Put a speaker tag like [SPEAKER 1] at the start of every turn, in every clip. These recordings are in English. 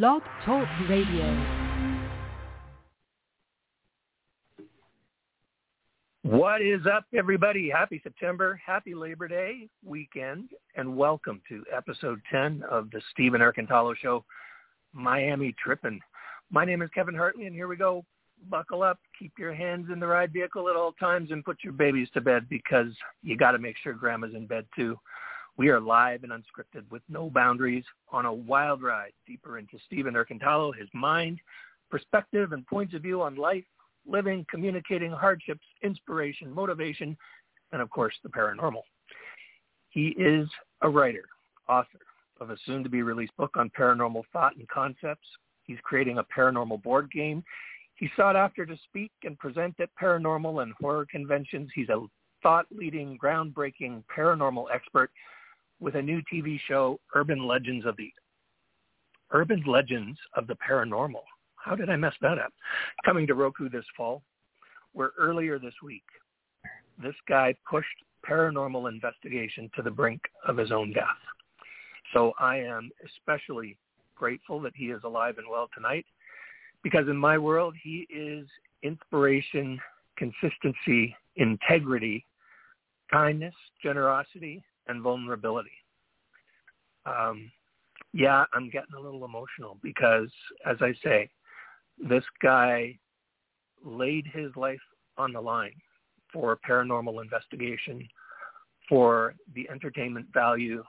[SPEAKER 1] Blog Talk Radio.
[SPEAKER 2] What is up, everybody? Happy September, happy Labor Day weekend, and welcome to episode 10 of the Stephen Erkintalo Show, Miami Trippin'. My name is Kevin Hartley, and here we go. Buckle up, keep your hands in the ride vehicle at all times, and put your babies to bed because you got to make sure grandma's in bed too. We are live and unscripted with no boundaries on a wild ride deeper into Stephen Erkintalo, his mind, perspective, and points of view on life, living, communicating, hardships, inspiration, motivation, and of course the paranormal. He is a writer, author of a soon-to-be-released book on paranormal thought and concepts. He's creating a paranormal board game. He's sought after to speak and present at paranormal and horror conventions. He's a thought-leading, groundbreaking paranormal expert with a new TV show, Urban Legends of the Urban Legends of the Paranormal. How did I mess that up? Coming to Roku this fall, where earlier this week, this guy pushed paranormal investigation to the brink of his own death. So I am especially grateful that he is alive and well tonight because in my world, he is inspiration, consistency, integrity, kindness, generosity, and vulnerability. Um, yeah, I'm getting a little emotional because, as I say, this guy laid his life on the line for paranormal investigation, for the entertainment value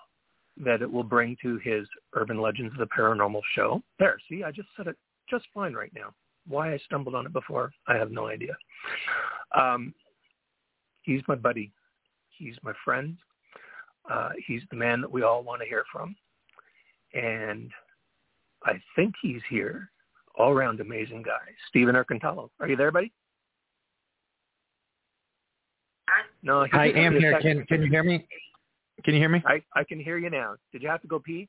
[SPEAKER 2] that it will bring to his Urban Legends of the Paranormal show. There, see, I just said it just fine right now. Why I stumbled on it before, I have no idea. Um, he's my buddy. He's my friend. Uh, he's the man that we all want to hear from. And I think he's here. All around amazing guy. Stephen Erkintalo. Are you there, buddy?
[SPEAKER 3] No, I am here. Can can you hear me? Can you hear me?
[SPEAKER 2] I I can hear you now. Did you have to go pee?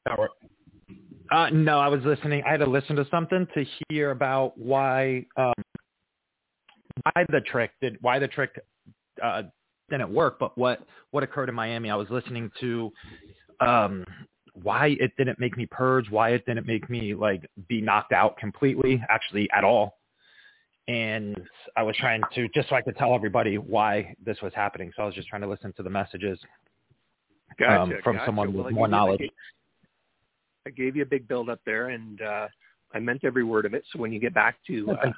[SPEAKER 3] Uh, no, I was listening. I had to listen to something to hear about why um, why the trick did why the trick uh, didn't work, but what what occurred in Miami. I was listening to um, why it didn't make me purge, why it didn't make me like be knocked out completely, actually at all. And I was trying to just so I could tell everybody why this was happening. So I was just trying to listen to the messages
[SPEAKER 2] gotcha,
[SPEAKER 3] um, from
[SPEAKER 2] gotcha.
[SPEAKER 3] someone
[SPEAKER 2] well,
[SPEAKER 3] with more knowledge.
[SPEAKER 2] I gave you a big build up there, and uh, I meant every word of it. So when you get back to uh,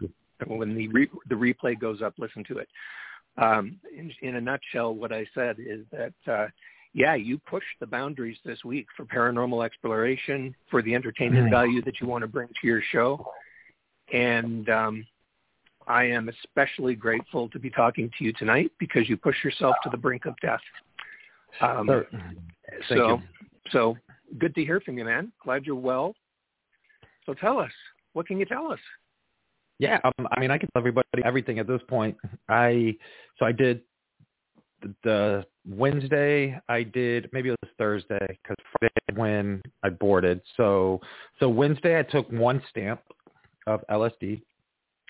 [SPEAKER 2] when the re- the replay goes up, listen to it. Um, in, in a nutshell, what I said is that uh, yeah, you pushed the boundaries this week for paranormal exploration, for the entertainment
[SPEAKER 3] Right.
[SPEAKER 2] value that you want to bring to your show, and um, I am especially grateful to be talking to you tonight because you pushed yourself to the brink of death. Um,
[SPEAKER 3] Thank
[SPEAKER 2] so, so good to hear from you, man. Glad you're well. So tell us, what can you tell us?
[SPEAKER 3] Yeah, um, I mean, I can tell everybody everything at this point. I so I did the, the Wednesday. I did maybe it was Thursday because Friday when I boarded. So so Wednesday I took one stamp of LSD,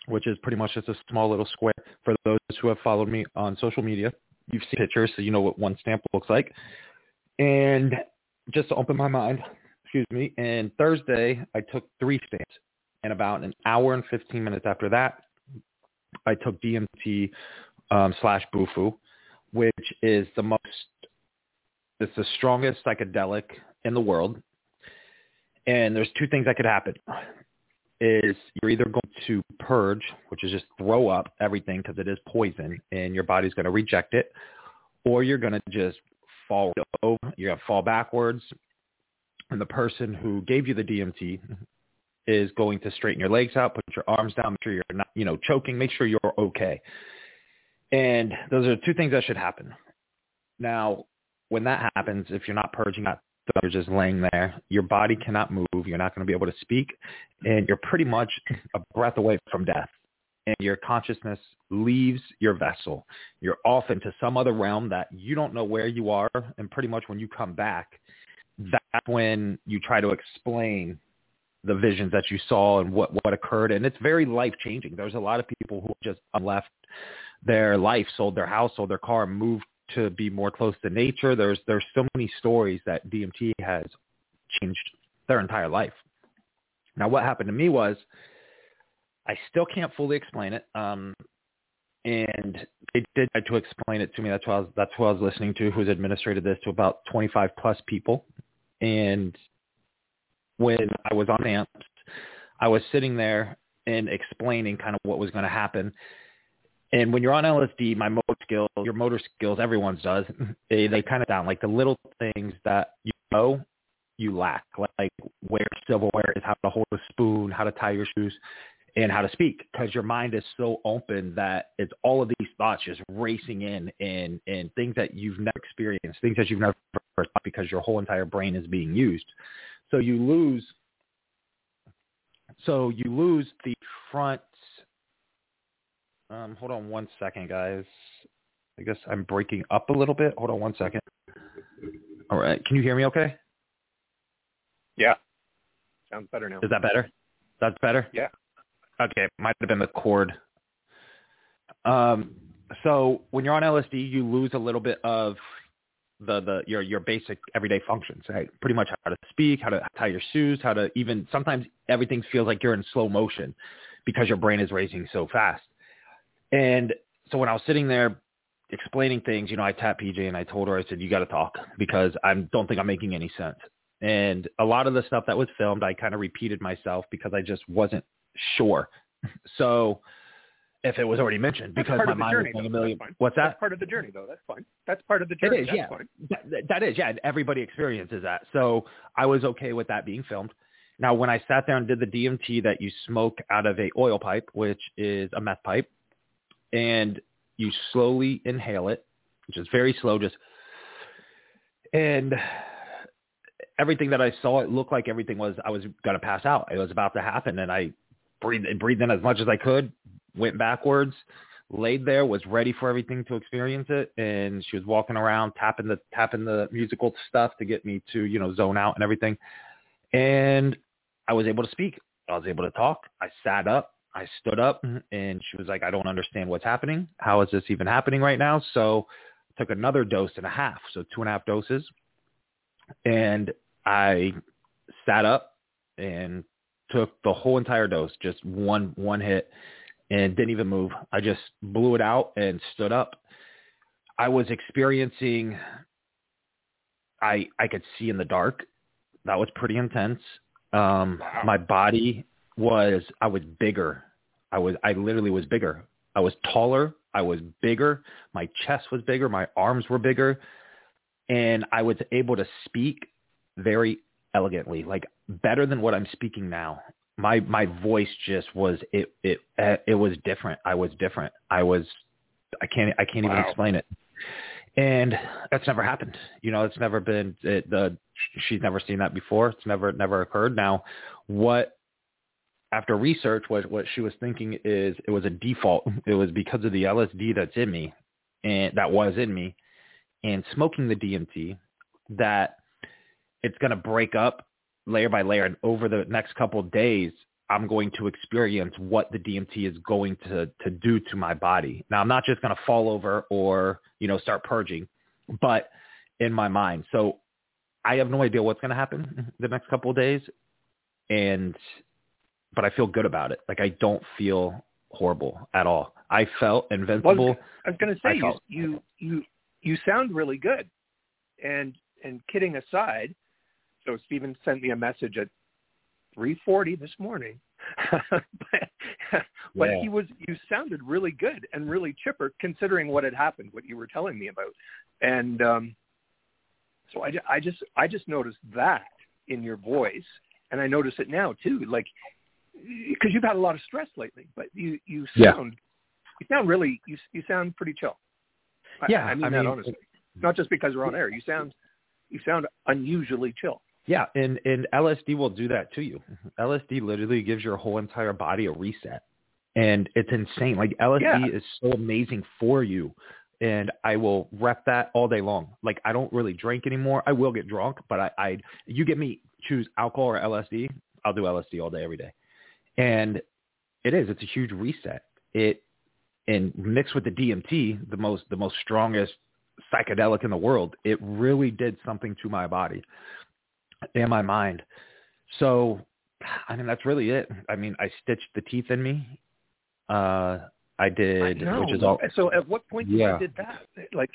[SPEAKER 3] which is pretty much just a small little square. For those who have followed me on social media, you've seen pictures, so you know what one stamp looks like. And just to open my mind, excuse me. And Thursday I took three stamps and about an hour and 15 minutes after that, I took DMT um, slash Bufo, which is the most, it's the strongest psychedelic in the world. And there's two things that could happen. Is you're either going to purge, which is just throw up everything because it is poison and your body's going to reject it, or you're going to just fall over, you're going to fall backwards. And the person who gave you the DMT is going to straighten your legs out, put your arms down, make sure you're not, you know, choking, make sure you're okay. And those are two things that should happen. Now, when that happens, if you're not purging, not you're just laying there, your body cannot move, you're not going to be able to speak, and you're pretty much a breath away from death. And your consciousness leaves your vessel. You're off into some other realm that you don't know where you are, and pretty much when you come back, that's when you try to explain the visions that you saw and what what occurred and it's very life changing there's a lot of people who just left their life sold their house sold their car moved to be more close to nature there's there's so many stories that DMT has changed their entire life Now, what happened to me was I still can't fully explain it. Um, and they did try to explain it to me. That's who I was, that's who I was listening to, who's administrated this to about 25 plus people. And when I was on amps, I was sitting there and explaining kind of what was going to happen. And when you're on LSD, my motor skills, your motor skills, everyone's does, they, they kind of down. Like the little things that you know you lack, like where silverware is, how to hold a spoon, how to tie your shoes, and how to speak, because your mind is so open that it's all of these thoughts just racing in and and things that you've never experienced, things that you've never thought because your whole entire brain is being used. So you lose. So you lose the front. Um, hold on one second, guys. I guess I'm breaking up a little bit. Hold on one second. All right. Can you hear me okay?
[SPEAKER 2] Yeah. Sounds better now.
[SPEAKER 3] Is that better? That's better?
[SPEAKER 2] Yeah.
[SPEAKER 3] Okay. Might have been the cord. Um, so when you're on LSD, you lose a little bit of the, the your your basic everyday functions, right? Pretty much how to speak, how to tie your shoes, how to even sometimes everything feels like you're in slow motion because your brain is racing so fast. And so when I was sitting there explaining things, you know, I tapped PJ and I told her, I said, you got to talk because I don't think I'm making any sense. And a lot of the stuff that was filmed, I kind of repeated myself because I just wasn't sure. So if it was already mentioned,
[SPEAKER 2] That's
[SPEAKER 3] because my mind
[SPEAKER 2] journey,
[SPEAKER 3] was going a million. What's that?
[SPEAKER 2] That's part of the journey, though. That's fine. That's part of the journey.
[SPEAKER 3] It is,
[SPEAKER 2] That's
[SPEAKER 3] yeah. That, that is, yeah. Everybody experiences that. So I was okay with that being filmed. Now, when I sat there and did the DMT that you smoke out of a oil pipe, which is a meth pipe, and you slowly inhale it, which is very slow, just and everything that I saw, it looked like everything was I was gonna pass out. It was about to happen, and I breathed breathed in as much as I could, went backwards, laid there, was ready for everything to experience it, and she was walking around tapping the tapping the musical stuff to get me to you know zone out and everything, and I was able to speak. I was able to talk. I sat up. I stood up, and she was like, "I don't understand what's happening. How is this even happening right now?" So I took another dose and a half, so two and a half doses, and I sat up and took the whole entire dose, just one one hit, and didn't even move. I just blew it out and stood up. I was experiencing I I could see in the dark. That was pretty intense. Um
[SPEAKER 2] Wow.
[SPEAKER 3] my body was I was bigger. I was I literally was bigger. I was taller, I was bigger, my chest was bigger, my arms were bigger, and I was able to speak very elegantly, like better than what I'm speaking now. My my voice just was it it uh, it was different. I was different. I was I can't I can't even explain it. And that's never happened. You know, it's never been it, the she's never seen that before. It's never never occurred. Now, what after research what what she was thinking is it was a default. It was because of the LSD that's in me and that was in me and smoking the DMT that it's going to break up layer by layer and over the next couple of days I'm going to experience what the DMT is going to to do to my body. Now I'm not just going to fall over or, you know, start purging, but in my mind. So I have no idea what's going to happen the next couple of days and but I feel good about it. Like I don't feel horrible at all. I felt invincible.
[SPEAKER 2] I was going to say you, you you you sound really good, and and kidding aside, so Stephen sent me a message at 3:40 this morning, but, but
[SPEAKER 3] Yeah.
[SPEAKER 2] he was you sounded really good and really chipper considering what had happened, what you were telling me about, and um, so I, I just I just noticed that in your voice, and I notice it now too, like because you've had a lot of stress lately, but you you
[SPEAKER 3] Yeah.
[SPEAKER 2] sound you sound really you you sound pretty chill.
[SPEAKER 3] Yeah,
[SPEAKER 2] I mean
[SPEAKER 3] I
[SPEAKER 2] that
[SPEAKER 3] mean,
[SPEAKER 2] honestly. Not just because we're on air. You sound you sound unusually chill.
[SPEAKER 3] Yeah, and and LSD will do that to you. LSD literally gives your whole entire body a reset, and it's insane. Like LSD
[SPEAKER 2] Yeah.
[SPEAKER 3] is so amazing for you, and I will rep that all day long. Like I don't really drink anymore. I will get drunk, but I, I you get me choose alcohol or LSD, I'll do LSD all day every day, and it is. It's a huge reset. It and mixed with the DMT, the most the most strongest psychedelic in the world, it really did something to my body and my mind. So I mean, that's really it. I mean, I stitched the teeth in me. Uh, I did,
[SPEAKER 2] I
[SPEAKER 3] which is all.
[SPEAKER 2] So at what point you
[SPEAKER 3] Yeah.
[SPEAKER 2] did that? Like,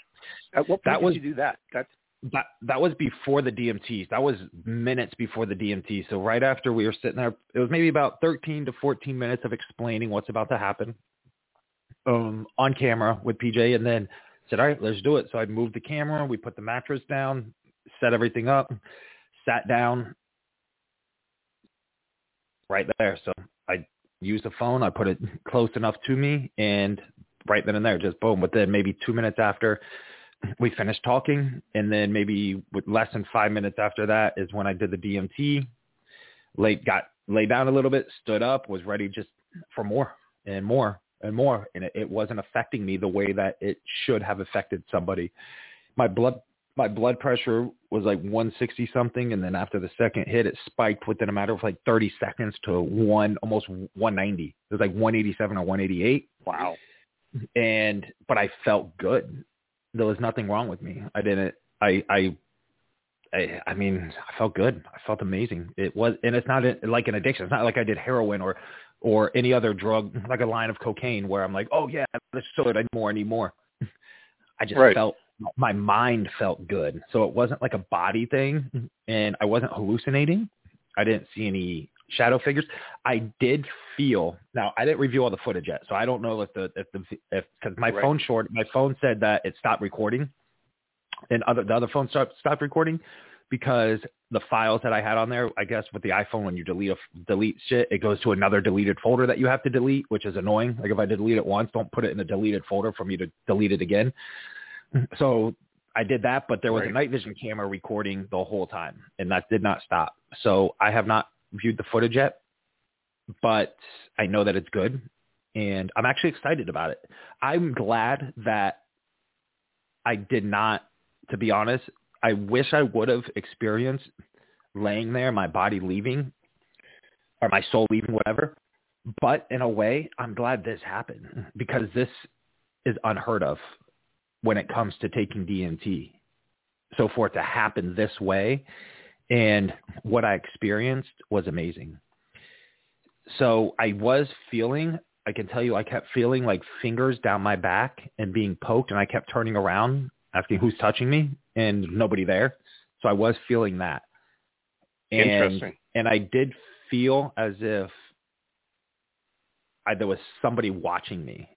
[SPEAKER 2] at what point
[SPEAKER 3] That
[SPEAKER 2] did
[SPEAKER 3] was-
[SPEAKER 2] you do that? That's
[SPEAKER 3] That that was before the DMTs. That was minutes before the DMT. So right after we were sitting there, it was maybe about 13 to 14 minutes of explaining what's about to happen um, on camera with PJ, and then said, "All right, let's do it." So I moved the camera. We put the mattress down, set everything up, sat down right there. So I used the phone. I put it close enough to me, and right then and there, just boom. But then maybe two minutes after we finished talking, and then maybe with less than five minutes after that is when I did the DMT. Late got laid down a little bit, stood up, was ready just for more and more and more, and it, it wasn't affecting me the way that it should have affected somebody. My blood my blood pressure was like 160 something, and then after the second hit, it spiked within a matter of like 30 seconds to one almost 190. It was like 187 or 188
[SPEAKER 2] wow.
[SPEAKER 3] and but I felt good. There was nothing wrong with me. I didn't. I I. I, I mean, I felt good. I felt amazing. It was, and it's not a, like an addiction. It's not like I did heroin or, or any other drug, like a line of cocaine, where I'm like, oh yeah, let's do it. I need more. I need more. I just
[SPEAKER 2] Right.
[SPEAKER 3] felt my mind felt good. So it wasn't like a body thing, and I wasn't hallucinating. I didn't see any shadow figures. I did feel now I didn't review all the footage yet, so I don't know if the if the if because my
[SPEAKER 2] Right.
[SPEAKER 3] phone short my phone said that it stopped recording, and other the other phone stopped stopped recording because the files that I had on there, I guess with the iPhone when you delete a, delete shit, it goes to another deleted folder that you have to delete, which is annoying. Like if I delete it once, don't put it in a deleted folder for me to delete it again. Mm-hmm. So I did that, but there was a night vision camera recording the whole time, and that did not stop. So I have not viewed the footage yet, but I know that it's good, and I'm actually excited about it. I'm glad that I did not, to be honest, I wish I would have experienced laying there, my body leaving, or my soul leaving, whatever. But in a way, I'm glad this happened because this is unheard of when it comes to taking DMT. So for it to happen this way and what I experienced was amazing. So I was feeling, I can tell you, I kept feeling like fingers down my back and being poked and I kept turning around asking who's touching me and nobody there. So I was feeling that. And,
[SPEAKER 2] Interesting.
[SPEAKER 3] and I did feel as if I, there was somebody watching me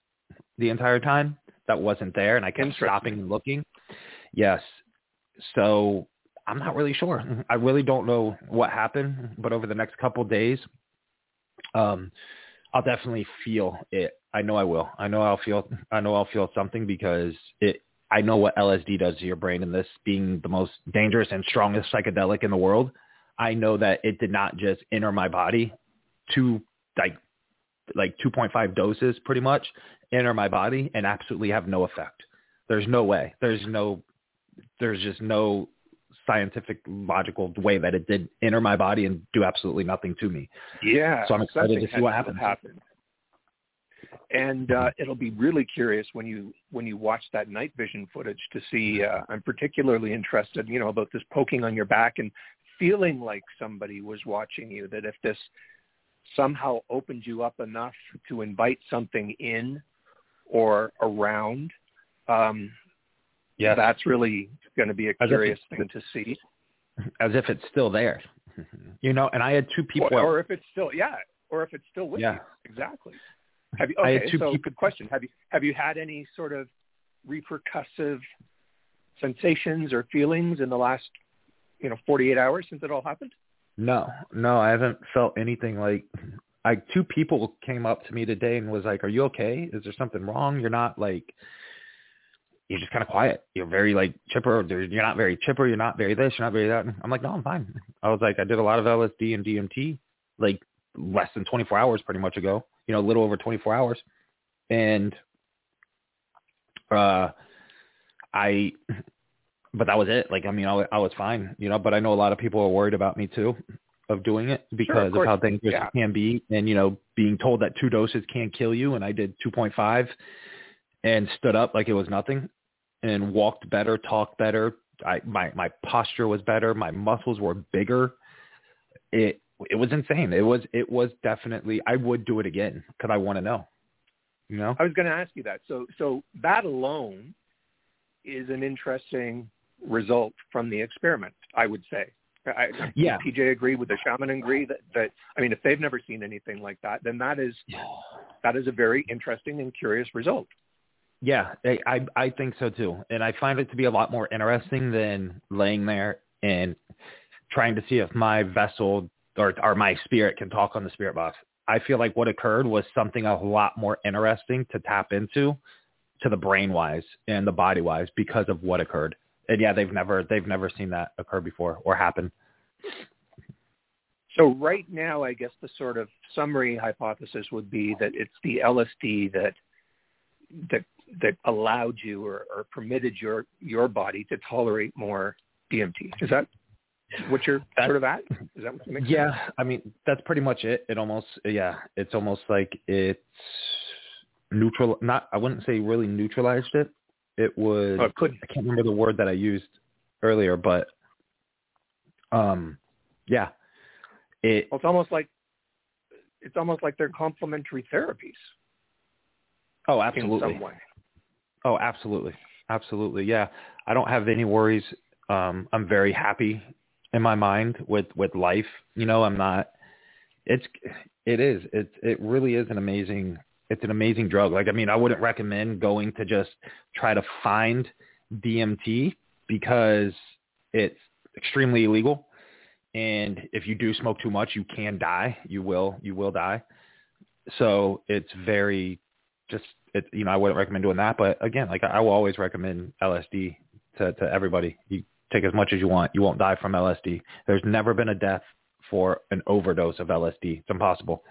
[SPEAKER 3] the entire time that wasn't there and I kept stopping and looking. Yes. So I'm not really sure. I really don't know what happened, but over the next couple of days, um, I'll definitely feel it. I know I will. I know I'll feel. I know I'll feel something because it. I know what LSD does to your brain, and this being the most dangerous and strongest psychedelic in the world, I know that it did not just enter my body to like like 2.5 doses, pretty much enter my body and absolutely have no effect. There's no way. There's no. There's just no scientific logical way that it did enter my body and do absolutely nothing to me.
[SPEAKER 2] Yeah.
[SPEAKER 3] So I'm excited to see what happens.
[SPEAKER 2] happened. And uh, it'll be really curious when you when you watch that night vision footage to see. Uh, I'm particularly interested, you know, about this poking on your back and feeling like somebody was watching you. That if this somehow opened you up enough to invite something in or around, um,
[SPEAKER 3] Yes.
[SPEAKER 2] that's really going to be a
[SPEAKER 3] As
[SPEAKER 2] curious thing to see.
[SPEAKER 3] as if it's still there. You know, and I had two people.
[SPEAKER 2] or, or if it's still yeah, or if it's still with
[SPEAKER 3] Yeah.
[SPEAKER 2] you. Exactly. Have you
[SPEAKER 3] I had two
[SPEAKER 2] So
[SPEAKER 3] peop-
[SPEAKER 2] good question. Have you have you had any sort of repercussive sensations or feelings in the last you know 48 hours since it all happened?
[SPEAKER 3] No, no, I haven't felt anything like. I two people came up to me today and was like, "Are you okay? Is there something wrong? You're not like." You're just kind of quiet. You're very like chipper. You're not very chipper. You're not very this. You're not very that. I'm like, no, I'm fine. I was like, I did a lot of LSD and DMT, like less than 24 hours, pretty much ago. You know, a little over 24 hours, and uh, I but that was it. Like, I mean, I, I was fine, you know, but I know a lot of people are worried about me too of doing it because of,
[SPEAKER 2] course.
[SPEAKER 3] how things
[SPEAKER 2] Yeah.
[SPEAKER 3] can be. And, you know, being told that two doses can't kill you. And I did 2.5 and stood up like it was nothing and walked better, talked better. I, my, my posture was better. My muscles were bigger. It, it was insane. It was it was definitely I would do it again because I want to know. You know,
[SPEAKER 2] I was going to ask you that. So so that alone is an interesting result from the experiment. I would say. I,
[SPEAKER 3] yeah.
[SPEAKER 2] PJ agree with the shaman agree that that I mean if they've never seen anything like that then that is that is a very interesting and curious result.
[SPEAKER 3] Yeah, I I think so too, and I find it to be a lot more interesting than laying there and trying to see if my vessel or or my spirit can talk on the spirit box. I feel like what occurred was something a lot more interesting to tap into, to the brain wise and the body wise because of what occurred. And yeah, they've never they've never seen that occur before or happen.
[SPEAKER 2] So right now, I guess the sort of summary hypothesis would be that it's the LSD that that that allowed you or, or permitted your your body to tolerate more DMT. Is that what you're
[SPEAKER 3] That-
[SPEAKER 2] sort of at? Is that what you make
[SPEAKER 3] Yeah, I mean that's pretty much it. It almost yeah, it's almost like it's neutral. Not I wouldn't say really neutralized it. It was
[SPEAKER 2] Oh, could.
[SPEAKER 3] I can't remember the word that I used earlier, but um, yeah, it
[SPEAKER 2] Well, it's almost like it's almost like they're complementary therapies
[SPEAKER 3] oh
[SPEAKER 2] in
[SPEAKER 3] absolutely
[SPEAKER 2] some way.
[SPEAKER 3] oh absolutely absolutely yeah. I don't have any worries. Um, I'm very happy in my mind with with life. You know, I'm not. It's it is it it really is an amazing it's an amazing drug. Like I mean, I wouldn't recommend going to just try to find DMT because it's extremely illegal. And if you do smoke too much, you can die. You will you will die. So it's very just it you know, I wouldn't recommend doing that. But again, like I will always recommend LSD to, to everybody. You take as much as you want. You won't die from LSD. There's never been a death for an overdose of LSD. It's impossible.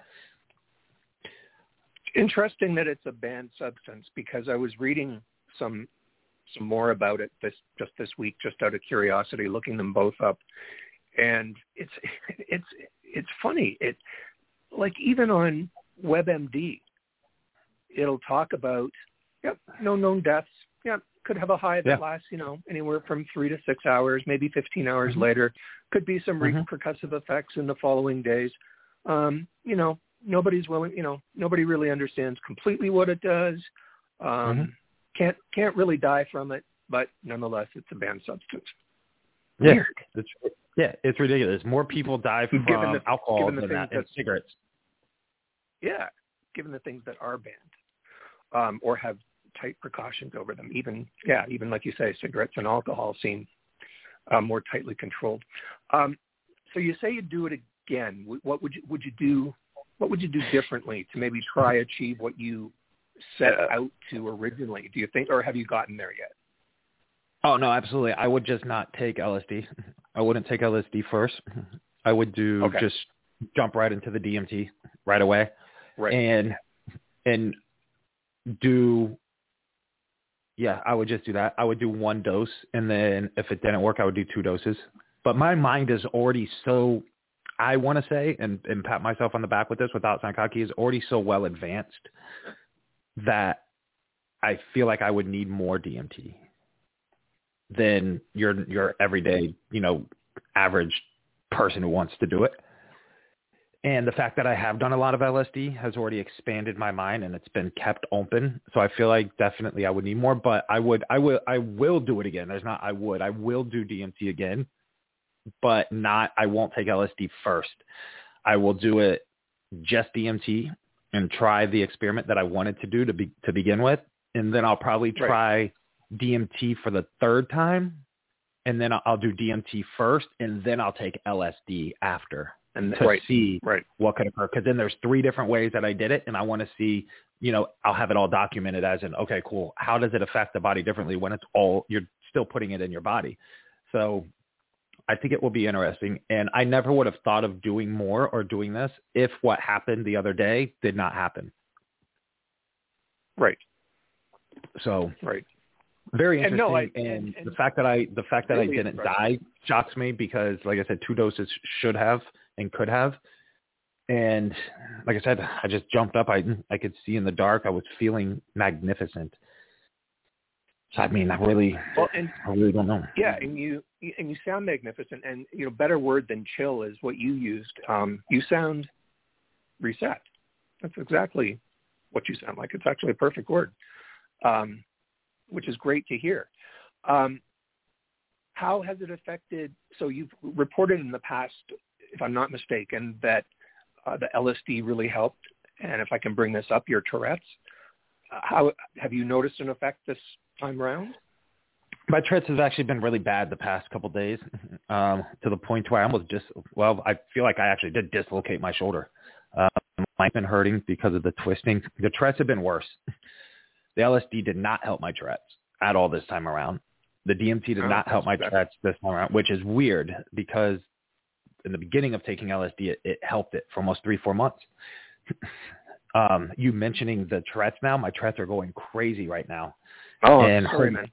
[SPEAKER 2] Interesting that it's a banned substance because I was reading some some more about it this just this week, just out of curiosity, looking them both up, and it's it's it's funny. It like even on WebMD, it'll talk about yep, no known deaths. Yep, could have a high that
[SPEAKER 3] Yeah.
[SPEAKER 2] lasts you know anywhere from three to six hours, maybe fifteen hours
[SPEAKER 3] Mhm.
[SPEAKER 2] later. Could be some
[SPEAKER 3] Mhm.
[SPEAKER 2] repercussive effects in the following days. Um, you know, nobody's willing. You know, nobody really understands completely what it does. Um,
[SPEAKER 3] Mhm.
[SPEAKER 2] Can't can't really die from it, but nonetheless, it's a banned substance.
[SPEAKER 3] Yeah.
[SPEAKER 2] Weird.
[SPEAKER 3] It's yeah, it's ridiculous. More people die from
[SPEAKER 2] the-
[SPEAKER 3] alcohol than that and cigarettes.
[SPEAKER 2] Yeah, given the things that are banned um, or have tight precautions over them. Even yeah, even like you say, cigarettes and alcohol seem uh, more tightly controlled. Um, so you say you do it again. What would you would you do? What would you do differently to maybe try achieve what you set out to originally? Do you think, or have you gotten there yet?
[SPEAKER 3] Oh no, absolutely. I would just not take LSD. I wouldn't take LSD first. I would do
[SPEAKER 2] Okay.
[SPEAKER 3] just jump right into the DMT right away
[SPEAKER 2] Right.
[SPEAKER 3] and and do yeah, I would just do that. I would do one dose and then if it didn't work I would do two doses. But my mind is already so I want to say and, and pat myself on the back with this without cocky is already so well advanced that I feel like I would need more DMT than your your everyday, you know, average person who wants to do it. And the fact that I have done a lot of LSD has already expanded my mind and it's been kept open. So I feel like definitely I would need more, but I would I will I will do it again. There's not I would. I will do DMT again, but not I won't take LSD first. I will do it just DMT and try the experiment that I wanted to do to be to begin with. And then I'll probably
[SPEAKER 2] Right.
[SPEAKER 3] try DMT for the third time. And then I'll, I'll do DMT first and then I'll take LSD after
[SPEAKER 2] And
[SPEAKER 3] to
[SPEAKER 2] right.
[SPEAKER 3] see
[SPEAKER 2] Right.
[SPEAKER 3] what could occur. Because then there's three different ways that I did it, and I want to see, you know, I'll have it all documented as in, okay, cool. How does it affect the body differently when it's all you're still putting it in your body? So I think it will be interesting. And I never would have thought of doing more or doing this if what happened the other day did not happen.
[SPEAKER 2] Right.
[SPEAKER 3] So
[SPEAKER 2] Right.
[SPEAKER 3] very
[SPEAKER 2] And
[SPEAKER 3] interesting.
[SPEAKER 2] no, I-
[SPEAKER 3] and,
[SPEAKER 2] and- and
[SPEAKER 3] the fact that I the fact that
[SPEAKER 2] really
[SPEAKER 3] I didn't die shocks me because, like I said, two doses should have and could have. And like I said, I just jumped up. I I could see in the dark. I was feeling magnificent. So I mean, I really,
[SPEAKER 2] Well, and
[SPEAKER 3] I really don't know.
[SPEAKER 2] Yeah, and you and you sound magnificent. And you know, better word than chill is what you used. Um, you sound reset. That's exactly what you sound like. It's actually a perfect word, um, which is great to hear. Um, how has it affected? So you've reported in the past, if I'm not mistaken, that uh, the LSD really helped. And if I can bring this up, your Tourette's. Uh, how have you noticed an effect this time around?
[SPEAKER 3] My Tourette's has actually been really bad the past couple of days, um, to the point where I almost just well, I feel like I actually did dislocate my shoulder. Um, I've been hurting because of the twisting. The Tourette's have been worse. The LSD did not help my Tourette's at all this time around. The DMT did oh, not help my Tourette's this time around, which is weird because in the beginning of taking LSD, it, it helped it for almost three, four months. um, you mentioning the Tourette's now, my Tourette's are going crazy right now.
[SPEAKER 2] Oh,
[SPEAKER 3] and
[SPEAKER 2] sorry, man.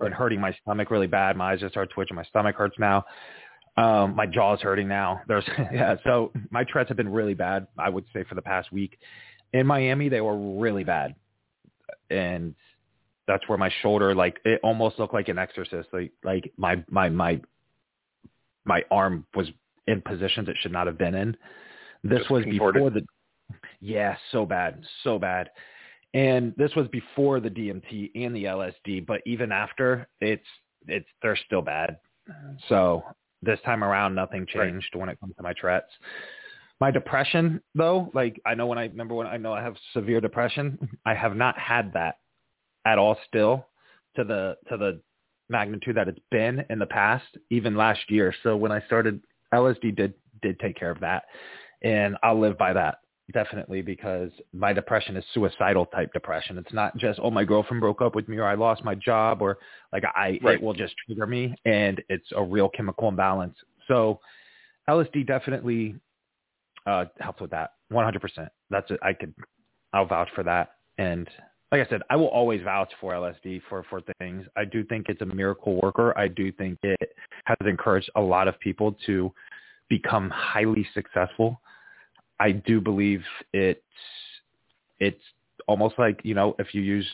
[SPEAKER 3] And hurting my stomach really bad. My eyes just start twitching. My stomach hurts now. Um, my jaw's hurting now. There's yeah. So my Tourette's have been really bad. I would say for the past week. In Miami, they were really bad, and that's where my shoulder like it almost looked like an exorcist. Like like my my my my arm was in positions it should not have been in. This
[SPEAKER 2] Just
[SPEAKER 3] was
[SPEAKER 2] contorted.
[SPEAKER 3] before the yeah, so bad, so bad. And this was before the DMT and the LSD, but even after, it's it's they're still bad. So this time around, nothing changed right. when it comes to my Tourette's. My depression, though, like I know when I remember when I know I have severe depression, I have not had that at all still to the to the magnitude that it's been in the past, even last year. So when I started LSD did did take care of that, and I'll live by that definitely because my depression is suicidal type depression. It's not just oh my girlfriend broke up with me or I lost my job or like I
[SPEAKER 2] right.
[SPEAKER 3] it will just trigger me and it's a real chemical imbalance. So LSD definitely uh helps with that 100%. That's it. I could I'll vouch for that and like I said, I will always vouch for LSD for for things. I do think it's a miracle worker. I do think it has encouraged a lot of people to become highly successful. I do believe it's it's almost like you know if you use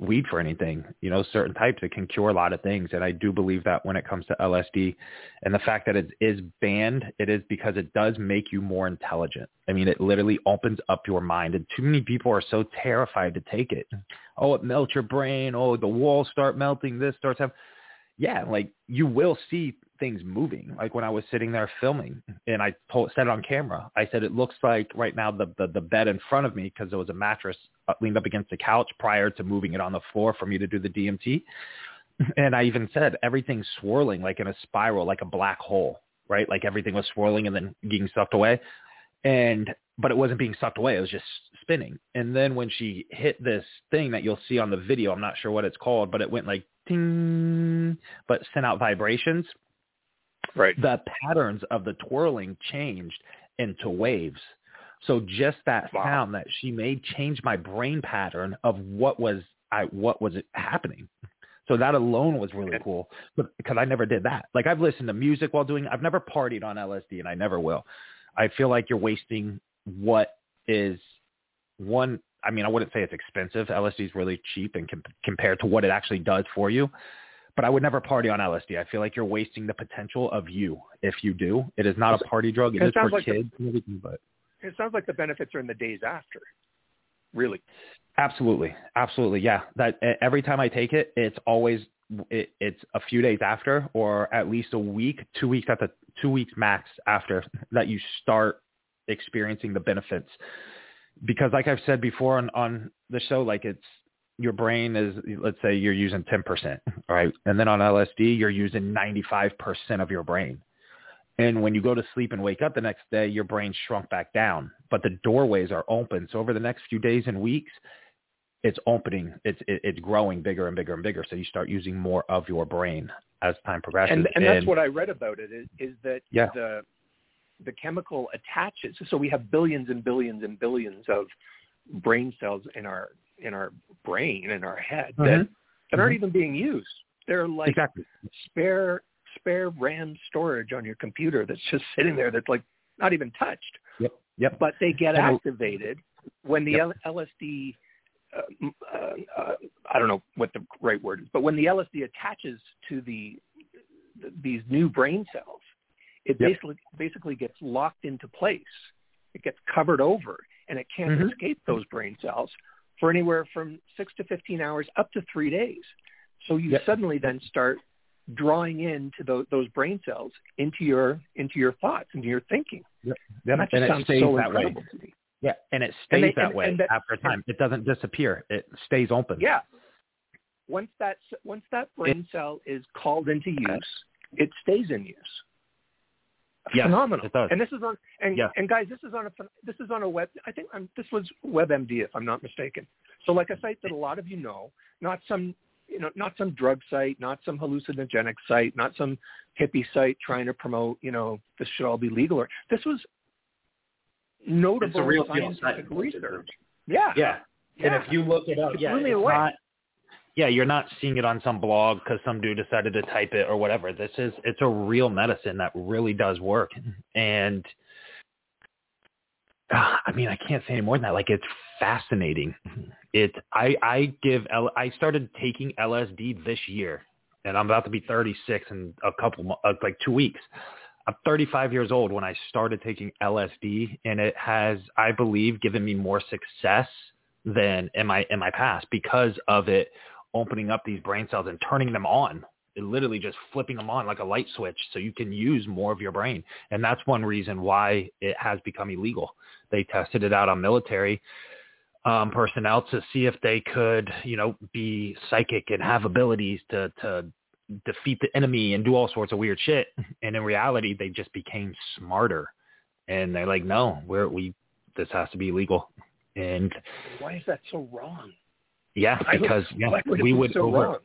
[SPEAKER 3] weed for anything, you know, certain types, it can cure a lot of things. And I do believe that when it comes to LSD and the fact that it is banned, it is because it does make you more intelligent. I mean, it literally opens up your mind. And too many people are so terrified to take it. Oh, it melts your brain. Oh, the walls start melting. This starts happening. Yeah, like you will see things moving. Like when I was sitting there filming and I told, said it on camera, I said, it looks like right now the, the, the bed in front of me, because there was a mattress uh, leaned up against the couch prior to moving it on the floor for me to do the DMT. And I even said everything's swirling like in a spiral, like a black hole, right? Like everything was swirling and then getting sucked away. And, but it wasn't being sucked away. It was just spinning. And then when she hit this thing that you'll see on the video, I'm not sure what it's called, but it went like ting, but sent out vibrations
[SPEAKER 2] Right.
[SPEAKER 3] The patterns of the twirling changed into waves. So just that
[SPEAKER 2] wow.
[SPEAKER 3] sound that she made changed my brain pattern of what was I what was happening. So that alone was really cool but, because I never did that. Like I've listened to music while doing I've never partied on LSD and I never will. I feel like you're wasting what is one I mean I wouldn't say it's expensive. LSD is really cheap and com- compared to what it actually does for you but I would never party on LSD. I feel like you're wasting the potential of you if you do. It is not a party drug. It,
[SPEAKER 2] it
[SPEAKER 3] is for
[SPEAKER 2] like
[SPEAKER 3] kids
[SPEAKER 2] the,
[SPEAKER 3] and everything, but
[SPEAKER 2] it sounds like the benefits are in the days after. Really?
[SPEAKER 3] Absolutely, absolutely, yeah. That every time I take it, it's always it, it's a few days after, or at least a week, two weeks at the two weeks max after that you start experiencing the benefits. Because, like I've said before on on the show, like it's your brain is, let's say you're using 10%, right? And then on LSD, you're using 95% of your brain. And when you go to sleep and wake up the next day, your brain shrunk back down, but the doorways are open. So over the next few days and weeks, it's opening, it's it, it's growing bigger and bigger and bigger. So you start using more of your brain as time progresses.
[SPEAKER 2] And, and that's what I read about it is, is that
[SPEAKER 3] yeah.
[SPEAKER 2] the the chemical attaches. So we have billions and billions and billions of brain cells in our in our brain in our head
[SPEAKER 3] mm-hmm.
[SPEAKER 2] that that
[SPEAKER 3] mm-hmm.
[SPEAKER 2] aren't even being used. They're like
[SPEAKER 3] exactly.
[SPEAKER 2] spare spare RAM storage on your computer that's just sitting there that's like not even touched.
[SPEAKER 3] Yep. Yep.
[SPEAKER 2] But they get
[SPEAKER 3] and
[SPEAKER 2] activated when the
[SPEAKER 3] yep.
[SPEAKER 2] LSD. Uh, uh, uh, I don't know what the right word is, but when the LSD attaches to the these new brain cells, it
[SPEAKER 3] Yep.
[SPEAKER 2] basically basically gets locked into place. It gets covered over, and it can't
[SPEAKER 3] Mhm.
[SPEAKER 2] escape those brain cells for anywhere from six to fifteen hours, up to three days. So you
[SPEAKER 3] Yep.
[SPEAKER 2] suddenly then start drawing into those, those brain cells into your into your thoughts, into your thinking.
[SPEAKER 3] Yep.
[SPEAKER 2] That just
[SPEAKER 3] and it
[SPEAKER 2] sounds
[SPEAKER 3] stays
[SPEAKER 2] so
[SPEAKER 3] that way.
[SPEAKER 2] incredible to me.
[SPEAKER 3] Yeah, and it
[SPEAKER 2] And
[SPEAKER 3] stays
[SPEAKER 2] they-
[SPEAKER 3] that
[SPEAKER 2] and-
[SPEAKER 3] way
[SPEAKER 2] and that-
[SPEAKER 3] after time. It doesn't disappear. It stays open.
[SPEAKER 2] Yeah. Once that once that brain cell is called into use, it stays in use.
[SPEAKER 3] Yes,
[SPEAKER 2] Phenomenal.
[SPEAKER 3] it does.
[SPEAKER 2] And this is on and
[SPEAKER 3] Yeah.
[SPEAKER 2] and guys, this is on a this is on a web. I think um this was WebMD if I'm not mistaken. So like a site that a lot of you know, not some you know not some drug site, not some hallucinogenic site, not some hippie site trying to promote you know this should all be legal. Or this was notable
[SPEAKER 3] It's a real
[SPEAKER 2] scientific
[SPEAKER 3] site.
[SPEAKER 2] research. Yeah.
[SPEAKER 3] Yeah. And if you look it up,
[SPEAKER 2] It
[SPEAKER 3] yeah,
[SPEAKER 2] blew me
[SPEAKER 3] it's
[SPEAKER 2] away.
[SPEAKER 3] not. Yeah, you're not seeing it on some blog because some dude decided to type it or whatever. This is it's a real medicine that really does work, and uh, I mean I can't say any more than that. Like it's fascinating. It I I give L, I started taking LSD this year, and I'm about to be 36 in a couple uh, like two weeks. I'm 35 years old when I started taking LSD, and it has, I believe, given me more success than in my in my past because of it opening up these brain cells and turning them on. It literally just flipping them on like a light switch, so you can use more of your brain, and that's one reason why it has become illegal. They tested it out on military um, personnel to see if they could, you know, be psychic and have abilities to to defeat the enemy and do all sorts of weird shit. And in reality, they just became smarter. And they're like, no, we're we this has to be illegal. And
[SPEAKER 2] Why is that so wrong?
[SPEAKER 3] Yeah, because yeah,
[SPEAKER 2] would
[SPEAKER 3] we would
[SPEAKER 2] so
[SPEAKER 3] over,
[SPEAKER 2] wrong?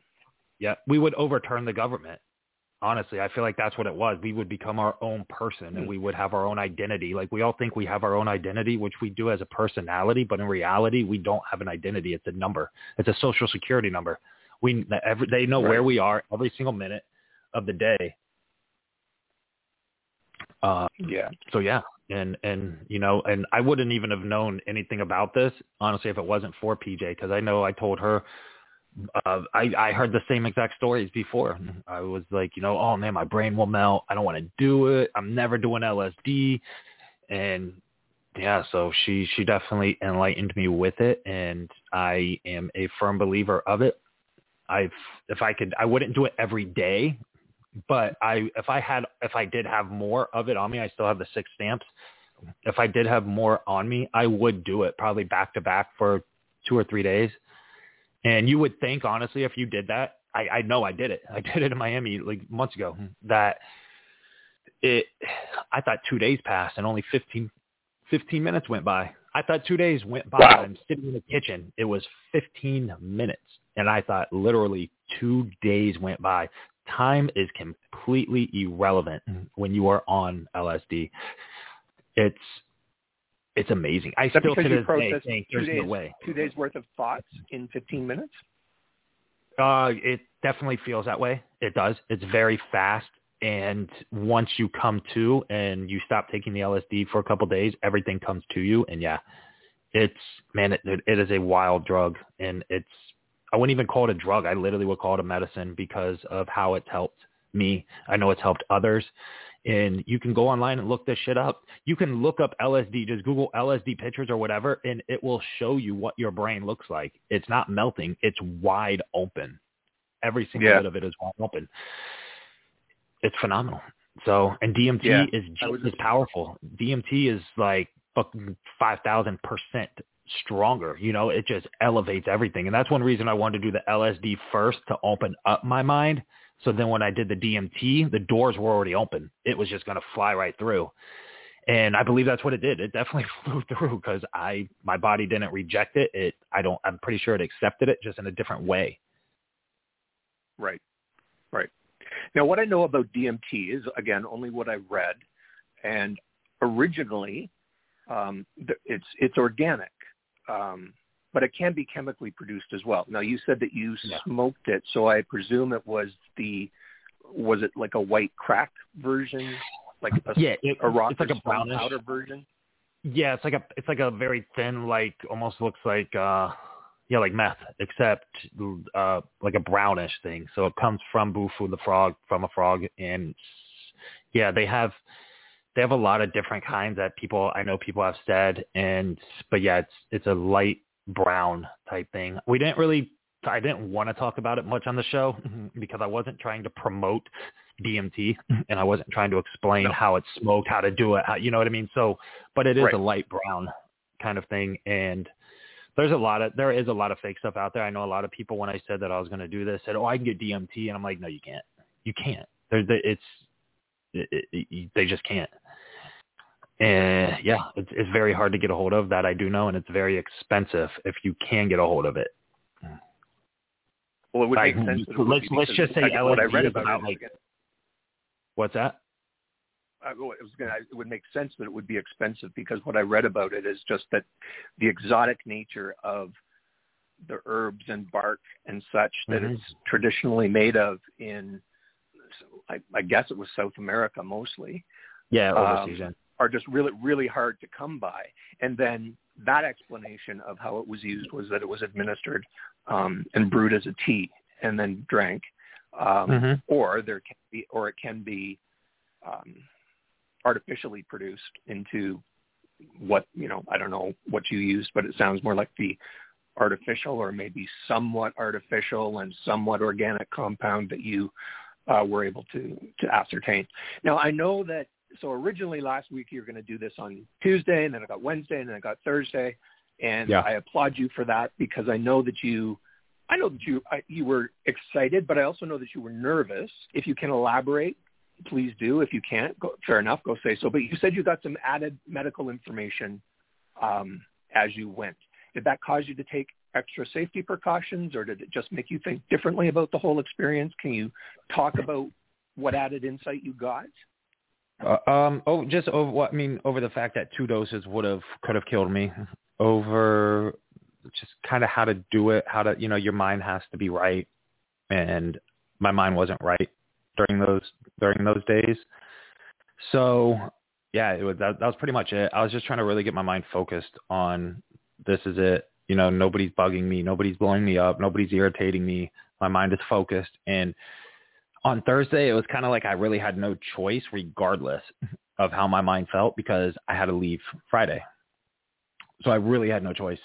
[SPEAKER 3] yeah, we would overturn the government. Honestly, I feel like that's what it was. We would become our own person and
[SPEAKER 2] Hmm.
[SPEAKER 3] we would have our own identity. Like we all think we have our own identity, which we do as a personality, but in reality, we don't have an identity. It's a number. It's a social security number. We every, they know
[SPEAKER 2] Right.
[SPEAKER 3] where we are every single minute of the day. Uh,
[SPEAKER 2] Yeah.
[SPEAKER 3] so yeah, and and you know, and I wouldn't even have known anything about this honestly if it wasn't for PJ because I know I told her. Uh, I I heard the same exact stories before. I was like, you know, oh man, my brain will melt. I don't want to do it. I'm never doing LSD, and yeah, so she she definitely enlightened me with it, and I am a firm believer of it. I've if I could, I wouldn't do it every day, but I if I had if I did have more of it on me, I still have the six stamps. If I did have more on me, I would do it probably back to back for two or three days. And you would think honestly, if you did that, I, I know I did it. I did it in Miami like months ago. That it, I thought two days passed and only 15, 15 minutes went by. I thought two days went by.
[SPEAKER 2] Wow.
[SPEAKER 3] I'm sitting in the kitchen. It was 15 minutes. And I thought literally two days went by. Time is completely irrelevant when you are on LSD. It's it's amazing. I
[SPEAKER 2] Is that
[SPEAKER 3] still to this day think
[SPEAKER 2] two
[SPEAKER 3] there's
[SPEAKER 2] days,
[SPEAKER 3] no way.
[SPEAKER 2] two days worth of thoughts in 15 minutes?
[SPEAKER 3] Uh, it definitely feels that way. It does. It's very fast. And once you come to and you stop taking the LSD for a couple days, everything comes to you. And yeah, it's man, it, it is a wild drug, and it's I wouldn't even call it a drug. I literally would call it a medicine because of how it's helped me. I know it's helped others. And you can go online and look this shit up. You can look up LSD, just Google LSD pictures or whatever, and it will show you what your brain looks like. It's not melting. It's wide open. Every single
[SPEAKER 2] Yeah.
[SPEAKER 3] bit of it is wide open. It's phenomenal. So, and DMT
[SPEAKER 2] Yeah,
[SPEAKER 3] is just as powerful. DMT is like fucking 5,000% stronger. You know, it just elevates everything. And that's one reason I wanted to do the LSD first to open up my mind. So then when I did the DMT, the doors were already open. It was just going to fly right through. And I believe that's what it did. It definitely flew through because I, my body didn't reject it. It, I don't, I'm pretty sure it accepted it just in a different way.
[SPEAKER 2] Right. Right. Now, what I know about DMT is, again, only what I've read. And originally, um, it's it's organic, um, but it can be chemically produced as well. Now, you said that you
[SPEAKER 3] Yeah.
[SPEAKER 2] smoked it, so I presume it was the was it like a white crack version, like a,
[SPEAKER 3] Yeah, it,
[SPEAKER 2] a rock
[SPEAKER 3] it's like a brown
[SPEAKER 2] powder version?
[SPEAKER 3] Yeah, it's like a it's like a very thin, like almost looks like uh yeah, like meth, except uh, like a brownish thing. So it comes from Bufo the frog, from a frog, and yeah, they have they have a lot of different kinds that people I know people have said, and but yeah, it's it's a light brown type thing. We didn't really I didn't want to talk about it much on the show because I wasn't trying to promote DMT and I wasn't trying to explain no. how it's smoked, how to do it, how, you know what I mean? So, but it is right. a light brown kind of thing. And there's a lot of, there is a lot of fake stuff out there. I know a lot of people, when I said that I was going to do this, said, oh, I can get DMT. And I'm like, no, you can't. You can't. There, it's, it, it, they just can't. And yeah, it's, it's very hard to get a hold of that I do know. And it's very expensive if you can get a hold of it.
[SPEAKER 2] Well, it would make sense.
[SPEAKER 3] Let's let's just say LSD what I read about, about like, what's that?
[SPEAKER 2] I, it was gonna, it would make sense that it would be expensive because what I read about it is just that the exotic nature of the herbs and bark and such that mm-hmm. it's traditionally made of in, I, I guess it was South America mostly.
[SPEAKER 3] Yeah, overseas. Um,
[SPEAKER 2] are just really really hard to come by. And then that explanation of how it was used was that it was administered um, and brewed as a tea and then drank, um, mm-hmm. or there can be, or it can be um, artificially produced into what you know. I don't know what you used, but it sounds more like the artificial or maybe somewhat artificial and somewhat organic compound that you uh, were able to to ascertain. Now I know that so originally last week you were going to do this on Tuesday, and then I got Wednesday, and then I got Thursday, and yeah. I applaud you for that because I know that you, I know that you I, you were excited, but I also know that you were nervous. If you can elaborate, please do. If you can't, go, fair enough, go say so. But you said you got some added medical information um, as you went. Did that cause you to take extra safety precautions, or did it just make you think differently about the whole experience? Can you talk about what added insight you got?
[SPEAKER 3] Uh, um, oh, just over what I mean over the fact that two doses would have could have killed me. Over just kind of how to do it, how to you know your mind has to be right, and my mind wasn't right during those during those days. So yeah, it was that, that was pretty much it. I was just trying to really get my mind focused on this is it. You know, nobody's bugging me, nobody's blowing me up, nobody's irritating me. My mind is focused and on Thursday, it was kind of like I really had no choice regardless of how my mind felt because I had to leave Friday. So I really had no choice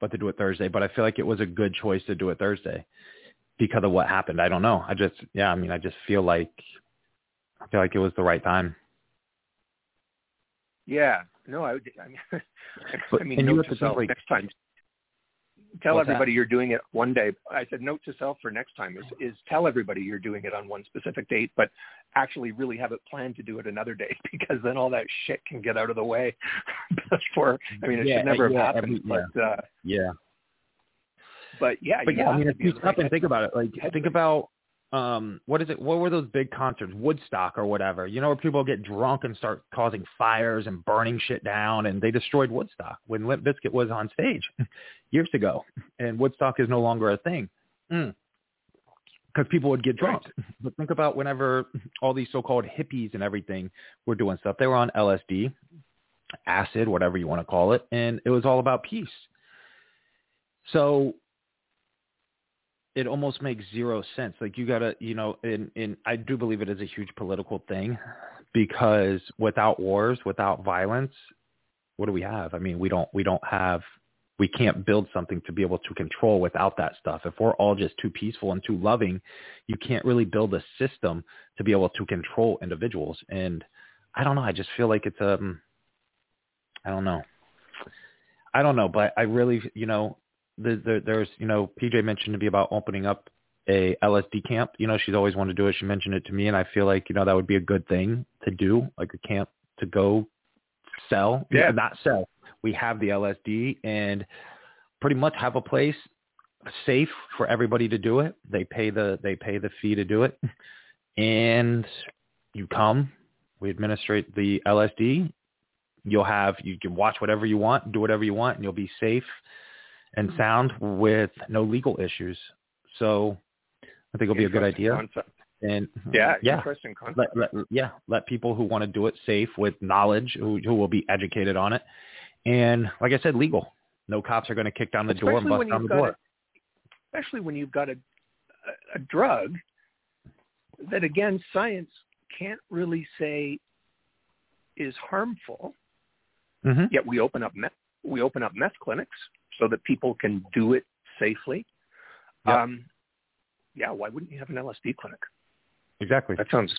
[SPEAKER 3] but to do it Thursday. But I feel like it was a good choice to do it Thursday because of what happened. I don't know. I just, yeah, I mean, I just feel like, I feel like it was the right time.
[SPEAKER 2] Yeah. No, I would, I mean, I mean, note to self, like, next time, tell What's everybody that? you're doing it one day. I said note to self for next time is is tell everybody you're doing it on one specific date, but actually really have it planned to do it another day because then all that shit can get out of the way before. I mean, it
[SPEAKER 3] yeah,
[SPEAKER 2] should never
[SPEAKER 3] yeah,
[SPEAKER 2] have happened,
[SPEAKER 3] every,
[SPEAKER 2] but uh,
[SPEAKER 3] yeah.
[SPEAKER 2] But yeah,
[SPEAKER 3] but yeah, I mean, if you stop
[SPEAKER 2] and
[SPEAKER 3] think about it, like think about um what is it what were those big concerts woodstock or whatever you know where people get drunk and start causing fires and burning shit down and they destroyed woodstock when limp bizkit was on stage years ago and woodstock is no longer a thing. Because mm. people would get drunk. But think about whenever all these so-called hippies and everything were doing stuff. They were on lsd acid whatever you want to call it and it was all about peace. So it almost makes zero sense. Like you gotta, you know, and, and I do believe it is a huge political thing because without wars, without violence, what do we have? I mean, we don't, we don't have, we can't build something to be able to control without that stuff. If we're all just too peaceful and too loving, you can't really build a system to be able to control individuals. And I don't know. I just feel like it's, um, I don't know. I don't know, but I really, you know, there, there's, you know, PJ mentioned to me about opening up a LSD camp. You know, she's always wanted to do it. She mentioned it to me, and I feel like you know that would be a good thing to do, like a camp to go sell.
[SPEAKER 2] Yeah,
[SPEAKER 3] not sell. We have the LSD and pretty much have a place safe for everybody to do it. They pay the they pay the fee to do it, and you come. We administrate the LSD. You'll have you can watch whatever you want, do whatever you want, and you'll be safe and sound with no legal issues. So I think it'll be a good idea.
[SPEAKER 2] Concept.
[SPEAKER 3] And
[SPEAKER 2] yeah,
[SPEAKER 3] yeah,
[SPEAKER 2] interesting concept.
[SPEAKER 3] Let, let, yeah, let people who want to do it safe with knowledge, who, who will be educated on it, and like I said, legal. No cops are going to kick down the
[SPEAKER 2] especially
[SPEAKER 3] door and bust down the door.
[SPEAKER 2] A, especially when you've got a, a, a drug that, again, science can't really say is harmful.
[SPEAKER 3] Mm-hmm.
[SPEAKER 2] Yet we open up meth, we open up meth clinics so that people can do it safely.
[SPEAKER 3] Yep.
[SPEAKER 2] Um, yeah, why wouldn't you have an LSD clinic?
[SPEAKER 3] Exactly.
[SPEAKER 2] That sounds.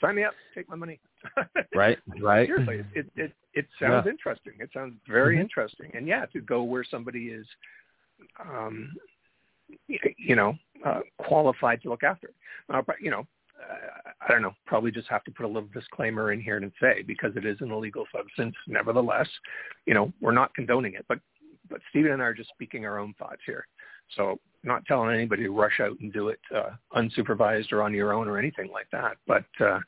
[SPEAKER 2] Sign me up. Take my money.
[SPEAKER 3] right. Right.
[SPEAKER 2] Seriously, it it it sounds
[SPEAKER 3] Yeah.
[SPEAKER 2] interesting. It sounds very
[SPEAKER 3] Mhm.
[SPEAKER 2] interesting. And yeah, to go where somebody is, um, you know, uh, qualified to look after. it. Uh, but you know, uh, I don't know. Probably just have to put a little disclaimer in here and say because it is an illegal substance. Nevertheless, you know, we're not condoning it, but but Stephen and I are just speaking our own thoughts here. So not telling anybody to rush out and do it uh, unsupervised or on your own or anything like that. But uh,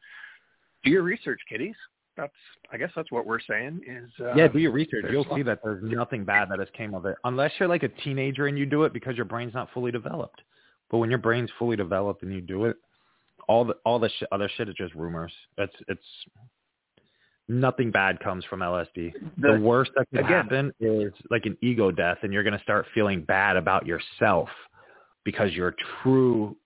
[SPEAKER 2] do your research, kiddies. That's I guess that's what we're saying is uh,
[SPEAKER 3] yeah, do your research. You'll see that there's nothing bad that has came of it, unless you're like a teenager and you do it because your brain's not fully developed. But when your brain's fully developed and you do it, all the all the sh- other shit is just rumors. It's it's nothing bad comes from LSD. The,
[SPEAKER 2] The-
[SPEAKER 3] worst that can
[SPEAKER 2] again-
[SPEAKER 3] happen is like an ego death, and you're going to start feeling bad about yourself because your true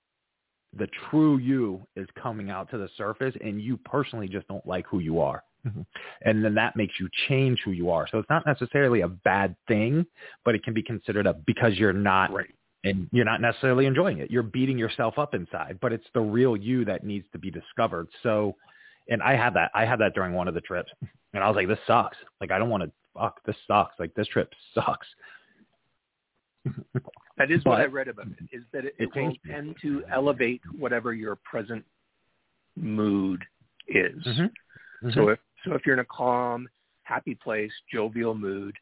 [SPEAKER 3] the true you is coming out to the surface and you personally just don't like who you are. Mm-hmm. And then that makes you change who you are. So it's not necessarily a bad thing, but it can be considered a because you're not
[SPEAKER 2] right.
[SPEAKER 3] and you're not necessarily enjoying it. You're beating yourself up inside, but it's the real you that needs to be discovered. So, and I had that. I had that during one of the trips, and I was like, "This sucks. Like, I don't want to. Fuck, this sucks. Like, this trip sucks."
[SPEAKER 2] That is what I read about it. Is that it,
[SPEAKER 3] It
[SPEAKER 2] it will tend to elevate whatever your present mood is.
[SPEAKER 3] Mm-hmm.
[SPEAKER 2] So if so if you're in a calm, happy place, jovial mood,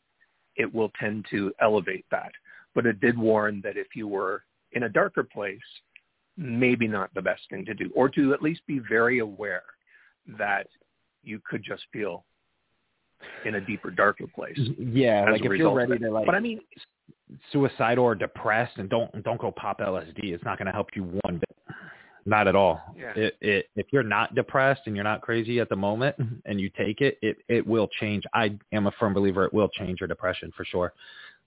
[SPEAKER 2] it will tend to elevate that. But it did warn that if you were in a darker place, maybe not the best thing to do, or to at least be very aware that you could just feel in a deeper, darker place.
[SPEAKER 3] yeah, like if you're ready to like
[SPEAKER 2] But I mean,
[SPEAKER 3] suicidal or depressed, and don't don't go pop LSD. It's not going to help you one bit. Not at all.
[SPEAKER 2] Yeah.
[SPEAKER 3] It, it, if you're not depressed and you're not crazy at the moment, and you take it, it it will change. I am a firm believer it will change your depression for sure.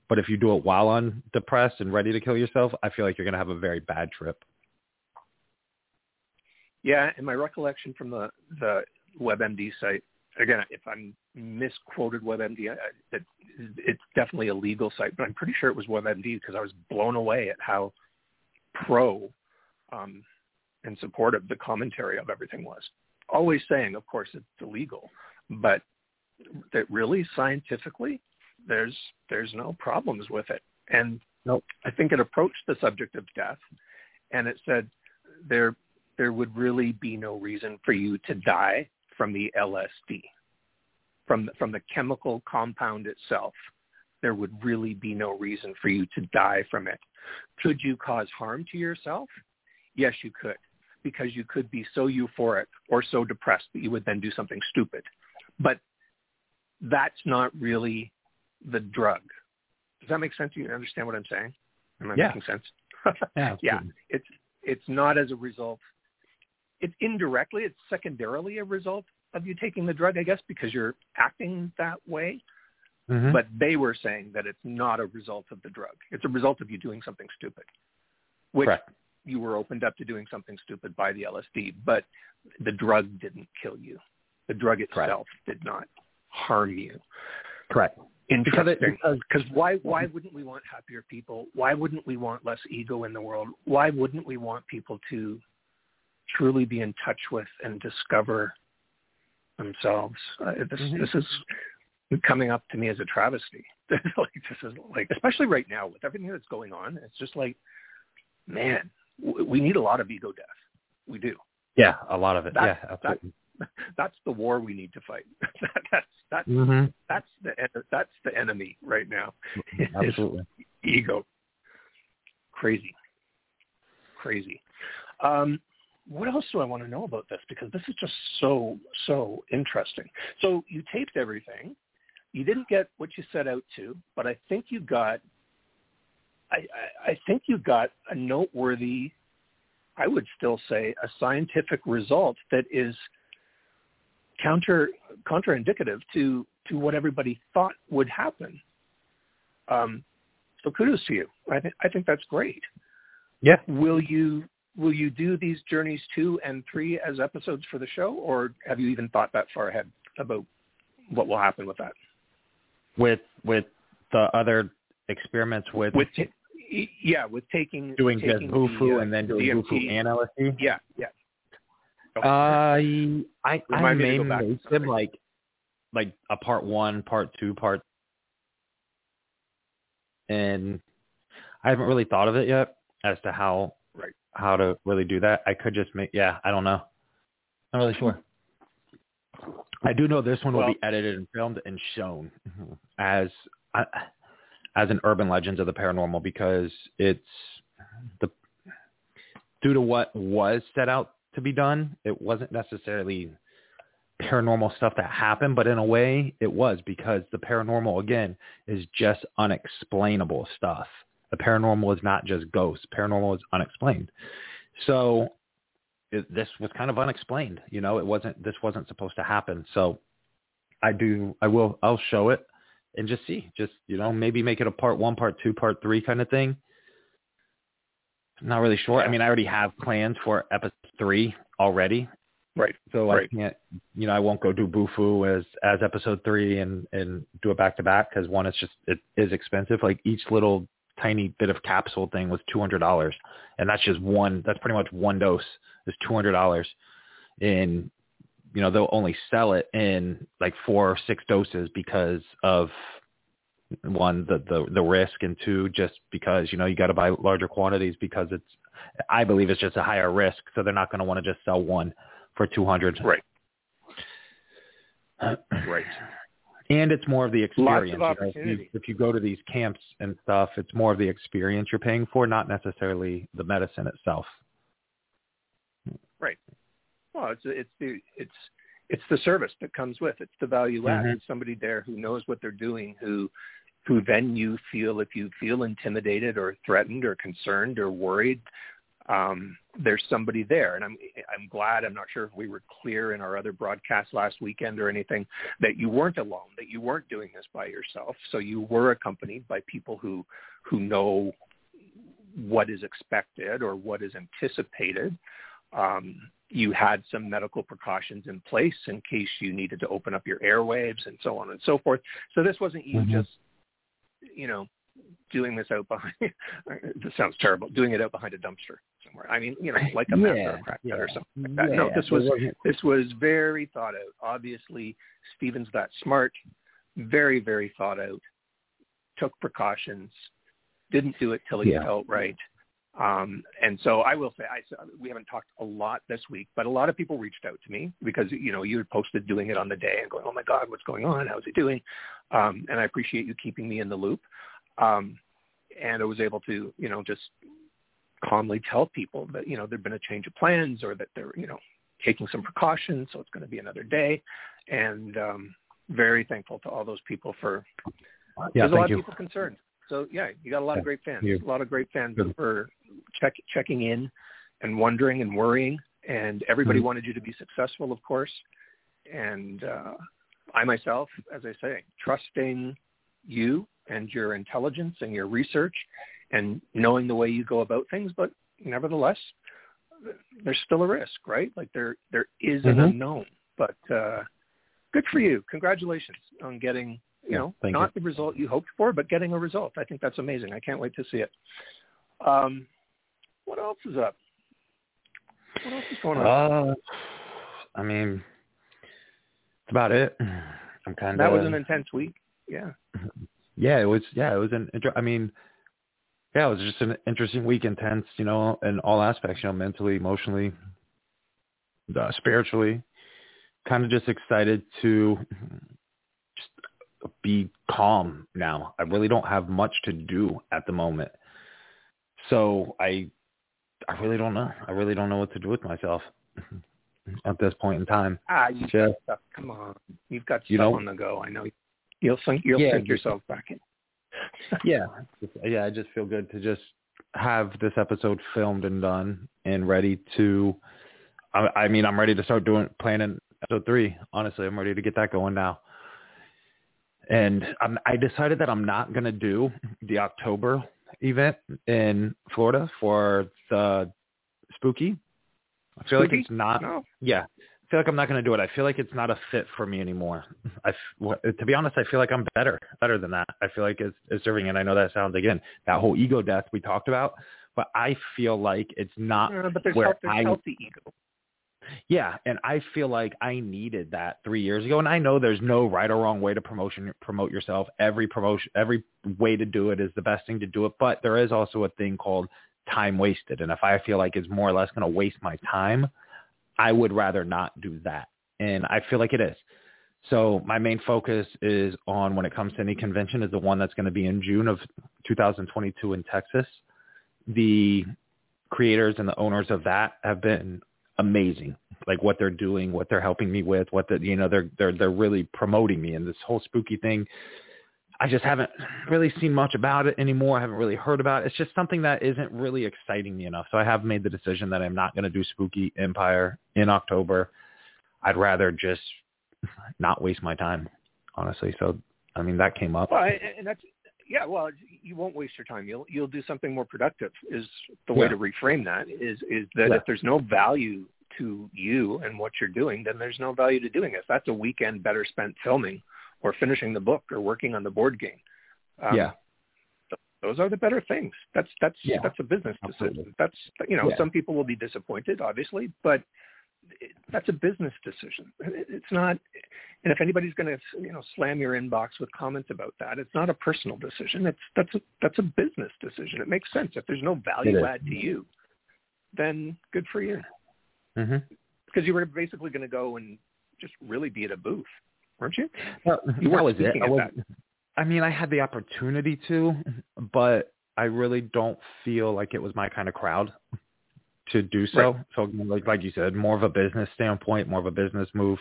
[SPEAKER 3] But if you do it while on depressed and ready to kill yourself, I feel like you're going to have a very bad trip.
[SPEAKER 2] Yeah, and my recollection from the the WebMD site again, if I'm misquoted WebMD, I- it, it's definitely a legal site, but I'm pretty sure it was WebMD because I was blown away at how pro um, and supportive the commentary of everything was. Always saying, of course, it's illegal, but that really scientifically, there's there's no problems with it. And
[SPEAKER 3] Nope.
[SPEAKER 2] I think it approached the subject of death, and it said there there would really be no reason for you to die from the LSD, from the, from the chemical compound itself. There would really be no reason for you to die from it. Could you cause harm to yourself? Yes, you could, because you could be so euphoric or so depressed that you would then do something stupid. But that's not really the drug. Does that make sense? Do you understand what I'm saying? Am I
[SPEAKER 3] Yeah.
[SPEAKER 2] making sense?
[SPEAKER 3] Yeah,
[SPEAKER 2] yeah, it's it's not as a result. It's indirectly, it's secondarily a result of you taking the drug, I guess, because you're acting that way.
[SPEAKER 3] Mhm.
[SPEAKER 2] But they were saying that it's not a result of the drug. It's a result of you doing something stupid, which
[SPEAKER 3] Correct.
[SPEAKER 2] you were opened up to doing something stupid by the LSD. But the drug didn't kill you. The drug
[SPEAKER 3] Correct.
[SPEAKER 2] itself did not harm you.
[SPEAKER 3] Correct.
[SPEAKER 2] Interesting.
[SPEAKER 3] because
[SPEAKER 2] Because why why wouldn't we want happier people? Why wouldn't we want less ego in the world? Why wouldn't we want people to truly be in touch with and discover themselves? Uh, this
[SPEAKER 3] Mhm.
[SPEAKER 2] this is coming up to me as a travesty. like this is like especially right now with everything that's going on. It's just like, man, w- we need a lot of ego death. We do.
[SPEAKER 3] yeah, a lot of it.
[SPEAKER 2] That-
[SPEAKER 3] yeah, absolutely.
[SPEAKER 2] That's the war we need to fight. that's that's
[SPEAKER 3] hmm
[SPEAKER 2] that's the that's the enemy right now.
[SPEAKER 3] Absolutely.
[SPEAKER 2] ego. Crazy. Crazy. Um, what else do I want to know about this? Because this is just so, so interesting. So you taped everything. You didn't get what you set out to, but I think you got, I, I, I think you got a noteworthy, I would still say, a scientific result that is counter, counterindicative to, to what everybody thought would happen. Um, so kudos to you. I think I think that's great.
[SPEAKER 3] Yeah.
[SPEAKER 2] Will you will you do these journeys two and three as episodes for the show, or have you even thought that far ahead about what will happen with that?
[SPEAKER 3] With with the other experiments with
[SPEAKER 2] with t- yeah with taking
[SPEAKER 3] doing
[SPEAKER 2] taking the, uh,
[SPEAKER 3] and then doing
[SPEAKER 2] DMT.
[SPEAKER 3] LSD.
[SPEAKER 2] Yeah, yeah.
[SPEAKER 3] Uh, I I
[SPEAKER 2] Remind me to
[SPEAKER 3] may
[SPEAKER 2] go back to
[SPEAKER 3] make them like like a part one, part two, part, and I haven't really thought of it yet as to how. How to really do that. I could just make yeah, I don't know. Not really sure. I do know this one will
[SPEAKER 2] Well-
[SPEAKER 3] be edited and filmed and shown as uh, as an urban legends of the paranormal because it's the due to what was set out to be done, it wasn't necessarily paranormal stuff that happened, but in a way it was because the paranormal again is just unexplainable stuff. The paranormal is not just ghosts. Paranormal is unexplained. So it, this was kind of unexplained. You know, it wasn't. This wasn't supposed to happen. So I do. I will. I'll show it and just see. Just you know, maybe make it a part one, part two, part three kind of thing. I'm not really sure. I mean, I already have plans for episode three already.
[SPEAKER 2] Right.
[SPEAKER 3] So
[SPEAKER 2] Right.
[SPEAKER 3] I can't, you know, I won't go do Bufo as as episode three and and do it back to back because one, it's just it is expensive. Like each little tiny bit of capsule thing was two hundred dollars, and that's just one. That's pretty much one dose is two hundred dollars, and you know they'll only sell it in like four or six doses because of one the the the risk and two just because you know you got to buy larger quantities because it's I believe it's just a higher risk so they're not going to want to just sell one for 200
[SPEAKER 2] Right. Right.
[SPEAKER 3] And it's more of the experience.
[SPEAKER 2] Lots of
[SPEAKER 3] you know, if, you, if you go to these camps and stuff it's more of the experience you're paying for not necessarily the medicine itself Right.
[SPEAKER 2] Well, it's it's the it's it's the service that comes with. It's the value add.
[SPEAKER 3] Mm-hmm.
[SPEAKER 2] It's somebody there who knows what they're doing, who who then you feel if you feel intimidated or threatened or concerned or worried, um, there's somebody there. And I'm I'm glad. I'm not sure if we were clear in our other broadcast last weekend or anything that you weren't alone, that you weren't doing this by yourself. So you were accompanied by people who who know what is expected or what is anticipated. Um, you had some medical precautions in place in case you needed to open up your airwaves and so on and so forth. So this wasn't you
[SPEAKER 3] Mhm.
[SPEAKER 2] just, you know, doing this out behind. this sounds terrible. Doing it out behind a dumpster somewhere. I mean, you know, like a meth or a crack nut or something like that. no, this was this was very thought out. Obviously, Stephen's that smart, very, very thought out, took precautions, didn't do it till he
[SPEAKER 3] Yeah.
[SPEAKER 2] felt right. Um, and so I will say, I, we haven't talked a lot this week, but a lot of people reached out to me because, you know, you had posted doing it on the day and going, oh my God, what's going on? How's he doing? Um, and I appreciate you keeping me in the loop. Um, and I was able to, you know, just calmly tell people that, you know, there'd been a change of plans or that they're, you know, taking some precautions. So it's going to be another day. And, um, very thankful to all those people for,
[SPEAKER 3] yeah
[SPEAKER 2] there's a lot
[SPEAKER 3] you
[SPEAKER 2] of people concerned. So yeah, you got a lot of great fans.
[SPEAKER 3] you.
[SPEAKER 2] A lot of great fans
[SPEAKER 3] Good.
[SPEAKER 2] for check, checking in and wondering and worrying. And everybody
[SPEAKER 3] Mhm.
[SPEAKER 2] wanted you to be successful, of course. And uh, I myself, as I say, trusting you and your intelligence and your research and knowing the way you go about things. But nevertheless, there's still a risk, right? Like there there is an
[SPEAKER 3] Mhm.
[SPEAKER 2] unknown. But uh, good for you. Congratulations on getting you know,
[SPEAKER 3] thank
[SPEAKER 2] not the result you hoped for, but getting a result. I think that's amazing. I can't wait to see it. Um, what else is up? What else is going on?
[SPEAKER 3] Uh, I mean, that's about it. I'm kind of.
[SPEAKER 2] that was an intense week. Yeah.
[SPEAKER 3] Yeah, it was. Yeah, it was an. I mean, yeah, it was just an interesting week, intense. You know, in all aspects. You know, mentally, emotionally, uh, spiritually. Kind of just excited to just be calm now. I really don't have much to do at the moment, so I, I really don't know. I really don't know what to do with myself at this point in time.
[SPEAKER 2] Ah, you stuff. Come on. You've got stuff
[SPEAKER 3] You know-
[SPEAKER 2] on the go. I know. You'll sink, you'll
[SPEAKER 3] Yeah,
[SPEAKER 2] sink yourself back in.
[SPEAKER 3] yeah yeah i just feel good to just have this episode filmed and done and ready to i, I mean i'm ready to start doing planning episode three honestly i'm ready to get that going now and I'm, I decided that I'm not going to do the October event in Florida for the spooky. I feel
[SPEAKER 2] Spooky?
[SPEAKER 3] like it's not.
[SPEAKER 2] No.
[SPEAKER 3] Yeah, I feel like I'm not going to do it. I feel like it's not a fit for me anymore. I, to be honest, I feel like I'm better, better than that. I feel like it's, it's serving, and I know that sounds again that whole ego death we talked about, but I feel like it's not
[SPEAKER 2] but there's,
[SPEAKER 3] where
[SPEAKER 2] health, there's
[SPEAKER 3] I
[SPEAKER 2] healthy ego.
[SPEAKER 3] yeah, and I feel like I needed that three years ago. And I know there's no right or wrong way to promotion promote yourself. Every promotion, every way to do it is the best thing to do it. But there is also a thing called time wasted. And if I feel like it's more or less going to waste my time, I would rather not do that. And I feel like it is. So my main focus is on when it comes to any convention is the one that's going to be in June of 2022 in Texas. The creators and the owners of that have been amazing. Like what they're doing, what they're helping me with, what the you know they're they're they're really promoting me and this whole spooky thing. I just haven't really seen much about it anymore. I haven't really heard about it. It's just something that isn't really exciting me enough. So I have made the decision that I'm not going to do Spooky Empire in October. I'd rather just not waste my time, honestly. So I mean that came up.
[SPEAKER 2] Well, and and that's yeah. Well, you won't waste your time. You'll you'll do something more productive. Is the way
[SPEAKER 3] Yeah.
[SPEAKER 2] to reframe that. Is is that
[SPEAKER 3] Yeah.
[SPEAKER 2] if there's no value to you and what you're doing, then there's no value to doing it. If that's a weekend better spent filming or finishing the book or working on the board game. Um,
[SPEAKER 3] yeah.
[SPEAKER 2] those are the better things. That's that's
[SPEAKER 3] Yeah,
[SPEAKER 2] that's a business
[SPEAKER 3] absolutely.
[SPEAKER 2] decision. That's you know
[SPEAKER 3] Yeah.
[SPEAKER 2] some people will be disappointed, obviously, but it, that's a business decision. It- It's not. And if anybody's going to you know slam your inbox with comments about that, it's not a personal decision. It's that's a that's a business decision. It makes sense. If there's no value add to you, then good for you.
[SPEAKER 3] hmm
[SPEAKER 2] Because you were basically going to go and just really be at a booth, weren't you?
[SPEAKER 3] Well,
[SPEAKER 2] You
[SPEAKER 3] that
[SPEAKER 2] weren't
[SPEAKER 3] was it. I, was. I mean, I had the opportunity to, but I really don't feel like it was my kind of crowd to do so.
[SPEAKER 2] Right.
[SPEAKER 3] So, like like you said, more of a business standpoint, more of a business move.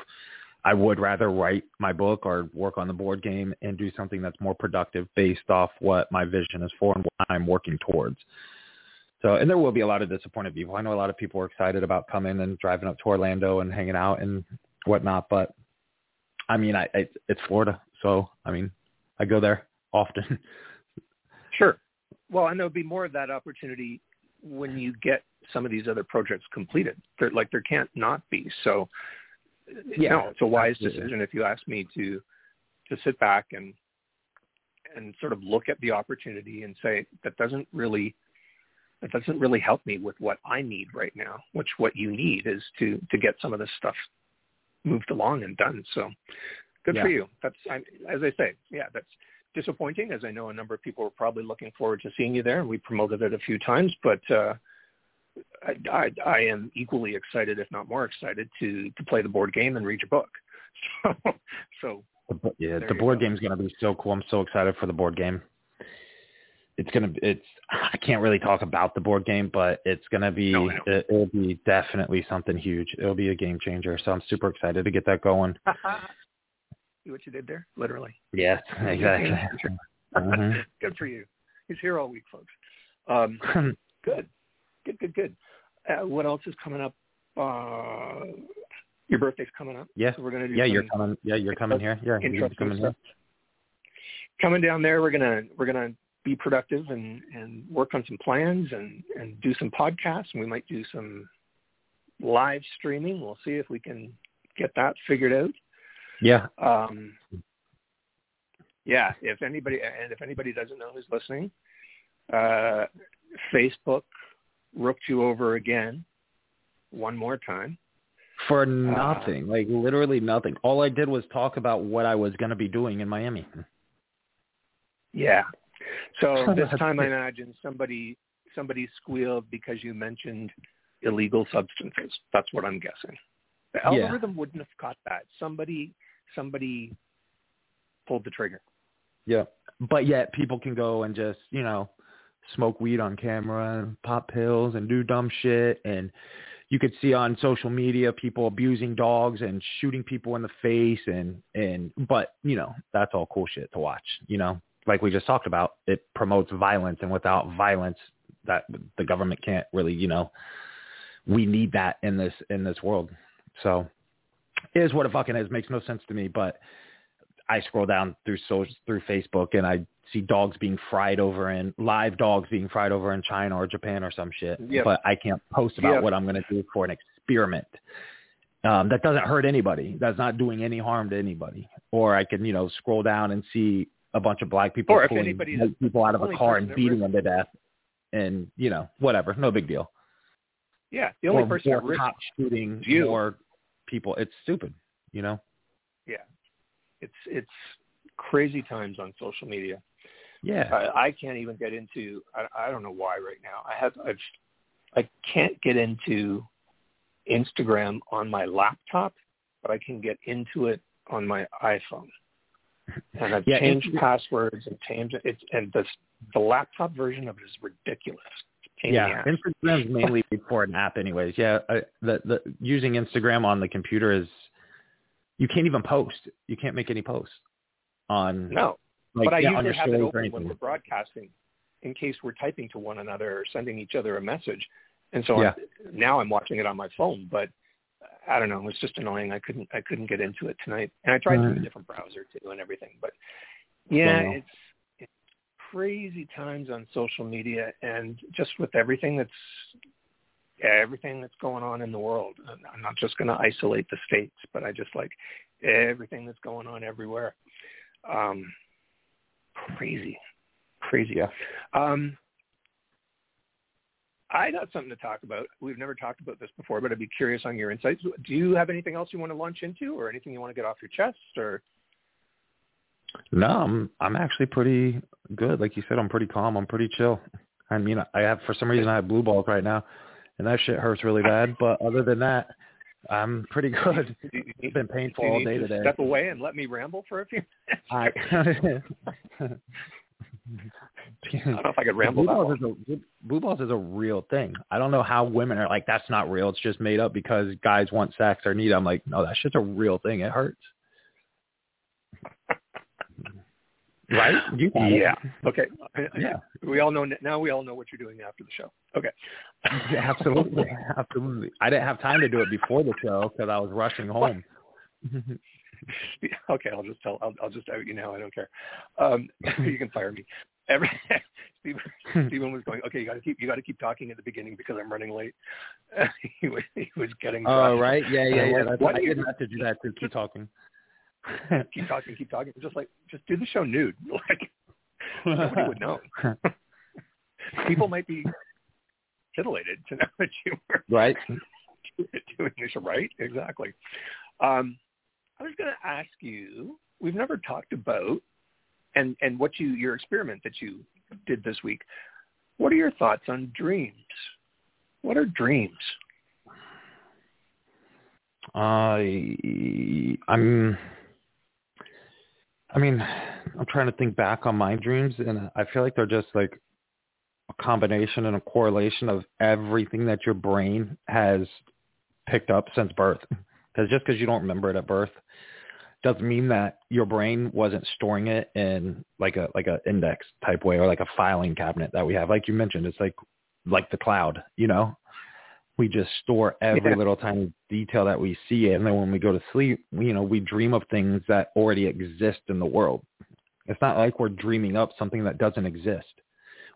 [SPEAKER 3] I would rather write my book or work on the board game and do something that's more productive based off what my vision is for and what I'm working towards. So, and there will be a lot of disappointed people. I know a lot of people are excited about coming and driving up to Orlando and hanging out and whatnot, but I mean, I, I it's Florida, so I mean, I go there often.
[SPEAKER 2] Sure. Well, and there'll be more of that opportunity when you get some of these other projects completed. There, like there can't not be. So,
[SPEAKER 3] Yeah,
[SPEAKER 2] no, it's a wise
[SPEAKER 3] absolutely.
[SPEAKER 2] decision if you ask me to to sit back and and sort of look at the opportunity and say that doesn't really that doesn't really help me with what I need right now. Which what you need is to to get some of this stuff moved along and done. So, good for you. That's I, as I say, yeah, that's disappointing as I know a number of people were probably looking forward to seeing you there and we promoted it a few times, but uh, I, I, I am equally excited, if not more excited, to, to play the board game and read your book. So, so
[SPEAKER 3] yeah, the board
[SPEAKER 2] go.
[SPEAKER 3] is gonna be so cool. I'm so excited for the board game. It's gonna. It's. I can't really talk about the board game, but it's gonna be.
[SPEAKER 2] No, I know.
[SPEAKER 3] it, it'll be definitely something huge. It'll be a game changer. So I'm super excited to get that going.
[SPEAKER 2] see what you did there? Literally.
[SPEAKER 3] Yes, exactly. Mhm.
[SPEAKER 2] good for you. He's here all week, folks. Um, good, good, good, good. Uh, what else is coming up? Uh, your birthday's coming up.
[SPEAKER 3] Yeah.
[SPEAKER 2] So we're gonna do
[SPEAKER 3] yeah, you're coming. Yeah, you're coming here. Yeah, you're coming
[SPEAKER 2] stuff. Coming down there, we're gonna we're gonna be productive and and work on some plans and and do some podcasts. And we might do some live streaming. We'll see if we can get that figured out.
[SPEAKER 3] Yeah.
[SPEAKER 2] Um, yeah, if anybody and if anybody doesn't know who's listening, uh, Facebook rooked you over again, one more time.
[SPEAKER 3] For nothing, like literally nothing. All I did was talk about what I was gonna be doing in Miami.
[SPEAKER 2] Yeah. So this time I imagine somebody somebody squealed because you mentioned illegal substances. That's what I'm guessing. The
[SPEAKER 3] Yeah.
[SPEAKER 2] algorithm wouldn't have caught that. Somebody somebody pulled the trigger.
[SPEAKER 3] Yeah. But yet people can go and just, you know, smoke weed on camera and pop pills and do dumb shit and you could see on social media people abusing dogs and shooting people in the face and and but, you know, that's all cool shit to watch, you know. Like we just talked about, it promotes violence and without violence that the government can't really, you know, we need that in this in this world. So it is what it fucking is. Makes no sense to me, but I scroll down through social through Facebook and I see dogs being fried over in live dogs being fried over in China or Japan or some shit.
[SPEAKER 2] Yep.
[SPEAKER 3] But I can't post about
[SPEAKER 2] Yep.
[SPEAKER 3] what I'm going to do for an experiment. Um, that doesn't hurt anybody. That's not doing any harm to anybody. Or I can, you know, scroll down and see a bunch of black people
[SPEAKER 2] Or
[SPEAKER 3] pulling white people out of a car and beating them to death, and you know, whatever, no big deal.
[SPEAKER 2] Yeah, the only
[SPEAKER 3] or,
[SPEAKER 2] person
[SPEAKER 3] or
[SPEAKER 2] at risk.
[SPEAKER 3] cop shooting
[SPEAKER 2] you.
[SPEAKER 3] more people. It's stupid, you know.
[SPEAKER 2] Yeah, it's it's crazy times on social media.
[SPEAKER 3] Yeah.
[SPEAKER 2] I, I can't even get into. I, I don't know why right now. I have I've I can't get into Instagram on my laptop, but I can get into it on my iPhone. And I've
[SPEAKER 3] Yeah,
[SPEAKER 2] changed passwords and changed it. And the the laptop version of it is ridiculous. It's a pain in the
[SPEAKER 3] Yeah. Instagram's mainly for an app, anyways. Yeah, I, the the using Instagram on the computer is you can't even post. You can't make any posts on
[SPEAKER 2] No,
[SPEAKER 3] like
[SPEAKER 2] but I
[SPEAKER 3] yeah,
[SPEAKER 2] usually have it open when we're broadcasting, in case we're typing to one another or sending each other a message. And so
[SPEAKER 3] Yeah.
[SPEAKER 2] I'm, now I'm watching it on my phone, but I don't know. It was just annoying. I couldn't I couldn't get into it tonight, and I tried through a different browser too and everything. But yeah,
[SPEAKER 3] Wow.
[SPEAKER 2] it's it's crazy times on social media, and just with everything that's yeah, everything that's going on in the world. I'm not just going to isolate the states, but I just like everything that's going on everywhere. Um, crazy, crazy.
[SPEAKER 3] Yeah.
[SPEAKER 2] Um, I got something to talk about. We've never talked about this before, but I'd be curious on your insights. Do you have anything else you want to launch into, or anything you want to get off your chest, or
[SPEAKER 3] No, I'm I'm actually pretty good. Like you said, I'm pretty calm. I'm pretty chill. I mean, I have for some reason I have blue balls right now, and that shit hurts really bad. But other than that, I'm pretty good.
[SPEAKER 2] do you need,
[SPEAKER 3] It's been painful all day
[SPEAKER 2] to
[SPEAKER 3] today.
[SPEAKER 2] step away and let me ramble for a few minutes?
[SPEAKER 3] I
[SPEAKER 2] I don't know if I could ramble
[SPEAKER 3] blue balls is a blue balls is a real thing. I don't know how women are like that's not real. It's just made up because guys want sex or need. it." I'm like, no, that shit's a real thing. It hurts. right? You got it.
[SPEAKER 2] Yeah. Okay.
[SPEAKER 3] Yeah.
[SPEAKER 2] We all know now. We all know what you're doing after the show. Okay.
[SPEAKER 3] Yeah, absolutely, absolutely. I didn't have time to do it before the show because I was rushing home.
[SPEAKER 2] okay. I'll just tell. I'll, I'll just out you now. I don't care. Um, you can fire me. Every Stephen, Stephen was going. Okay, you got to keep. You got to keep talking at the beginning because I'm running late. he was. He was getting.
[SPEAKER 3] oh,
[SPEAKER 2] dressed.
[SPEAKER 3] right. Yeah, yeah, yeah.
[SPEAKER 2] like,
[SPEAKER 3] I
[SPEAKER 2] do you
[SPEAKER 3] did to do that too. Keep talking.
[SPEAKER 2] keep talking. Keep talking. Just like just do the show nude. Like nobody would know. People might be titillated to know that you were
[SPEAKER 3] right.
[SPEAKER 2] doing this right. Exactly. Um, I was going to ask you. We've never talked about and and what you your experiment that you did this week. What are your thoughts on dreams? What are dreams?
[SPEAKER 3] I I'm I mean, I'm trying to think back on my dreams and I feel like they're just like a combination and a correlation of everything that your brain has picked up since birth. Because just because you don't remember it at birth doesn't mean that your brain wasn't storing it in like a like a index type way or like a filing cabinet that we have. Like you mentioned, it's like like the cloud, you know? we just store every
[SPEAKER 2] Yeah.
[SPEAKER 3] little tiny detail that we see it. and then when we go to sleep you know we dream of things that already exist in the world it's not like we're dreaming up something that doesn't exist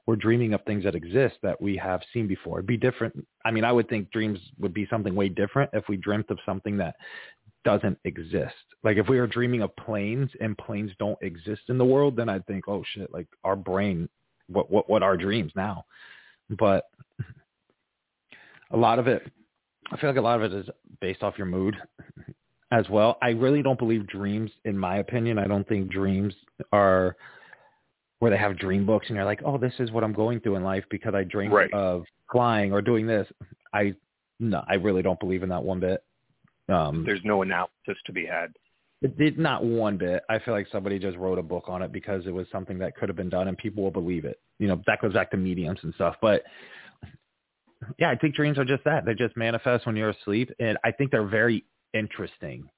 [SPEAKER 3] we're dreaming up things that exist that we have seen before. It'd be different i mean i would think dreams would be something way different if we dreamt of something that doesn't exist. Like if we were dreaming of planes and planes don't exist in the world then i'd think oh shit like our brain what what what are dreams now? But a lot of it i feel like a lot of it is based off your mood as well. I really don't believe dreams in my opinion i don't think dreams are where they have dream books and you're like oh this is what i'm going through in life because i dreamed
[SPEAKER 2] Right.
[SPEAKER 3] of flying or doing this i no i really don't believe in that one bit um
[SPEAKER 2] There's no analysis to be had.
[SPEAKER 3] it did not one bit. I feel like somebody just wrote a book on it because it was something that could have been done and people will believe it. You know, that goes back to mediums and stuff. But yeah, I think dreams are just that. They just manifest when you're asleep. And I think they're very interesting.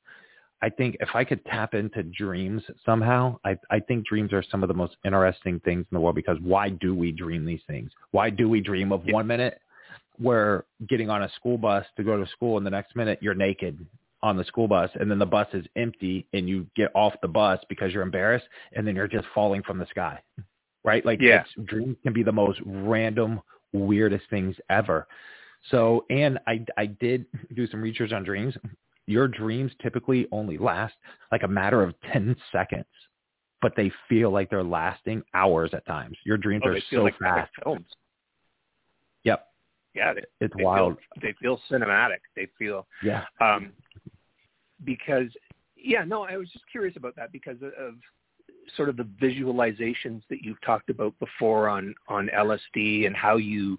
[SPEAKER 3] I think if I could tap into dreams somehow, I, I think dreams are some of the most interesting things in the world because why do we dream these things? Why do we dream of one minute we're getting on a school bus to go to school and the next minute you're naked on the school bus and then the bus is empty and you get off the bus because you're embarrassed and then you're just falling from the sky. Right? Like
[SPEAKER 2] Yeah.
[SPEAKER 3] dreams can be the most random, weirdest things ever. So, and I, I did do some research on dreams. Your dreams typically only last like a matter of 10 seconds, but they feel like they're lasting hours at times. Your dreams
[SPEAKER 2] Oh,
[SPEAKER 3] are so
[SPEAKER 2] like
[SPEAKER 3] fast.
[SPEAKER 2] films.
[SPEAKER 3] Yep.
[SPEAKER 2] Yeah, they,
[SPEAKER 3] It's
[SPEAKER 2] they
[SPEAKER 3] wild.
[SPEAKER 2] Feel, they feel cinematic. They feel
[SPEAKER 3] Yeah.
[SPEAKER 2] um, because yeah, no, I was just curious about that because of, of sort of the visualizations that you've talked about before on on LSD and how you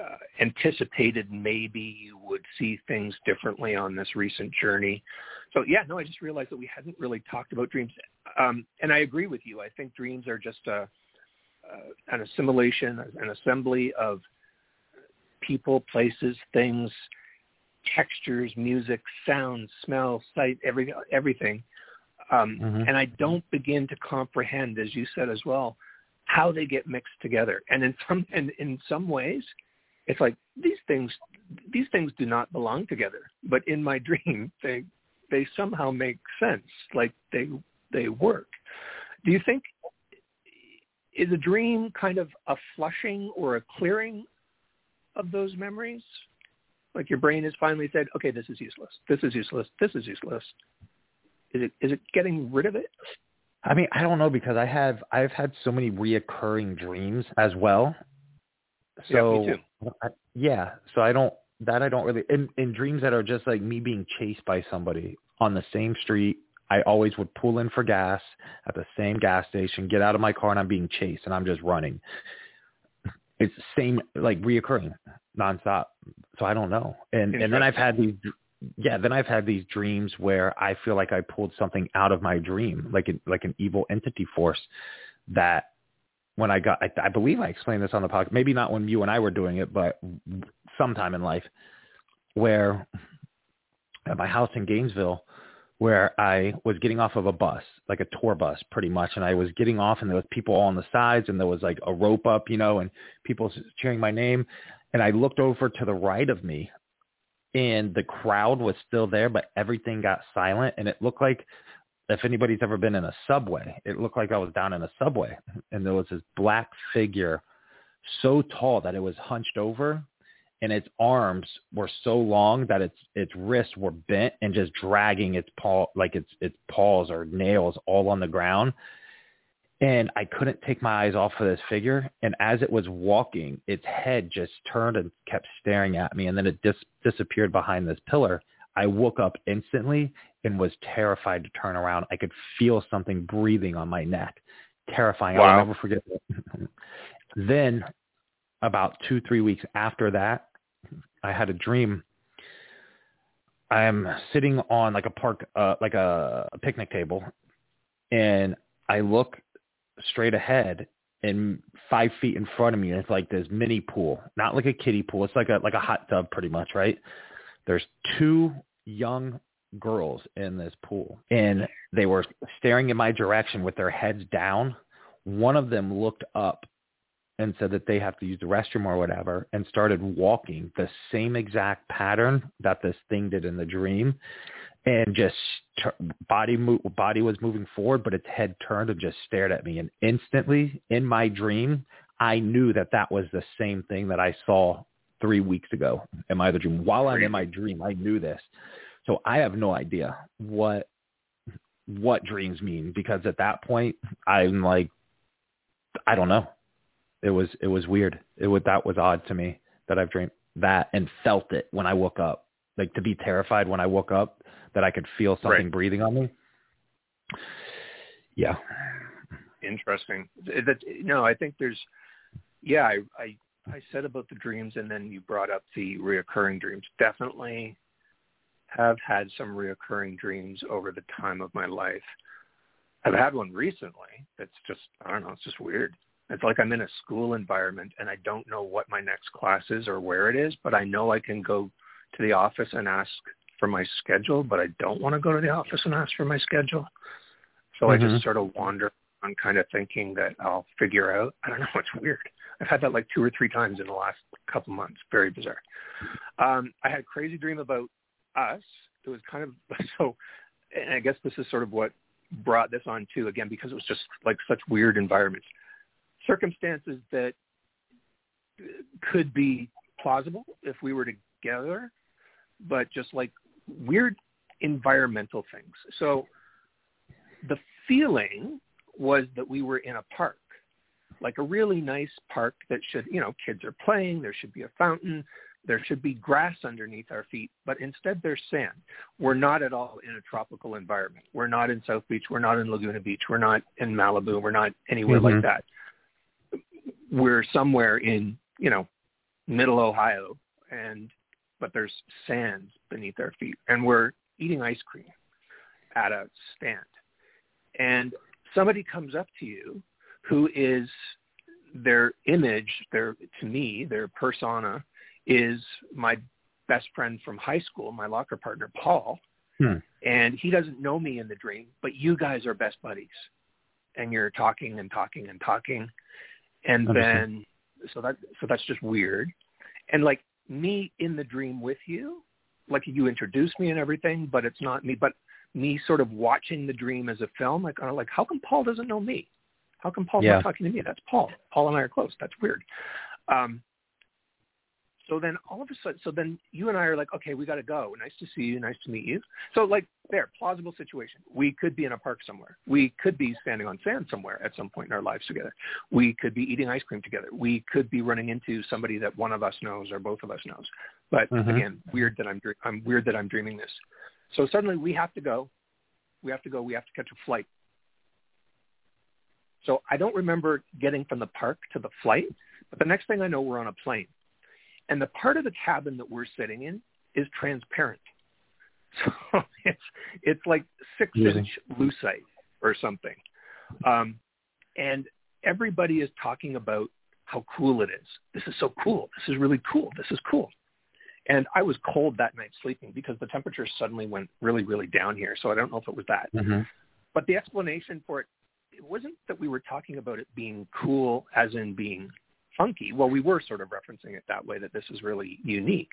[SPEAKER 2] uh, anticipated maybe you would see things differently on this recent journey. So yeah, no, I just realized that we hadn't really talked about dreams, um, and I agree with you. I think dreams are just a, uh, an assimilation, an assembly of people, places, things, textures, music, sound, smell, sight, every, everything. Um,
[SPEAKER 3] Mhm.
[SPEAKER 2] And I don't begin to comprehend, as you said as well, how they get mixed together. And in some, and in some ways, it's like these things, these things do not belong together. But in my dream, they, they somehow make sense, like they, they work. Do you think is a dream kind of a flushing or a clearing of those memories? Like your brain has finally said, okay, this is useless. This is useless. This is useless. Is it is it getting rid of it?
[SPEAKER 3] I mean, I don't know because I have I've had so many reoccurring dreams as well.
[SPEAKER 2] Yeah,
[SPEAKER 3] So
[SPEAKER 2] me
[SPEAKER 3] I, yeah, so I don't that I don't really in, in dreams that are just like me being chased by somebody on the same street. I always would pull in for gas at the same gas station, get out of my car, and I'm being chased, and I'm just running. It's the same like reoccurring nonstop. So I don't know. And and then I've had these yeah, then I've had these dreams where I feel like I pulled something out of my dream, like an, like an evil entity force that when I got, I, I believe I explained this on the podcast, maybe not when you and I were doing it, but sometime in life where at my house in Gainesville, where I was getting off of a bus, like a tour bus pretty much. And I was getting off and there was people all on the sides and there was like a rope up, you know, and people cheering my name. And I looked over to the right of me and the crowd was still there, but everything got silent. And it looked like if anybody's ever been in a subway, it looked like I was down in a subway and there was this black figure so tall that it was hunched over and its arms were so long that its its wrists were bent and just dragging its paw like its its paws or nails all on the ground and I couldn't take my eyes off of this figure. And as it was walking, its head just turned and kept staring at me. And then it dis- disappeared behind this pillar. I woke up instantly and was terrified to turn around. I could feel something breathing on my neck. Terrifying.
[SPEAKER 2] Wow.
[SPEAKER 3] I'll never forget it. then about two, three weeks after that, I had a dream. I am sitting on like a park, uh, like a picnic table, and I look straight ahead and five feet in front of me it's like this mini pool not like a kiddie pool it's like a like a hot tub pretty much right there's two young girls in this pool and they were staring in my direction with their heads down one of them looked up and said that they have to use the restroom or whatever and started walking the same exact pattern that this thing did in the dream and just body mo- body was moving forward, but its head turned and just stared at me. And instantly, in my dream, I knew that that was the same thing that I saw three weeks ago in my other dream. While I'm in my dream, I knew this. So I have no idea what what dreams mean because at that point, I'm like, I don't know. It was it was weird. It was that was odd to me that I've dreamed that and felt it when I woke up. Like to be terrified when I woke up that I could feel something
[SPEAKER 2] Right.
[SPEAKER 3] breathing on me. Yeah.
[SPEAKER 2] Interesting. That no, I think there's yeah, I, I I said about the dreams and then you brought up the reoccurring dreams. Definitely have had some reoccurring dreams over the time of my life. I've had one recently that's just I don't know, it's just weird. It's like I'm in a school environment and I don't know what my next class is or where it is, but I know I can go to the office and ask for my schedule, but I don't want to go to the office and ask for my schedule. So I
[SPEAKER 3] Mhm.
[SPEAKER 2] just sort of wander on kind of thinking that I'll figure out. I don't know. It's weird. I've had that like two or three times in the last couple months. Very bizarre. Um, I had a crazy dream about us it was kind of so. And I guess this is sort of what brought this on too. Again, because it was just like such weird environments, circumstances that could be plausible if we were together, but just like weird environmental things. So the feeling was that we were in a park, like a really nice park that should, you know, kids are playing, there should be a fountain, there should be grass underneath our feet, but instead there's sand. We're not at all in a tropical environment. We're not in South Beach. We're not in Laguna Beach. We're not in Malibu. We're not anywhere mm-hmm. like that. We're somewhere in, you know, middle Ohio and but there's sand beneath our feet and we're eating ice cream at a stand. And somebody comes up to you who is their image, their to me, their persona is my best friend from high school, my locker partner Paul. Hmm. And he doesn't know me in the dream, but you guys are best buddies. And you're talking and talking and talking. And then so that so that's just weird. And like me in the dream with you, like you introduce me and everything, but it's not me. But me sort of watching the dream as a film, like I'm like how come Paul doesn't know me? How come Paul's yeah. not talking to me? That's Paul. Paul and I are close. That's weird. Um, so then all of a sudden, so then you and I are like, okay, we got to go. Nice to see you. Nice to meet you. So like there, plausible situation. We could be in a park somewhere. We could be standing on sand somewhere at some point in our lives together. We could be eating ice cream together. We could be running into somebody that one of us knows or both of us knows. But mm-hmm. again, weird that I'm, I'm weird that I'm dreaming this. So suddenly we have to go. We have to go. We have to catch a flight. So I don't remember getting from the park to the flight, but the next thing I know, we're on a plane. And the part of the cabin that we're sitting in is transparent. So it's it's like six inch lucite or something. Um, and everybody is talking about how cool it is. This is so cool. This is really cool. This is cool. And I was cold that night sleeping because the temperature suddenly went really, really down here. So I don't know if it was that. Mm-hmm. But the explanation for it, it wasn't that we were talking about it being cool as in being funky. Well, we were sort of referencing it that way, that this is really unique.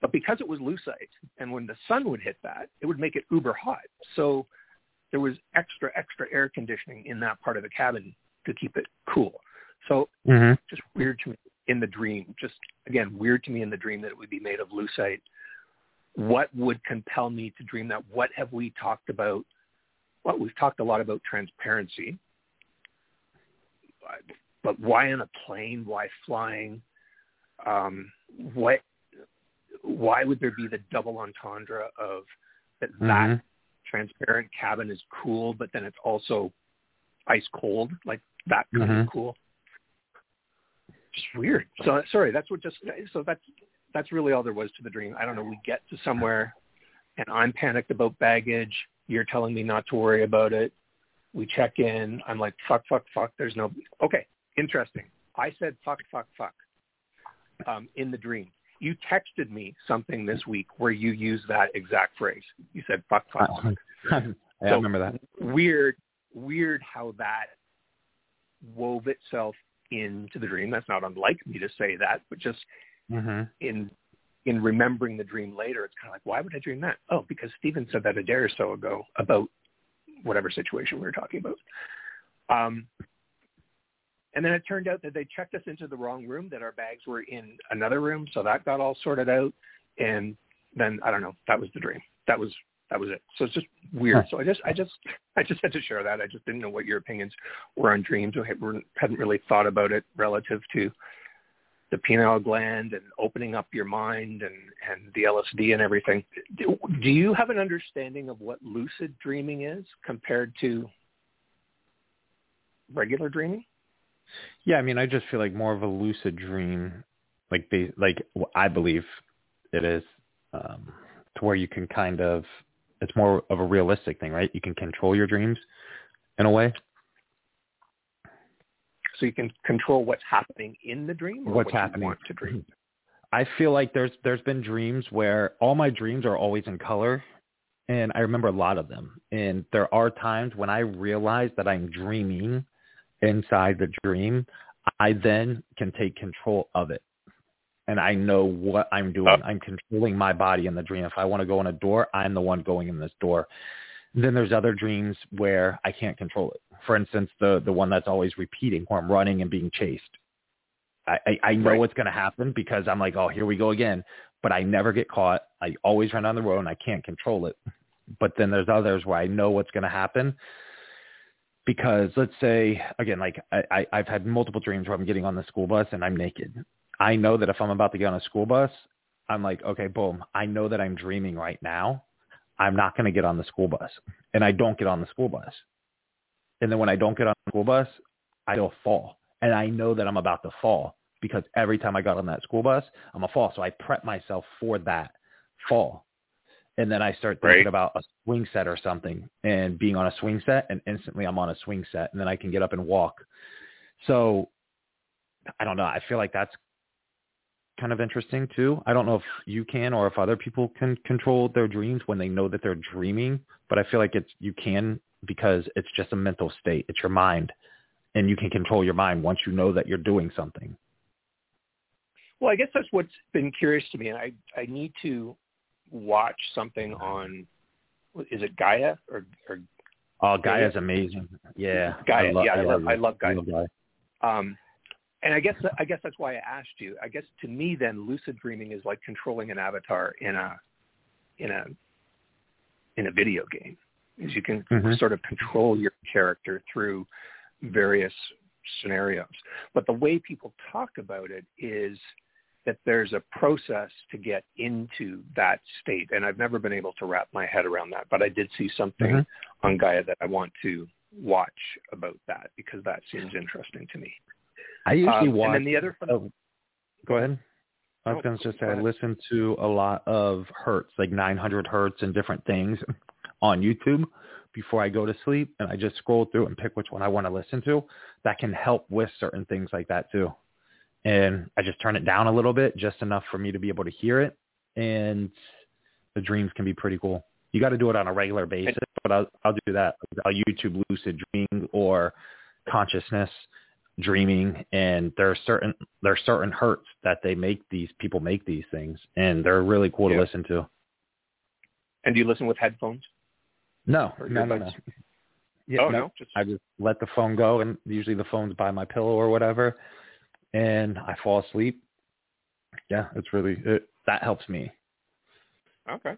[SPEAKER 2] But because it was lucite, and when the sun would hit that, it would make it uber hot. So there was extra, extra air conditioning in that part of the cabin to keep it cool. So mm-hmm. just weird to me in the dream. Just again, weird to me in the dream that it would be made of lucite. What would compel me to dream that? What have we talked about? Well, we've talked a lot about transparency but why on a plane? Why flying? Um, what? Why would there be the double entendre of that mm-hmm. that transparent cabin is cool, but then it's also ice cold, like that kind mm-hmm. of cool? Just weird. So sorry, that's what just so that's that's really all there was to the dream. I don't know. We get to somewhere, and I'm panicked about baggage. You're telling me not to worry about it. We check in. I'm like, fuck, fuck, fuck. There's no. Okay, interesting. I said fuck, fuck, fuck um, in the dream. You texted me something this week where you used that exact phrase. You said fuck, fuck, fuck.
[SPEAKER 3] yeah, so I remember that.
[SPEAKER 2] Weird, weird how that wove itself into the dream. That's not unlike me to say that, but just mm-hmm. in in remembering the dream later, it's kind of like, why would I dream that? Oh, because Stephen said that a day or so ago about whatever situation we were talking about. Um, and then it turned out that they checked us into the wrong room, that our bags were in another room. So that got all sorted out. And then I don't know, that was the dream. That was that was it. So it's just weird. So I just I just I just had to share that. I just didn't know what your opinions were on dreams. I hadn't really thought about it relative to the pineal gland and opening up your mind and and the LSD and everything. Do, do you have an understanding of what lucid dreaming is compared to regular dreaming?
[SPEAKER 3] Yeah, I mean, I just feel like more of a lucid dream, like they, like I believe it is, um, to where you can kind of, it's more of a realistic thing, right? You can control your dreams in a way.
[SPEAKER 2] So you can control what's happening in the dream.
[SPEAKER 3] what's
[SPEAKER 2] what
[SPEAKER 3] happening
[SPEAKER 2] to dream.
[SPEAKER 3] I feel like there's there's been dreams where all my dreams are always in color, and I remember a lot of them. And there are times when I realize that I'm dreaming inside the dream, I then can take control of it. and I know what I'm doing. Oh. I'm controlling my body in the dream. If I want to go in a door, I'm the one going in this door. Then there's other dreams where I can't control it. For instance, the the one that's always repeating, where I'm running and being chased. I I, I know
[SPEAKER 2] Right.
[SPEAKER 3] what's going to happen because I'm like, oh, here we go again. But I never get caught. I always run down the road and I can't control it. But then there's others where I know what's going to happen because let's say again, like I, I I've had multiple dreams where I'm getting on the school bus and I'm naked. I know that if I'm about to get on a school bus, I'm like, okay, boom. I know that I'm dreaming right now. I'm not going to get on the school bus, and I don't get on the school bus. And then when I don't get on the school bus, I still fall, and I know that I'm about to fall because every time I got on that school bus, I'm a fall. So I prep myself for that fall, and then I start thinking
[SPEAKER 2] Right.
[SPEAKER 3] about a swing set or something, and being on a swing set, and instantly I'm on a swing set, and then I can get up and walk. So I don't know. I feel like that's kind of interesting too. I don't know if you can or if other people can control their dreams when they know that they're dreaming, but I feel like it's you can because it's just a mental state. It's your mind and you can control your mind once you know that you're doing something.
[SPEAKER 2] Well, I guess that's what's been curious to me, and I I need to watch something on. Is it Gaia or or
[SPEAKER 3] Oh, Gaia's amazing. Yeah.
[SPEAKER 2] Gaia,
[SPEAKER 3] lo-
[SPEAKER 2] yeah, I love- I love Gaia.
[SPEAKER 3] Gaia.
[SPEAKER 2] um, and I guess I guess that's why I asked you. I guess to me, then lucid dreaming is like controlling an avatar in a in a in a video game. Is you can
[SPEAKER 3] Mhm.
[SPEAKER 2] sort of control your character through various scenarios. But the way people talk about it is that there's a process to get into that state, and I've never been able to wrap my head around that. But I did see something
[SPEAKER 3] Mhm.
[SPEAKER 2] on Gaia that I want to watch about that because that seems interesting to me.
[SPEAKER 3] I usually
[SPEAKER 2] Um,
[SPEAKER 3] watch
[SPEAKER 2] and then the other fun-
[SPEAKER 3] oh, Go ahead. I was
[SPEAKER 2] No,
[SPEAKER 3] going to just say I listen to a lot of hertz, like 900 hertz and different things on YouTube before I go to sleep, and I just scroll through and pick which one I want to listen to. That can help with certain things like that too. And I just turn it down a little bit, just enough for me to be able to hear it, and the dreams can be pretty cool. You got to do it on a regular basis, but I'll I'll do that. I'll YouTube lucid dreaming or consciousness dreaming and there are certain there are certain hertz that they make these people make these things and they're really cool
[SPEAKER 2] Yeah.
[SPEAKER 3] to listen to.
[SPEAKER 2] And do you listen with headphones?
[SPEAKER 3] No, no, no, no. Yeah,
[SPEAKER 2] oh
[SPEAKER 3] no.
[SPEAKER 2] no, just
[SPEAKER 3] I just let the phone go and usually the phone's by my pillow or whatever and I fall asleep. Yeah, it's really it, that helps me.
[SPEAKER 2] okay.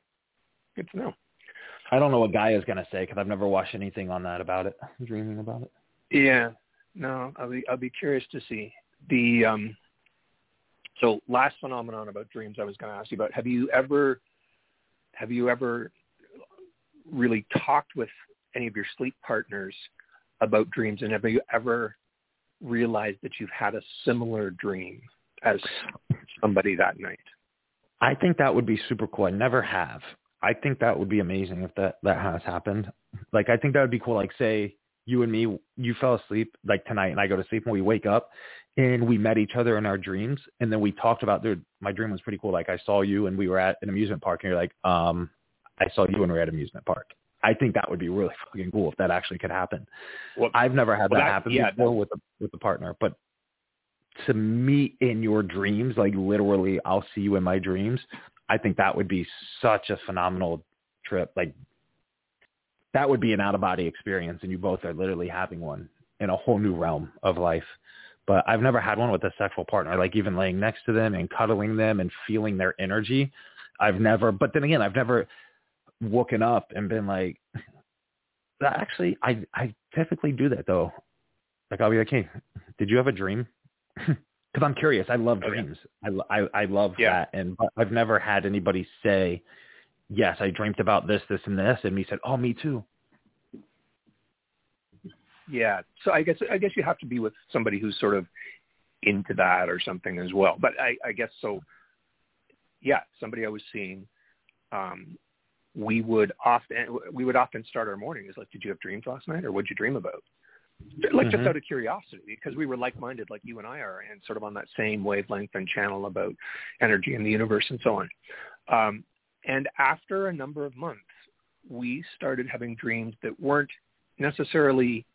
[SPEAKER 2] Good to know.
[SPEAKER 3] I don't know what guy is going to say because I've never watched anything on that about it, dreaming about it.
[SPEAKER 2] Yeah. No, I'll be I'll be curious to see the um. So last phenomenon about dreams I was going to ask you about. Have you ever have you ever really talked with any of your sleep partners about dreams, and have you ever realized that you've had a similar dream as somebody that night?
[SPEAKER 3] I think that would be super cool. I never have. I think that would be amazing if that that has happened. Like I think that would be cool. Like say you and me, you fell asleep like tonight, and I go to sleep, and we wake up, and we met each other in our dreams, and then we talked about. Dude, my dream was pretty cool. Like I saw you, and we were at an amusement park, and you're like, um, I saw you when we were at amusement park. I think that would be really fucking cool if that actually could happen.
[SPEAKER 2] Well,
[SPEAKER 3] I've never had
[SPEAKER 2] Well,
[SPEAKER 3] that,
[SPEAKER 2] that-
[SPEAKER 3] happen
[SPEAKER 2] yeah,
[SPEAKER 3] before with a with a partner, but to meet in your dreams, like literally, I'll see you in my dreams. I think that would be such a phenomenal trip. Like that would be an out of body experience, and you both are literally having one in a whole new realm of life. But I've never had one with a sexual partner, like even laying next to them and cuddling them and feeling their energy. I've never, but then again, I've never woken up and been like, actually, I I typically do that though. Like I'll be like, hey, did you have a dream? Because I'm curious. I love
[SPEAKER 2] Okay.
[SPEAKER 3] dreams. I I, I love
[SPEAKER 2] Yeah.
[SPEAKER 3] that, and I've never had anybody say, yes, I dreamt about this, this, and this, and me said, oh, me too.
[SPEAKER 2] Yeah. So I guess I guess you have to be with somebody who's sort of into that or something as well. But I, I guess so. Yeah, somebody I was seeing, um, we would often we would often start our mornings like, "Did you have dreams last night, or what'd you dream about?" Like just
[SPEAKER 3] Mhm.
[SPEAKER 2] out of curiosity, because we were like-minded, like you and I are, and sort of on that same wavelength and channel about energy and the universe and so on. Um, and after a number of months, we started having dreams that weren't necessarily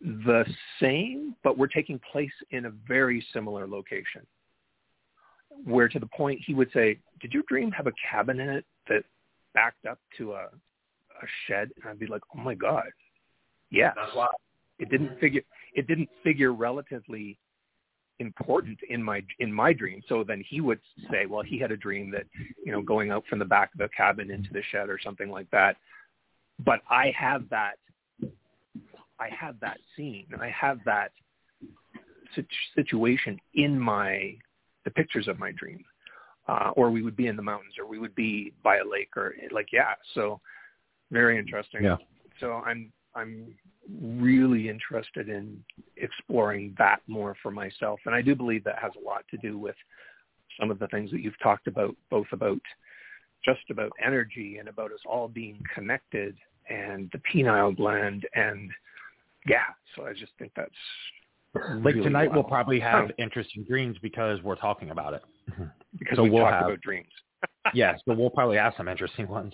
[SPEAKER 2] the same, but were taking place in a very similar location. where to the point he would say, "Did your dream have a cabin in it that backed up to a a shed?" And I'd be like, "Oh my god, yes."
[SPEAKER 3] That's why.
[SPEAKER 2] It didn't figure. It didn't figure relatively important in my in my dream. So then he would say, "Well, he had a dream that you know going out from the back of the cabin into the shed or something like that." But I have that. I have that scene. I have that situation in my the pictures of my dream, uh, or we would be in the mountains, or we would be by a lake, or like yeah. So very interesting.
[SPEAKER 3] Yeah.
[SPEAKER 2] So I'm I'm really interested in exploring that more for myself, and I do believe that has a lot to do with some of the things that you've talked about, both about just about energy and about us all being connected and the pineal gland and yeah so i just think that's
[SPEAKER 3] like
[SPEAKER 2] really
[SPEAKER 3] tonight
[SPEAKER 2] wild.
[SPEAKER 3] we'll probably have interesting dreams because we're talking about it. Mm-hmm.
[SPEAKER 2] because
[SPEAKER 3] so
[SPEAKER 2] we
[SPEAKER 3] we'll
[SPEAKER 2] talked
[SPEAKER 3] have-
[SPEAKER 2] about dreams
[SPEAKER 3] yes, but we'll probably have some interesting ones.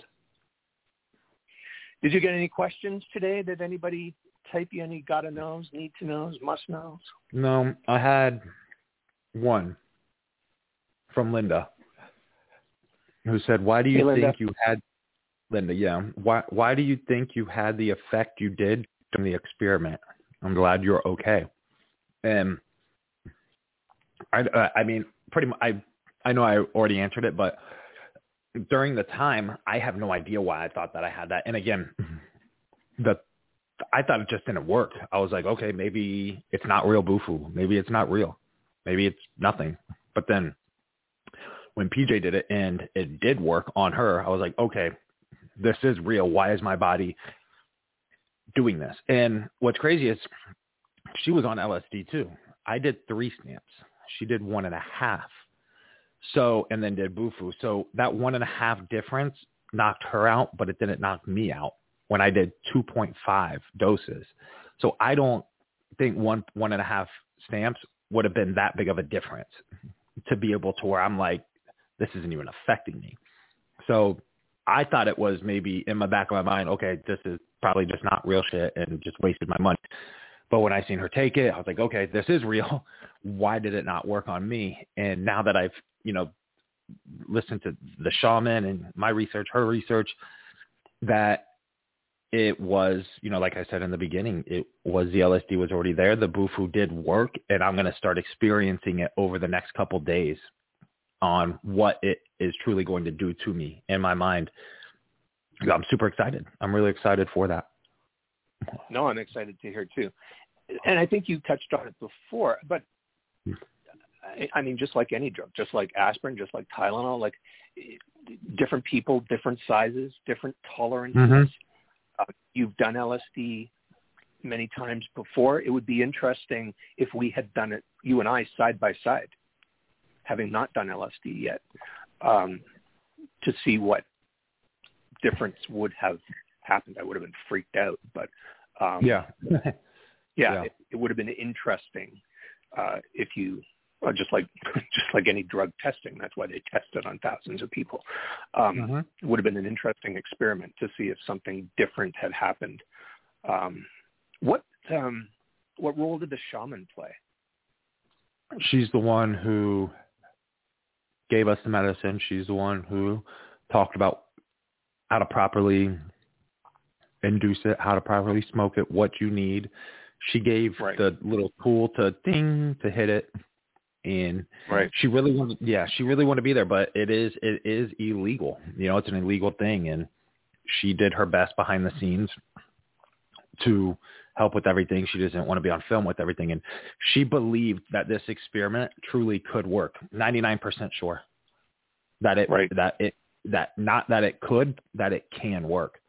[SPEAKER 2] did you get any questions today did anybody type you any gotta knows need to knows must knows
[SPEAKER 3] No, I had one from Linda who said, "Why do you
[SPEAKER 2] Hey,
[SPEAKER 3] think you had Linda? Yeah, why why do you think you had the effect you did from the experiment? I'm glad you're okay." And I uh, I mean, pretty much I I know I already answered it, but during the time, I have no idea why I thought that I had that. And again, the I thought it just didn't work. I was like, okay, maybe it's not real Bufo. Maybe it's not real. Maybe it's nothing. But then when PJ did it and it did work on her, I was like, okay, this is real. Why is my body doing this? And what's crazy is she was on LSD too. I did three stamps. She did one and a half. So, and then did Bufo. So that one and a half difference knocked her out, but it didn't knock me out when I did 2.5 doses. So I don't think one, one and a half stamps would have been that big of a difference to be able to where I'm like, this isn't even affecting me. So I thought it was maybe in my back of my mind, okay, this is probably just not real shit and just wasted my money. But when I seen her take it, I was like, okay, this is real. Why did it not work on me? And now that I've, you know, listened to the shaman and my research, her research, that it was, you know, like I said in the beginning, it was the LSD was already there. The Bufo did work, and I'm going to start experiencing it over the next couple days on what it is truly going to do to me in my mind. I'm super excited. I'm really excited for that.
[SPEAKER 2] no i'm excited to hear too and i think you touched on it before but I- mean, just like any drug, just like aspirin, just like Tylenol, like different people, different sizes, different tolerances.
[SPEAKER 3] Mhm.
[SPEAKER 2] Uh, you've done LSD many times before. It would be interesting if we had done it, you and I, side by side, having not done LSD yet, um, to see what difference would have happened. I would have been freaked out, but um,
[SPEAKER 3] Yeah.
[SPEAKER 2] yeah,
[SPEAKER 3] Yeah.
[SPEAKER 2] It, it would have been interesting uh, if you uh, just like just like any drug testing. That's why they test it on thousands of people. Um,
[SPEAKER 3] Mhm.
[SPEAKER 2] It would have been an interesting experiment to see if something different had happened. Um, what um, what role did the shaman play?
[SPEAKER 3] She's the one who gave us the medicine. She's the one who talked about how to properly induce it, how to properly smoke it, what you need. She gave
[SPEAKER 2] Right.
[SPEAKER 3] the little tool to ding to hit it, and
[SPEAKER 2] Right.
[SPEAKER 3] she really wanted. Yeah, she really wanted to be there, but it is it is illegal. You know, it's an illegal thing, and she did her best behind the scenes to help with everything. She doesn't want to be on film with everything, and she believed that this experiment truly could work. Ninety nine percent sure that it
[SPEAKER 2] Right.
[SPEAKER 3] that it that not that it could that it can work.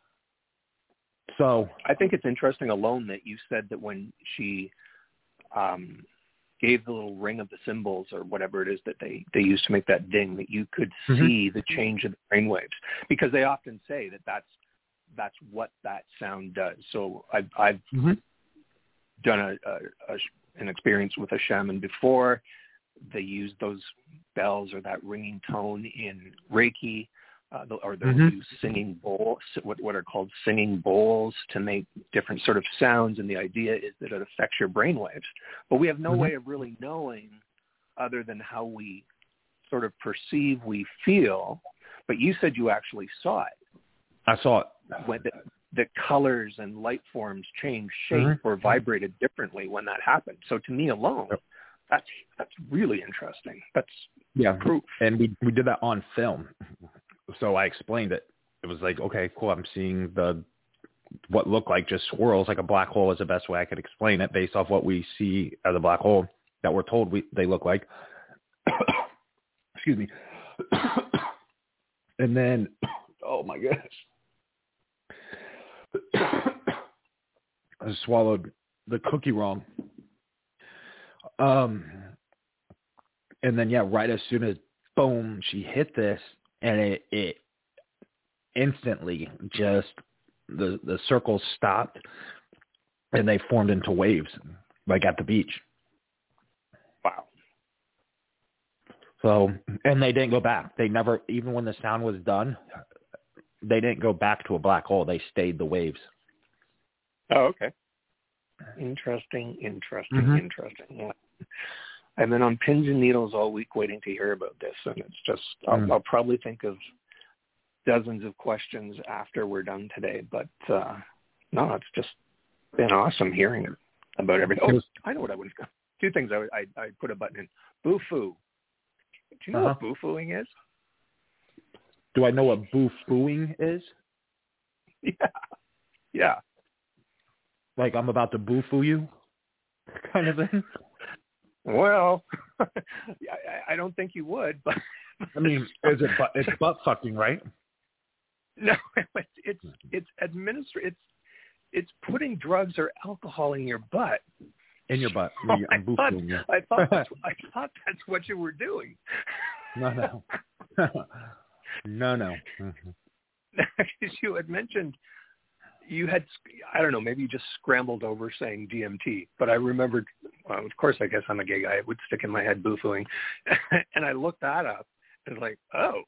[SPEAKER 3] So
[SPEAKER 2] I think it's interesting alone that you said that when she um, gave the little ring of the cymbals or whatever it is that they, they use to make that ding, that you could
[SPEAKER 3] Mhm.
[SPEAKER 2] see the change in the brainwaves because they often say that that's that's what that sound does. So I've I've
[SPEAKER 3] Mhm.
[SPEAKER 2] done a, a, a an experience with a shaman before. They use those bells or that ringing tone in Reiki, uh, or they'll
[SPEAKER 3] Mhm.
[SPEAKER 2] use singing bowls, what what are called singing bowls, to make different sort of sounds. And the idea is that it affects your brainwaves. But we have no
[SPEAKER 3] Mhm.
[SPEAKER 2] way of really knowing, other than how we sort of perceive, we feel, but you said you actually saw it.
[SPEAKER 3] I saw it.
[SPEAKER 2] When the, the colors and light forms changed shape
[SPEAKER 3] Mhm.
[SPEAKER 2] or vibrated differently when that happened. So to me alone,
[SPEAKER 3] Yep.
[SPEAKER 2] that's that's really interesting. That's
[SPEAKER 3] Yeah,
[SPEAKER 2] proof.
[SPEAKER 3] and we we did that on film. So I explained it. It was like, okay, cool. I'm seeing the what looked like just swirls, like a black hole is the best way I could explain it based off what we see as a black hole that we're told we they look like. Excuse me. and then, oh my gosh, I swallowed the cookie wrong. Um, and then yeah, right as soon as boom, she hit this, and it it instantly just the the circles stopped, and they formed into waves, like at the beach.
[SPEAKER 2] Wow.
[SPEAKER 3] So, and they didn't go back. They never, even when the sound was done, they didn't go back to a black hole. They stayed the waves.
[SPEAKER 2] Oh, okay. Interesting, interesting,
[SPEAKER 3] Mhm.
[SPEAKER 2] interesting. I've been on pins and needles all week waiting to hear about this, and it's just I'll,
[SPEAKER 3] Mm.
[SPEAKER 2] I'll probably think of dozens of questions after we're done today. But uh no, it's just been awesome hearing about everything. Oh, I know what I was. Two things I would- I I put a button in. Boo-foo. Do you know
[SPEAKER 3] Uh-huh.
[SPEAKER 2] what boo-fooing is?
[SPEAKER 3] Do I know what boo fooing is?
[SPEAKER 2] Yeah. Yeah.
[SPEAKER 3] Like I'm about to boo foo you, kind of thing.
[SPEAKER 2] Well, I, I don't think you would, but
[SPEAKER 3] I mean, is it butt, it's butt fucking, right?
[SPEAKER 2] No, it's it's it's administer it's it's putting drugs or alcohol in your butt.
[SPEAKER 3] In your butt.
[SPEAKER 2] Oh, I thought-
[SPEAKER 3] you.
[SPEAKER 2] I thought that's, I thought that's what you were doing.
[SPEAKER 3] No, no. no, no.
[SPEAKER 2] Because you had mentioned you had I don't know maybe you just scrambled over saying DMT, but I remembered. Well, of course, I guess I'm a gay guy. It would stick in my head boofooing, and I looked that up and was like, oh,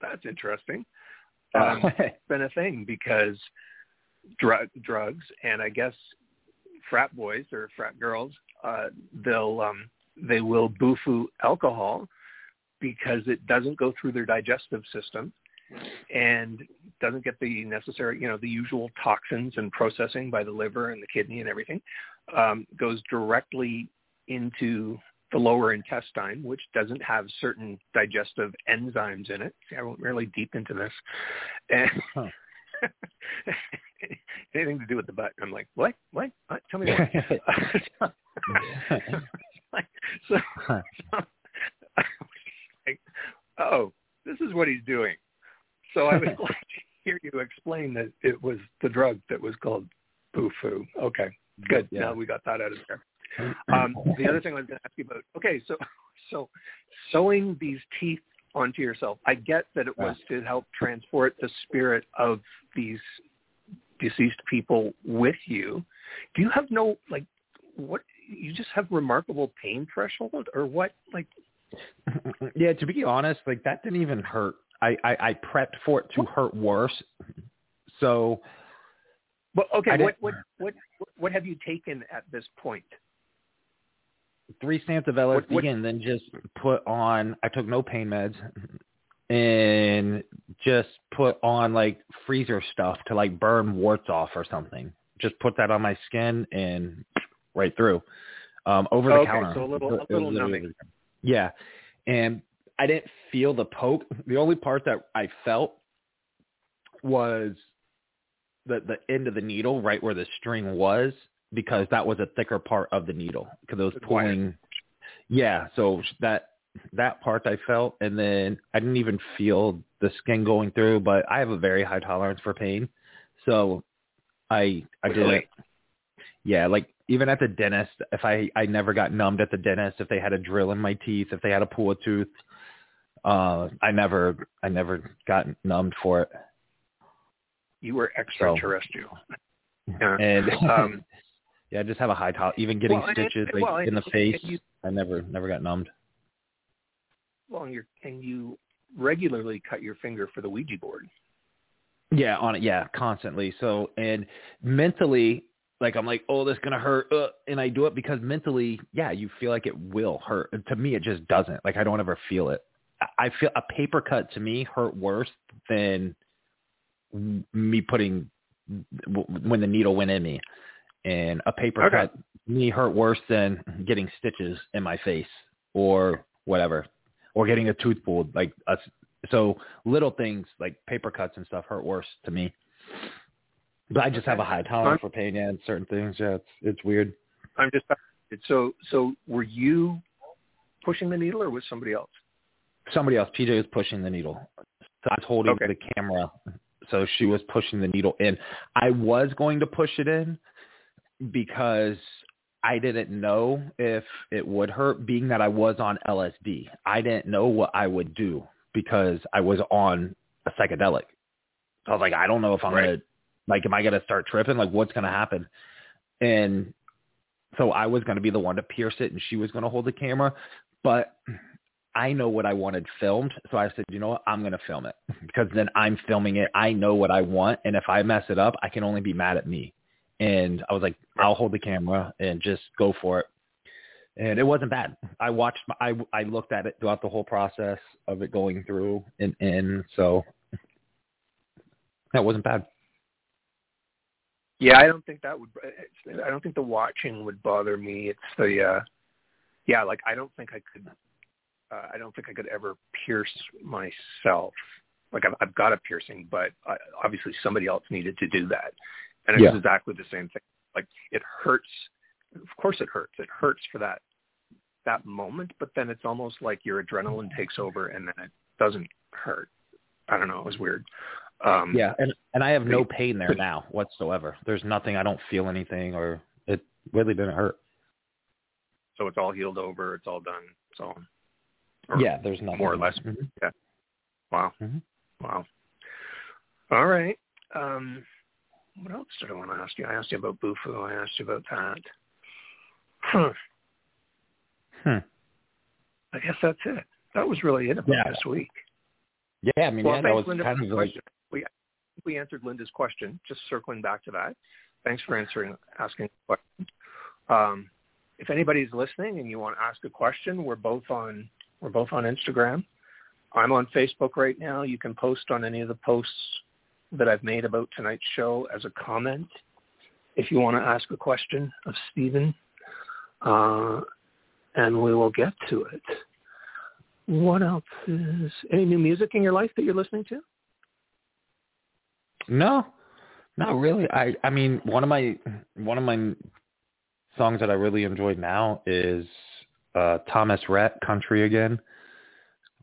[SPEAKER 2] that's interesting. Um, it's been a thing because drug drugs and I guess frat boys or frat girls uh they'll um they will boo-foo alcohol because it doesn't go through their digestive system and doesn't get the necessary you know the usual toxins and processing by the liver and the kidney and everything um goes directly into the lower intestine, which doesn't have certain digestive enzymes in it. See, I went really deep into this. And
[SPEAKER 3] Huh.
[SPEAKER 2] anything to do with the butt. I'm like, what? What? what? Tell me more. so, so like, oh, this is what he's doing. So I was glad to hear you explain that it was the drug that was called Boo-Foo. Okay, good.
[SPEAKER 3] Yeah.
[SPEAKER 2] Now we got that out of there. Um, the other thing I was going to ask you about. Okay, so so sewing these teeth onto yourself. I get that it was to help transport the spirit of these deceased people with you. Do you have no like what? You just have remarkable pain threshold, or what? Like
[SPEAKER 3] yeah, to be honest, like that didn't even hurt. I, I, I prepped for it to hurt worse. So
[SPEAKER 2] but okay. What, what what what have you taken at this point?
[SPEAKER 3] three stamps of LSD
[SPEAKER 2] What- what-
[SPEAKER 3] and then just put on I took no pain meds and just put on like freezer stuff to like burn warts off or something. Just put that on my skin and right through. Um over the
[SPEAKER 2] Okay,
[SPEAKER 3] counter.
[SPEAKER 2] so a little- a little numbing.
[SPEAKER 3] over the counter. Yeah. And I didn't feel the poke. The only part that I felt was the the end of the needle right where the string was because that was a thicker part of the needle because it was pulling yeah so that that part i felt and then i didn't even feel the skin going through but i have a very high tolerance for pain so i i did
[SPEAKER 2] Really?
[SPEAKER 3] it yeah like even at the dentist if i i never got numbed at the dentist if they had a drill in my teeth if they had to pull a tooth uh i never i never got numbed for it
[SPEAKER 2] You were extraterrestrial. Yeah.
[SPEAKER 3] and
[SPEAKER 2] Um,
[SPEAKER 3] yeah, I just have a high top. Even getting
[SPEAKER 2] Well,
[SPEAKER 3] stitches like
[SPEAKER 2] well,
[SPEAKER 3] in the face,
[SPEAKER 2] you-
[SPEAKER 3] I never never got numbed.
[SPEAKER 2] well, and you and you regularly cut your finger for the Ouija board.
[SPEAKER 3] Yeah, on it. Yeah, constantly. So and mentally, like I'm like, oh, this is gonna hurt, uh, and I do it because mentally, yeah, you feel like it will hurt. And to me, it just doesn't. Like I don't ever feel it. I feel a paper cut to me hurt worse than me putting when the needle went in me, and a paper
[SPEAKER 2] Okay.
[SPEAKER 3] cut me hurt worse than getting stitches in my face or whatever, or getting a tooth pulled. Like us, so little things like paper cuts and stuff hurt worse to me. But I just have a high tolerance for pain. And certain things. Yeah, it's it's weird.
[SPEAKER 2] I'm just so so. Were you pushing the needle, or was somebody else?
[SPEAKER 3] Somebody else, PJ was pushing the needle. So I was holding
[SPEAKER 2] Okay.
[SPEAKER 3] the camera, so she was pushing the needle in. I was going to push it in because I didn't know if it would hurt, being that I was on LSD. I didn't know what I would do because I was on a psychedelic. So I was like, I don't know if I'm
[SPEAKER 2] Right.
[SPEAKER 3] gonna like, am I gonna start tripping? Like, what's gonna happen? And so I was gonna be the one to pierce it, and she was gonna hold the camera, but I know what I wanted filmed, so I said, you know what, I'm gonna film it because then I'm filming it. I know what I want, and if I mess it up, I can only be mad at me. And I was like, I'll hold the camera and just go for it. And it wasn't bad. I watched, my, I I looked at it throughout the whole process of it going through and in, so that wasn't bad.
[SPEAKER 2] Yeah, I don't think that would. I don't think the watching would bother me. It's the, uh yeah, like I don't think I could. Uh, I don't think I could ever pierce myself. Like I've, I've got a piercing, but I, obviously somebody else needed to do that, and it's
[SPEAKER 3] Yeah.
[SPEAKER 2] exactly the same thing. Like it hurts. Of course, it hurts. It hurts for that that moment, but then it's almost like your adrenaline takes over, and then it doesn't hurt. I don't know. It was weird. Um,
[SPEAKER 3] Yeah, and and I have no pain there now whatsoever. There's nothing. I don't feel anything, or it really didn't hurt.
[SPEAKER 2] So it's all healed over. It's all done. It's all.
[SPEAKER 3] Yeah, there's nothing
[SPEAKER 2] more or less.
[SPEAKER 3] Mhm.
[SPEAKER 2] Wow.
[SPEAKER 3] Mhm.
[SPEAKER 2] Wow. All right. Um, what else did I want to ask you? I asked you about Bufo. I asked you about that. Huh.
[SPEAKER 3] Hmm.
[SPEAKER 2] I guess that's it. That was really it about
[SPEAKER 3] Yeah.
[SPEAKER 2] this week.
[SPEAKER 3] Yeah, I mean,
[SPEAKER 2] Well,
[SPEAKER 3] yeah, that
[SPEAKER 2] thanks,
[SPEAKER 3] was
[SPEAKER 2] Linda,
[SPEAKER 3] kind of
[SPEAKER 2] the
[SPEAKER 3] like.
[SPEAKER 2] We we answered Linda's question. Just circling back to that. Thanks for answering, asking the question. Um, if anybody's listening and you want to ask a question, we're both on we're both on Instagram. I'm on Facebook right now. You can post on any of the posts that I've made about tonight's show as a comment. If you want to ask a question of Stephen, uh, and we will get to it. What else is any new music in your life that you're listening to?
[SPEAKER 3] no, not really. I I mean, one of my one of my songs that I really enjoy now is uh Thomas Rhett, "Country Again."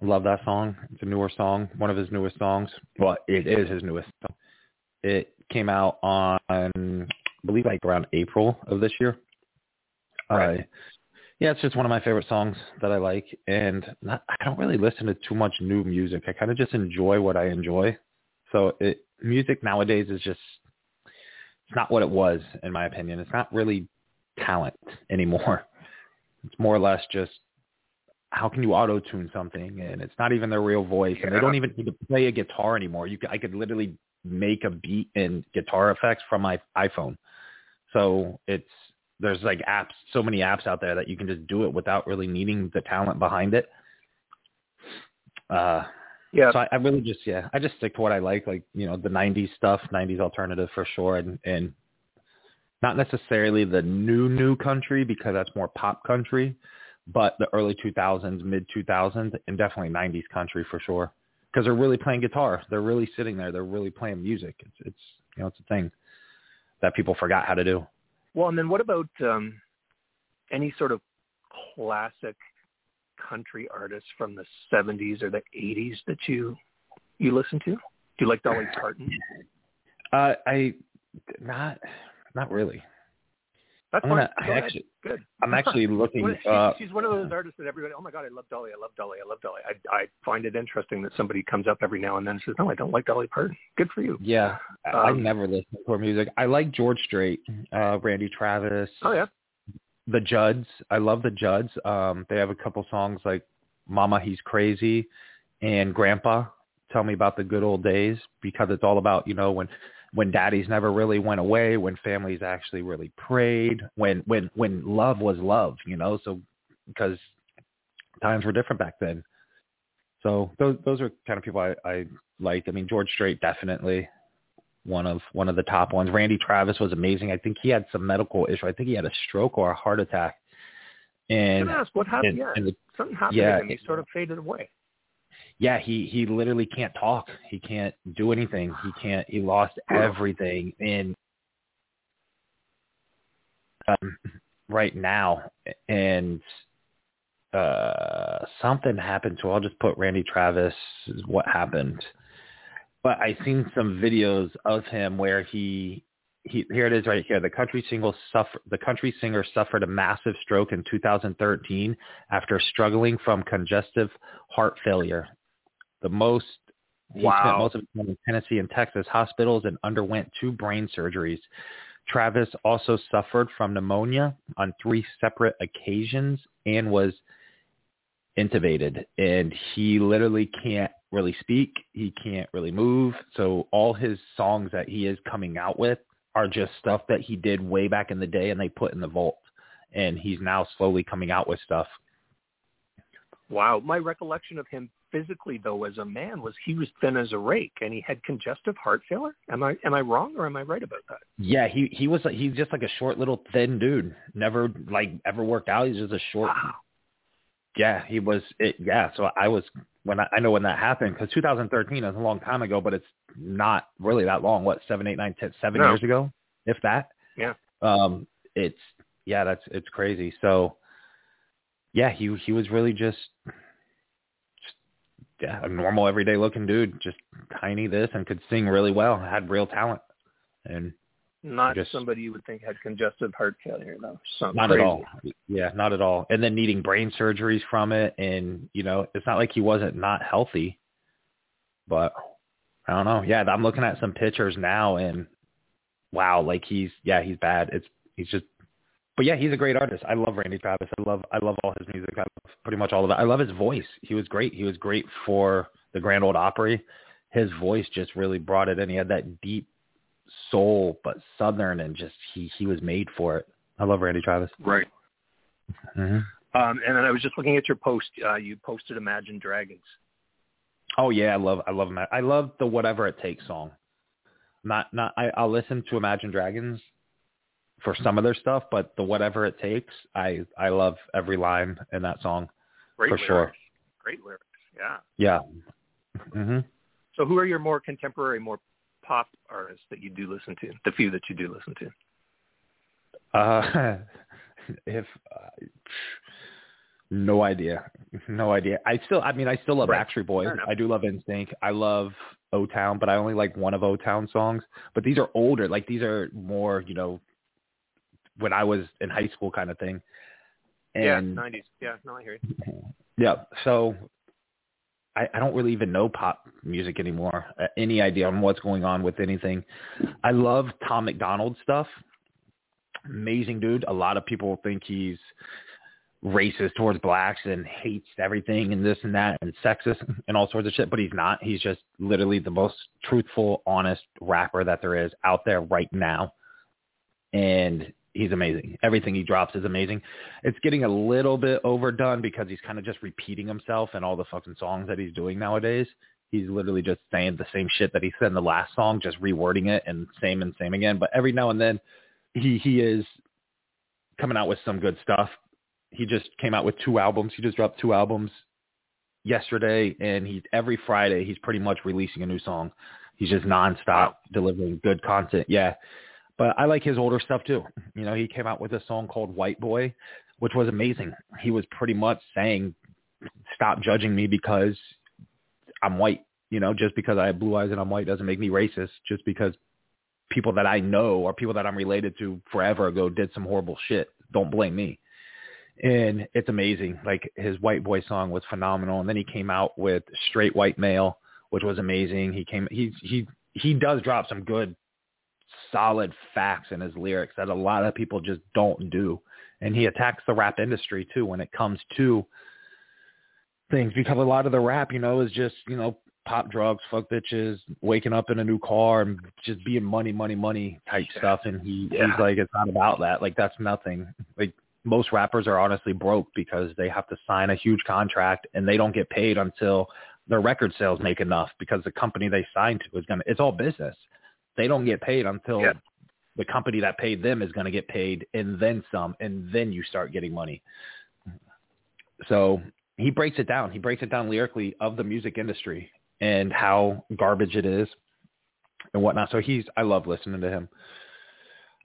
[SPEAKER 3] Love that song. It's a newer song, one of his newest songs. Well, it is his newest song. It came out on, I believe, like around April of this year.
[SPEAKER 2] Right.
[SPEAKER 3] Uh, yeah, it's just one of my favorite songs that I like, and not, I don't really listen to too much new music. I kind of just enjoy what I enjoy. So it, music nowadays is just it's not what it was, in my opinion. It's not really talent anymore. It's more or less just how can you auto tune something, and it's not even their real voice, and they don't even need to play a guitar anymore. You, I could literally make a beat and guitar effects from my iPhone. So it's there's like apps, so many apps out there that you can just do it without really needing the talent behind it. Uh,
[SPEAKER 2] Yeah,
[SPEAKER 3] so I, I really just yeah, I just stick to what I like, like you know the '90s stuff, '90s alternative for sure, and and not necessarily the new new country because that's more pop country, but the early 2000s, mid 2000s, and definitely '90s country for sure because they're really playing guitar, they're really sitting there, they're really playing music. It's it's you know it's a thing that people forgot how to do.
[SPEAKER 2] Well, and then what about um, any sort of classic country artists from the 70s or the 80s that you you listen to? Do you like Dolly Parton?
[SPEAKER 3] Uh, I not not really.
[SPEAKER 2] That's
[SPEAKER 3] I'm gonna
[SPEAKER 2] Go
[SPEAKER 3] actually
[SPEAKER 2] Good.
[SPEAKER 3] I'm actually looking.
[SPEAKER 2] She's,
[SPEAKER 3] uh,
[SPEAKER 2] she's one of those artists that everybody, oh my God, I love Dolly, I love Dolly, I love Dolly. I, I find it interesting that somebody comes up every now and then and says, no, I don't like Dolly Parton. Good for you.
[SPEAKER 3] Yeah, I I
[SPEAKER 2] Um,
[SPEAKER 3] never listen to her music. I like George Strait, uh, Randy Travis,
[SPEAKER 2] Oh, yeah.
[SPEAKER 3] the Judds. I love the Judds. Um, they have a couple songs like "Mama He's Crazy" and "Grandpa." Tell me about the good old days because it's all about you know when when daddies never really went away, when families actually really prayed, when when when love was love, you know. So because times were different back then. So those those are kind of people I, I liked. I mean, George Strait definitely one of one of the top ones. Randy Travis was amazing. I think he had some medical issue. I think he had a stroke or a heart attack. And
[SPEAKER 2] ask what happened.
[SPEAKER 3] and-
[SPEAKER 2] yeah,
[SPEAKER 3] and the-
[SPEAKER 2] something happened
[SPEAKER 3] yeah,
[SPEAKER 2] him. He sort of faded away.
[SPEAKER 3] Yeah, he he literally can't talk. He can't do anything. He can't. He lost everything. And um, right now, and uh something happened to. I'll just put Randy Travis. What happened? But I seen some videos of him where he. He, here it is right here. The country single suffer, the country singer suffered a massive stroke in 2013 after struggling from congestive heart failure the most he spent most of his time in Tennessee and Texas hospitals and underwent two brain surgeries. Travis also suffered from pneumonia on three separate occasions and was intubated. And he literally can't really speak. He can't really move. So all his songs that he is coming out with are just stuff that he did way back in the day and they put in the vault. And he's now slowly coming out with stuff.
[SPEAKER 2] Wow. My recollection of him physically, though, as a man, was he was thin as a rake and he had congestive heart failure. Am I am I wrong or am I right about that?
[SPEAKER 3] Yeah, he he was he's just like a short little thin dude. Never like ever worked out. He's just a short.
[SPEAKER 2] Wow.
[SPEAKER 3] Yeah, he was. It, yeah, so I was when I, I know when that happened because 2013 is a long time ago, but it's not really that long. What seven, eight, nine, ten, seven
[SPEAKER 2] No.
[SPEAKER 3] years ago, if that.
[SPEAKER 2] Yeah.
[SPEAKER 3] Um, it's yeah, that's it's crazy. So, yeah, he he was really just, just yeah, a normal everyday looking dude, just tiny this and could sing really well, had real talent, and
[SPEAKER 2] Not
[SPEAKER 3] Just-
[SPEAKER 2] somebody you would think had congestive heart failure, though. Sounds
[SPEAKER 3] not
[SPEAKER 2] crazy.
[SPEAKER 3] at all. Yeah, not at all. And then needing brain surgeries from it, and you know, it's not like he wasn't not healthy, but I don't know. Yeah, I'm looking at some pictures now, and wow, like he's yeah, he's bad. It's he's just, but yeah, he's a great artist. I love Randy Travis. I love I love all his music. I love pretty much all of it. I love his voice. He was great. He was great for the Grand Ole Opry. His voice just really brought it in. He had that deep soul, but southern, and just he he was made for it. I love Randy Travis.
[SPEAKER 2] Right.
[SPEAKER 3] hmm
[SPEAKER 2] Um, and then I was just looking at your post. Uh, you posted Imagine Dragons.
[SPEAKER 3] Oh yeah, I love I love I love the whatever it takes song. Not not I I'll listen to Imagine Dragons for some of their stuff, but the whatever it takes, I I love every line in that song.
[SPEAKER 2] Great
[SPEAKER 3] For
[SPEAKER 2] lyrics.
[SPEAKER 3] sure.
[SPEAKER 2] Great lyrics. Yeah.
[SPEAKER 3] Yeah. Mhm.
[SPEAKER 2] So who are your more contemporary, more pop artists that you do listen to? The few that you do listen to.
[SPEAKER 3] Uh if uh, no idea. No idea. I still I mean I still love
[SPEAKER 2] Right.
[SPEAKER 3] Backstreet Boys. I do love NSYNC. I love O Town, but I only like one of O Town songs. But these are older. Like these are more, you know, when I was in high school kind of thing.
[SPEAKER 2] yeah,
[SPEAKER 3] And
[SPEAKER 2] nineties. Yeah, no, I hear you.
[SPEAKER 3] yeah, so I, I don't really even know pop music anymore. Uh, any idea on what's going on with anything? I love Tom MacDonald stuff. Amazing dude. A lot of people think he's racist towards blacks and hates everything and this and that and sexist and all sorts of shit, but he's not. He's just literally the most truthful, honest rapper that there is out there right now. And he's amazing. Everything he drops is amazing. It's getting a little bit overdone because he's kind of just repeating himself and all the fucking songs that he's doing nowadays. He's literally just saying the same shit that he said in the last song, just rewording it and same and same again. But every now and then he he is coming out with some good stuff. He just came out with two albums. He just dropped two albums yesterday and he every Friday he's pretty much releasing a new song. He's just nonstop delivering good content. Yeah. But I like his older stuff too. You know, he came out with a song called White Boy, which was amazing. He was pretty much saying, stop judging me because I'm white. You know, just because I have blue eyes and I'm white doesn't make me racist. Just because people that I know or people that I'm related to forever ago did some horrible shit. Don't blame me. And it's amazing. Like his white boy song was phenomenal. And then he came out with straight white male, which was amazing. He came, he, he, he does drop some good solid facts in his lyrics that a lot of people just don't do. And he attacks the rap industry too when it comes to things because a lot of the rap, you know, is just, you know, pop drugs, fuck bitches, waking up in a new car and just being money, money, money type stuff. And he,
[SPEAKER 2] Yeah.
[SPEAKER 3] he's like, it's not about that. Like that's nothing. Like most rappers are honestly broke because they have to sign a huge contract and they don't get paid until their record sales make enough because the company they signed to is going to, it's all business. They don't get paid until
[SPEAKER 2] Yeah.
[SPEAKER 3] the company that paid them is going to get paid and then some, and then you start getting money. So he breaks it down. He breaks it down lyrically of the music industry and how garbage it is and whatnot. So he's, I love listening to him.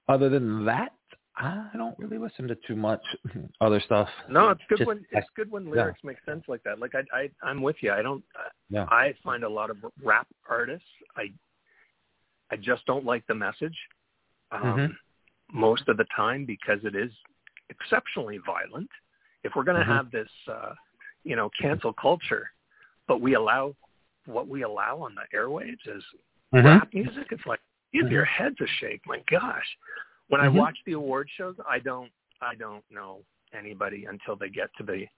[SPEAKER 3] Other than that, I don't really listen to too much other stuff.
[SPEAKER 2] No, it's good
[SPEAKER 3] Just-
[SPEAKER 2] when it's good when lyrics make sense like that. Like I, I I'm with you. I don't.
[SPEAKER 3] Yeah.
[SPEAKER 2] I find a lot of rap artists. I I just don't like the message um,
[SPEAKER 3] Mhm.
[SPEAKER 2] most of the time because it is exceptionally violent. If we're going to
[SPEAKER 3] Mhm.
[SPEAKER 2] have this, uh, you know, cancel culture, but we allow what we allow on the airwaves is
[SPEAKER 3] Mhm.
[SPEAKER 2] rap music. It's like give
[SPEAKER 3] Mhm.
[SPEAKER 2] your heads a shake. My gosh, when I
[SPEAKER 3] Mhm.
[SPEAKER 2] watch the award shows, I don't I don't know anybody until they get to the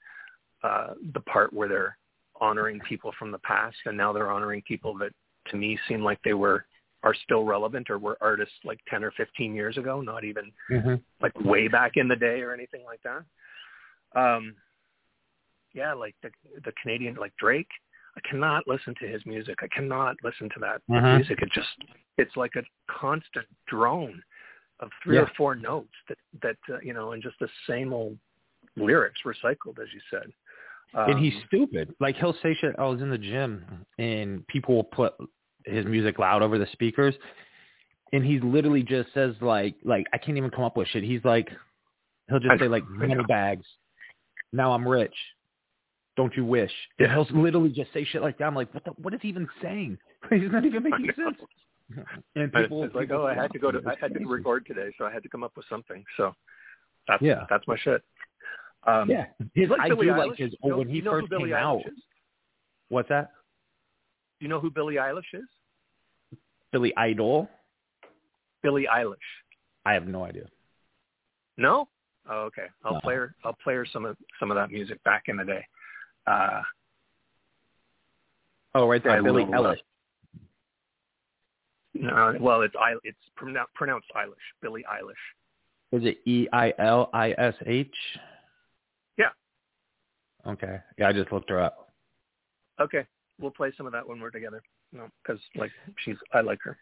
[SPEAKER 2] uh, the part where they're honoring people from the past, and now they're honoring people that to me seem like they were are still relevant or were artists like ten or fifteen years ago, not even
[SPEAKER 3] Mhm.
[SPEAKER 2] like way back in the day or anything like that. Um, yeah, like the the Canadian like Drake. I cannot listen to his music. I cannot listen to that
[SPEAKER 3] Mhm.
[SPEAKER 2] music. It just it's like a constant drone of three or four notes that that uh, you know, and just the same old lyrics recycled, as you said. Um,
[SPEAKER 3] and he's stupid. Like he'll say shit. I was in the gym, and people will put his music loud over the speakers, and he literally just says like, like I can't even come up with shit. He's like, he'll
[SPEAKER 2] I
[SPEAKER 3] just say like, money
[SPEAKER 2] know.
[SPEAKER 3] bags. Now I'm rich. Don't you wish? And
[SPEAKER 2] Yeah.
[SPEAKER 3] he'll literally just say shit like that. I'm like, what the? What is he even saying? He's not even making sense. And
[SPEAKER 2] I-
[SPEAKER 3] people,
[SPEAKER 2] it's like,
[SPEAKER 3] people
[SPEAKER 2] oh, I had to go to, I had to record today, so I had to come up with something. So that's
[SPEAKER 3] Yeah.
[SPEAKER 2] that's my shit. Um,
[SPEAKER 3] Yeah, his,
[SPEAKER 2] like
[SPEAKER 3] I
[SPEAKER 2] Billie
[SPEAKER 3] do
[SPEAKER 2] Eilish.
[SPEAKER 3] like his.
[SPEAKER 2] You know-
[SPEAKER 3] when he
[SPEAKER 2] you know
[SPEAKER 3] first
[SPEAKER 2] who Billie
[SPEAKER 3] came out,
[SPEAKER 2] Eilish is?
[SPEAKER 3] what's that?
[SPEAKER 2] Do you know who Billie Eilish is?
[SPEAKER 3] Billy Idol.
[SPEAKER 2] Billie Eilish.
[SPEAKER 3] I have no idea.
[SPEAKER 2] No? Oh, okay. I'll
[SPEAKER 3] No.
[SPEAKER 2] play her. I'll play her some of some of that music back in the day. Uh,
[SPEAKER 3] Oh, right there, Billy
[SPEAKER 2] will, uh, no, well, it's I. It's pronou- pronounced Eilish. Billie Eilish.
[SPEAKER 3] Is it E I L I S H?
[SPEAKER 2] Yeah.
[SPEAKER 3] Okay. Yeah, I just looked her up.
[SPEAKER 2] Okay, we'll play some of that when we're together. No, because like she's, I like her.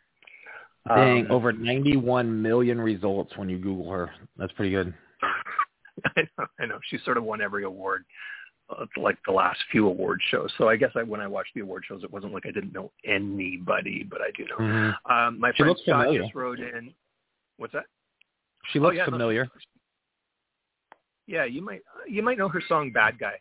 [SPEAKER 3] Dang,
[SPEAKER 2] Um,
[SPEAKER 3] over 91 million results when you Google her. That's pretty good.
[SPEAKER 2] I know, I know. She sort of won every award, uh, like the last few award shows. So I guess I, when I watched the award shows, it wasn't like I didn't know anybody, but I do know.
[SPEAKER 3] Mhm.
[SPEAKER 2] Um, my
[SPEAKER 3] She
[SPEAKER 2] friend
[SPEAKER 3] looks
[SPEAKER 2] Scott
[SPEAKER 3] familiar.
[SPEAKER 2] just wrote in. What's that?
[SPEAKER 3] She
[SPEAKER 2] Oh,
[SPEAKER 3] looks
[SPEAKER 2] yeah, no,
[SPEAKER 3] familiar.
[SPEAKER 2] Yeah, you might you might know her song "Bad Guy."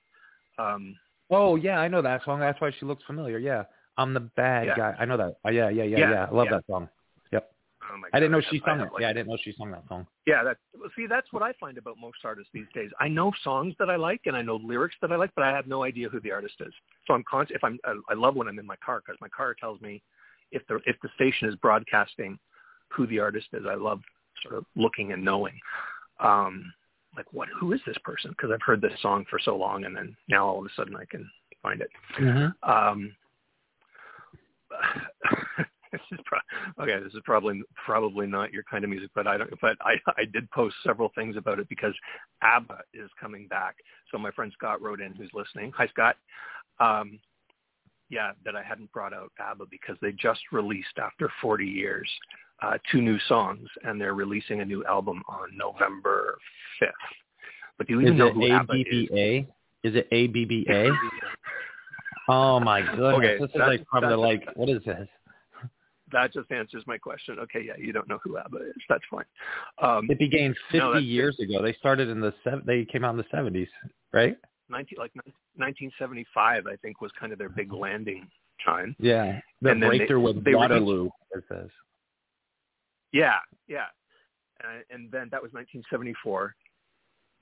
[SPEAKER 2] Um,
[SPEAKER 3] Oh, yeah, I know that song. That's why she looks familiar. Yeah. I'm the bad
[SPEAKER 2] Yeah.
[SPEAKER 3] guy. I know that. Oh, yeah, yeah, yeah,
[SPEAKER 2] Yeah,
[SPEAKER 3] yeah. I love
[SPEAKER 2] yeah.
[SPEAKER 3] that song. Yep.
[SPEAKER 2] oh my
[SPEAKER 3] I didn't know she sung it.
[SPEAKER 2] like,
[SPEAKER 3] Yeah, I didn't know she sung that song.
[SPEAKER 2] Yeah, that well, see that's what I find about most artists these days. I know songs that I like and I know lyrics that I like, but I have no idea who the artist is. So I'm conscious. If I'm, I, I love when I'm in my car because my car tells me if the if the station is broadcasting who the artist is. I love sort of looking and knowing. Um, like what? Who is this person? Because I've heard this song for so long, and then now all of a sudden I can find it.
[SPEAKER 3] Mm-hmm.
[SPEAKER 2] Um, this is pro- okay. This is probably probably not your kind of music, but I don't. But I I did post several things about it because ABBA is coming back. So my friend Scott wrote in, who's listening. Hi Scott. Um, yeah, that I hadn't brought out ABBA because they just released after 40 years uh, two new songs, and they're releasing a new album on November 5th. But do you
[SPEAKER 3] Is
[SPEAKER 2] even know
[SPEAKER 3] it
[SPEAKER 2] who ABBA is?
[SPEAKER 3] Is it A-B-B-A? Oh, my goodness.
[SPEAKER 2] Okay,
[SPEAKER 3] this is like
[SPEAKER 2] probably
[SPEAKER 3] like, what is this?
[SPEAKER 2] that just answers my question. Okay, yeah, you don't know who ABBA is. That's fine. Um,
[SPEAKER 3] It began 50
[SPEAKER 2] No,
[SPEAKER 3] years ago. They started in the, sev- they came out in the 70s, right?
[SPEAKER 2] 19, like 1975, I think, was kind of their big landing time.
[SPEAKER 3] Yeah. The
[SPEAKER 2] And then they-
[SPEAKER 3] breakthrough with
[SPEAKER 2] they released-
[SPEAKER 3] Waterloo, it says.
[SPEAKER 2] Yeah, yeah. Uh, and then that was 1974.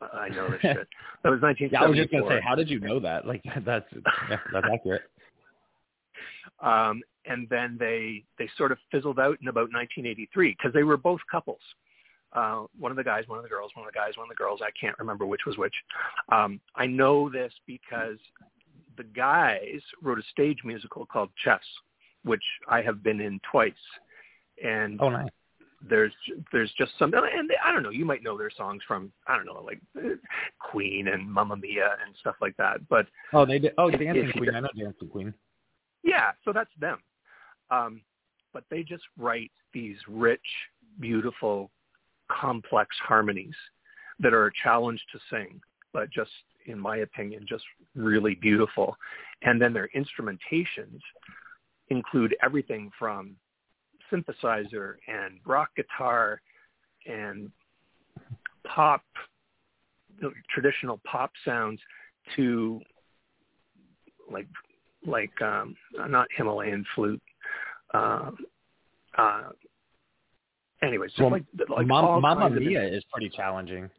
[SPEAKER 2] Uh, I know this shit. That was 1974.
[SPEAKER 3] Yeah, I was just going to say, how did you know that? Like, that's, yeah, that's accurate.
[SPEAKER 2] um, and then they they sort of fizzled out in about 1983 because they were both couples. Uh, one of the guys, one of the girls, one of the guys, one of the girls. I can't remember which was which. Um, I know this because the guys wrote a stage musical called Chess, which I have been in twice. And
[SPEAKER 3] Oh, nice.
[SPEAKER 2] There's there's just some and they, I don't know you might know their songs from I don't know like Queen and Mamma Mia and stuff like that but
[SPEAKER 3] oh they did oh Dancing Queen I know Dancing Queen.
[SPEAKER 2] Yeah so that's them. Um but they just write these rich beautiful complex harmonies that are a challenge to sing but just in my opinion just really beautiful. And then their instrumentations include everything from synthesizer and rock guitar and pop, traditional pop sounds to like like um not Himalayan flute. Uh, uh, anyways,
[SPEAKER 3] well,
[SPEAKER 2] like, like
[SPEAKER 3] Mom, Mamma Mia is pretty challenging.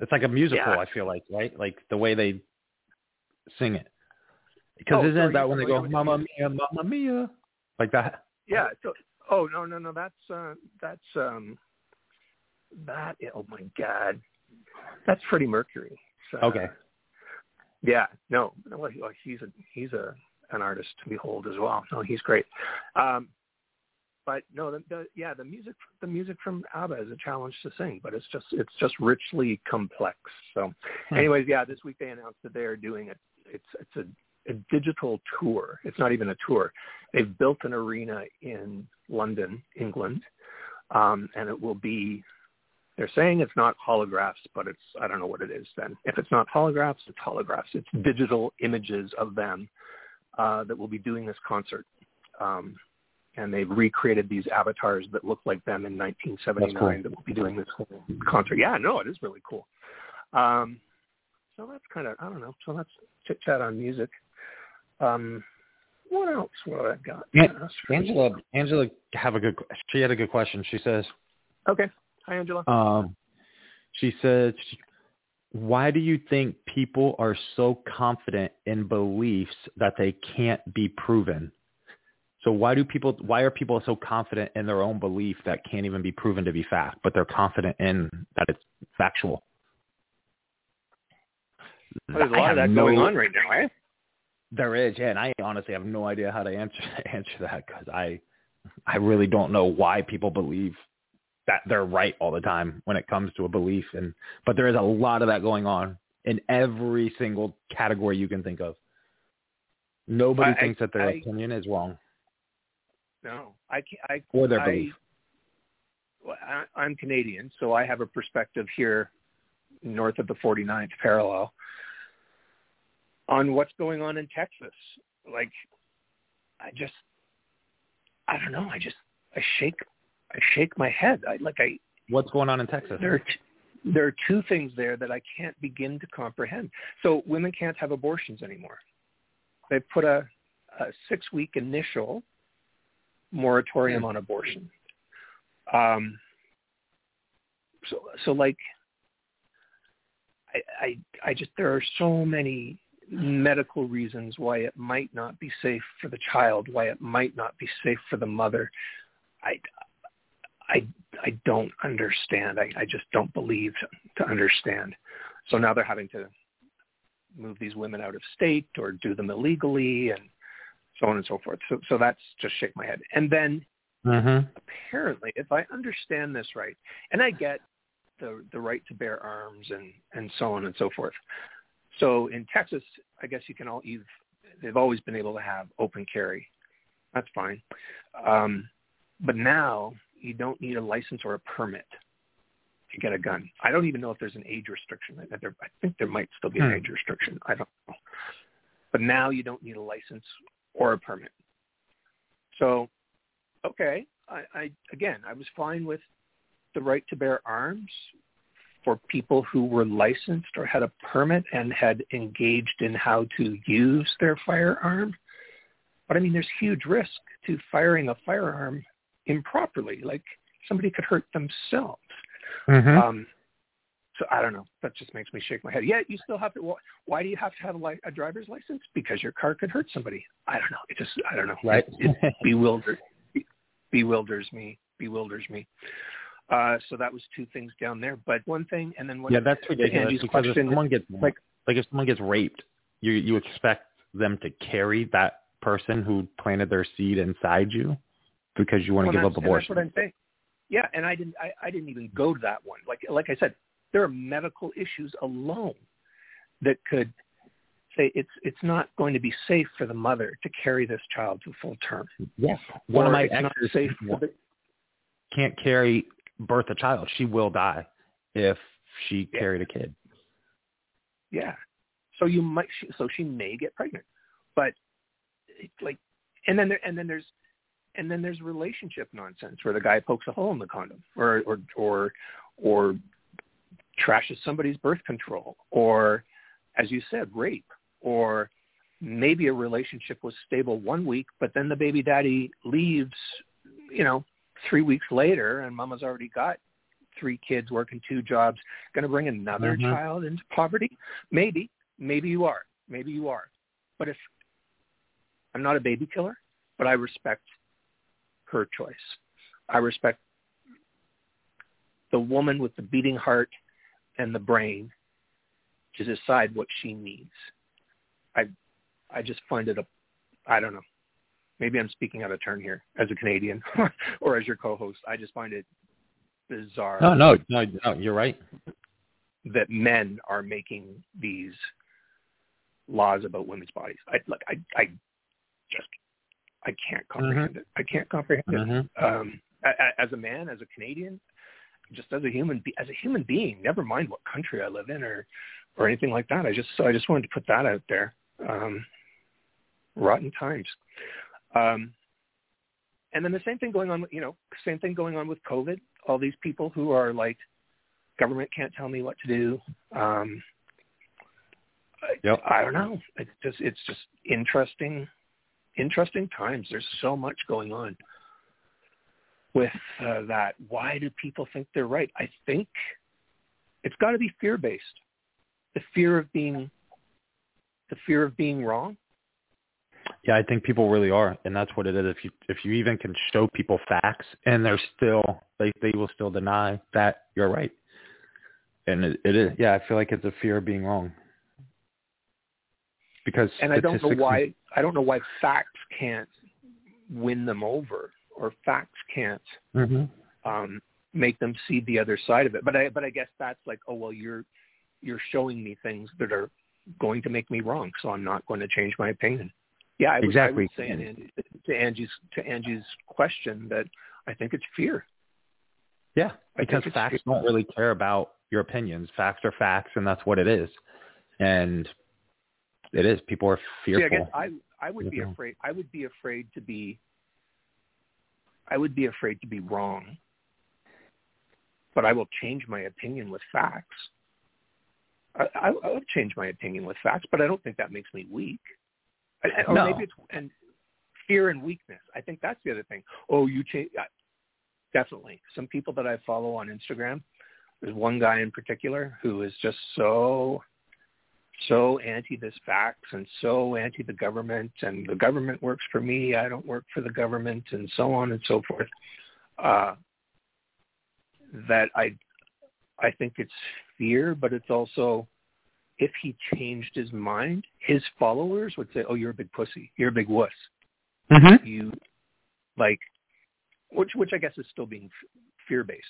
[SPEAKER 3] It's like a musical,
[SPEAKER 2] Yeah.
[SPEAKER 3] I feel like, right? Like the way they sing it. Because
[SPEAKER 2] Oh,
[SPEAKER 3] isn't that when they go. "Mamma Mia, Mamma Mia," like that?
[SPEAKER 2] Yeah. So, oh no, no, no. That's uh, that's um, that. Oh my God, that's Freddie Mercury. So,
[SPEAKER 3] Okay.
[SPEAKER 2] Yeah. No. Well, he- well, he's a he's a an artist to behold as well. No, he's great. Um, but no, the, the yeah, the music the music from ABBA is a challenge to sing, but it's just it's just richly complex. So,
[SPEAKER 3] Hmm.
[SPEAKER 2] anyways, yeah, this week they announced that they are doing it. It's it's a a digital tour. It's not even a tour. They've built an arena in London, England, um, and it will be. They're saying it's not holographs, but it's I don't know what it is. Then, if it's not holographs, it's holographs. It's digital images of them uh, that will be doing this concert. Um, and they've recreated these avatars that look like them in 1979
[SPEAKER 3] cool.
[SPEAKER 2] that will be doing this whole concert. Yeah, no, it is really cool. Um, so that's kind of I don't know. So that's chit chat on music. Um, what else? What have I got?
[SPEAKER 3] Yeah,
[SPEAKER 2] Uh,
[SPEAKER 3] Angela, Angela, have a good. She had a good question. She says,
[SPEAKER 2] Okay. Hi, Angela.
[SPEAKER 3] um, she said, "Why do you think people are so confident in beliefs that they can't be proven?" So why do people? Why are people so confident in their own belief that can't even be proven to be fact, but they're confident in that it's factual?
[SPEAKER 2] Well, there's a lot of
[SPEAKER 3] have
[SPEAKER 2] that
[SPEAKER 3] no-
[SPEAKER 2] going on right now, eh?
[SPEAKER 3] There is, yeah, and I honestly have no idea how to answer answer that because I I really don't know why people believe that they're right all the time when it comes to a belief, and but there is a lot of that going on in every single category you can think of. Nobody
[SPEAKER 2] I-
[SPEAKER 3] thinks that their
[SPEAKER 2] I-
[SPEAKER 3] opinion is wrong
[SPEAKER 2] No, I can't. I,
[SPEAKER 3] or their belief.
[SPEAKER 2] I, I'm Canadian, so I have a perspective here north of the 49th parallel on what's going on in Texas. Like, I just, I don't know. I just, I shake, I shake my head. I like, I
[SPEAKER 3] What's going on in Texas?
[SPEAKER 2] there, are t- there are two things there that I can't begin to comprehend. So women can't have abortions anymore. They've put a, a six-week initial moratorium on abortion. Um, so, so like, I, I, I just there are so many medical reasons why it might not be safe for the child, why it might not be safe for the mother. I, I, I don't understand. I, I just don't believe to understand. So now they're having to move these women out of state or do them illegally and so on and so forth. So, so that's just shake my head. And then
[SPEAKER 3] Mm-hmm.
[SPEAKER 2] apparently, if I understand this right, and I get the the right to bear arms and and so on and so forth. So in Texas, I guess you can all you've they've always been able to have open carry. That's fine. Um, but now you don't need a license or a permit to get a gun. I don't even know if there's an age restriction. I, there, I think there might still be an
[SPEAKER 3] Hmm.
[SPEAKER 2] age restriction. I don't know. But now you don't need a license or a permit. So, okay, I, I again, I was fine with the right to bear arms for people who were licensed or had a permit and had engaged in how to use their firearm. But I mean, there's huge risk to firing a firearm improperly. Like somebody could hurt themselves.
[SPEAKER 3] Mm-hmm.
[SPEAKER 2] Um, so I don't know. That just makes me shake my head. Yeah, you still have to. wh- Why do you have to have a, li- a driver's license? Because your car could hurt somebody. I don't know. It just I don't know.
[SPEAKER 3] right.
[SPEAKER 2] It, it bewilders bewilders me. Bewilders me. Uh, so that was two things down there. But one thing, and then one.
[SPEAKER 3] yeah, that's ridiculous because if
[SPEAKER 2] question-
[SPEAKER 3] someone gets
[SPEAKER 2] like-
[SPEAKER 3] like if someone gets raped, you you expect them to carry that person who planted their seed inside you because you want to
[SPEAKER 2] Well,
[SPEAKER 3] give up abortion.
[SPEAKER 2] That's what I'm saying. Yeah, and I didn't I, I didn't even go to that one. Like like I said, there are medical issues alone that could say it's it's not going to be safe for the mother to carry this child to full term.
[SPEAKER 3] Yes. One
[SPEAKER 2] Or
[SPEAKER 3] of my exes
[SPEAKER 2] safe for the,
[SPEAKER 3] can't carry birth a child. She will die if she
[SPEAKER 2] Yeah.
[SPEAKER 3] carried a kid.
[SPEAKER 2] yeah. So you might so she may get pregnant, but it's like, and then there and then there's and then there's relationship nonsense where the guy pokes a hole in the condom or or or or trashes somebody's birth control or as you said rape or maybe a relationship was stable one week but then the baby daddy leaves you know 3 weeks later and mama's already got three kids working two jobs going to bring another
[SPEAKER 3] Mhm.
[SPEAKER 2] child into poverty maybe maybe you are maybe you are but if I'm not a baby killer but I respect her choice. I respect the woman with the beating heart and the brain to decide what she needs. I I just find it a I don't know. Maybe I'm speaking out of turn here as a Canadian or as your co-host. I just find it bizarre
[SPEAKER 3] No, no, no, no. You're right.
[SPEAKER 2] that men are making these laws about women's bodies. I like I I just I can't comprehend it. I can't comprehend it.
[SPEAKER 3] Mhm.
[SPEAKER 2] um, as a man, as a Canadian, just as a human, be- as a human being, never mind what country I live in or, or anything like that. I just, so I just wanted to put that out there. Um, rotten times. Um, and then the same thing going on, you know, same thing going on with COVID. All these people who are like, government can't tell me what to do. Um, I- I don't know. It's just, it's just interesting, interesting times. There's so much going on with uh, that. Why do people think they're right? I think it's got to be fear based. The fear of being, the fear of being wrong.
[SPEAKER 3] Yeah, I think people really are, and that's what it is. If you if you even can show people facts, and they're still they they will still deny that you're right, and it, it is. Yeah, I feel like it's a fear of being wrong. Because
[SPEAKER 2] And I don't know why. I don't know why facts can't win them over, or facts can't
[SPEAKER 3] Mhm.
[SPEAKER 2] um, make them see the other side of it. But I but I guess that's like, oh well, you're you're showing me things that are going to make me wrong, so I'm not going to change my opinion. Yeah, I would,
[SPEAKER 3] Exactly.
[SPEAKER 2] I would say to Angie's to Angie's question that I think it's fear.
[SPEAKER 3] Yeah, because facts
[SPEAKER 2] fear.
[SPEAKER 3] don't really care about your opinions. Facts are facts, and that's what it is. And it is. People are
[SPEAKER 2] See, I
[SPEAKER 3] fearful.
[SPEAKER 2] guess I I would be
[SPEAKER 3] Mhm.
[SPEAKER 2] afraid. I would be afraid to be. I would be afraid to be wrong. But I will change my opinion with facts. I, I, I would change my opinion with facts, but I don't think that makes me weak. Or
[SPEAKER 3] No.
[SPEAKER 2] maybe it's and fear and weakness. I think that's the other thing. Oh, you change. Definitely, some people that I follow on Instagram. There's one guy in particular who is just so so anti this facts and so anti the government and the government works for me, I don't work for the government and so on and so forth. Uh, that I I think it's fear, but it's also if he changed his mind, his followers would say, "Oh, you're a big pussy. You're a big wuss.
[SPEAKER 3] Mhm.
[SPEAKER 2] You like," which which I guess is still being fear based,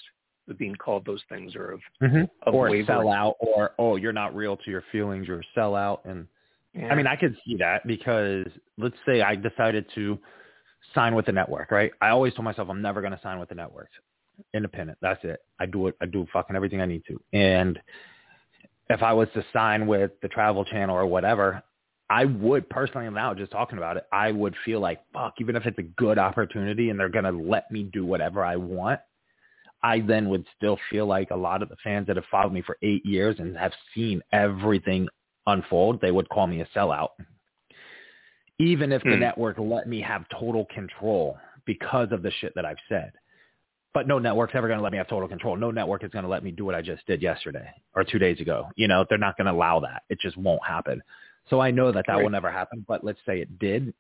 [SPEAKER 2] being called those things or of
[SPEAKER 3] Mhm.
[SPEAKER 2] of
[SPEAKER 3] Or a
[SPEAKER 2] wavering.
[SPEAKER 3] sellout, or oh, you're not real to your feelings. You're a sellout, and
[SPEAKER 2] Yeah.
[SPEAKER 3] I mean, I could see that because let's say I decided to sign with the network, right? I always told myself I'm never going to sign with the network. Independent. That's it. I do it. I do fucking everything I need to. And if I was to sign with the Travel Channel or whatever, I would personally now just talking about it, I would feel like fuck, even if it's a good opportunity and they're going to let me do whatever I want, I then would still feel like a lot of the fans that have followed me for eight years and have seen everything unfold, they would call me a sellout. Even if the
[SPEAKER 2] Hmm.
[SPEAKER 3] network let me have total control because of the shit that I've said. But no network's ever going to let me have total control. No network is going to let me do what I just did yesterday or two days ago. You know, they're not going to allow that. It just won't happen. So I know that that
[SPEAKER 2] Right.
[SPEAKER 3] will never happen. But let's say it did.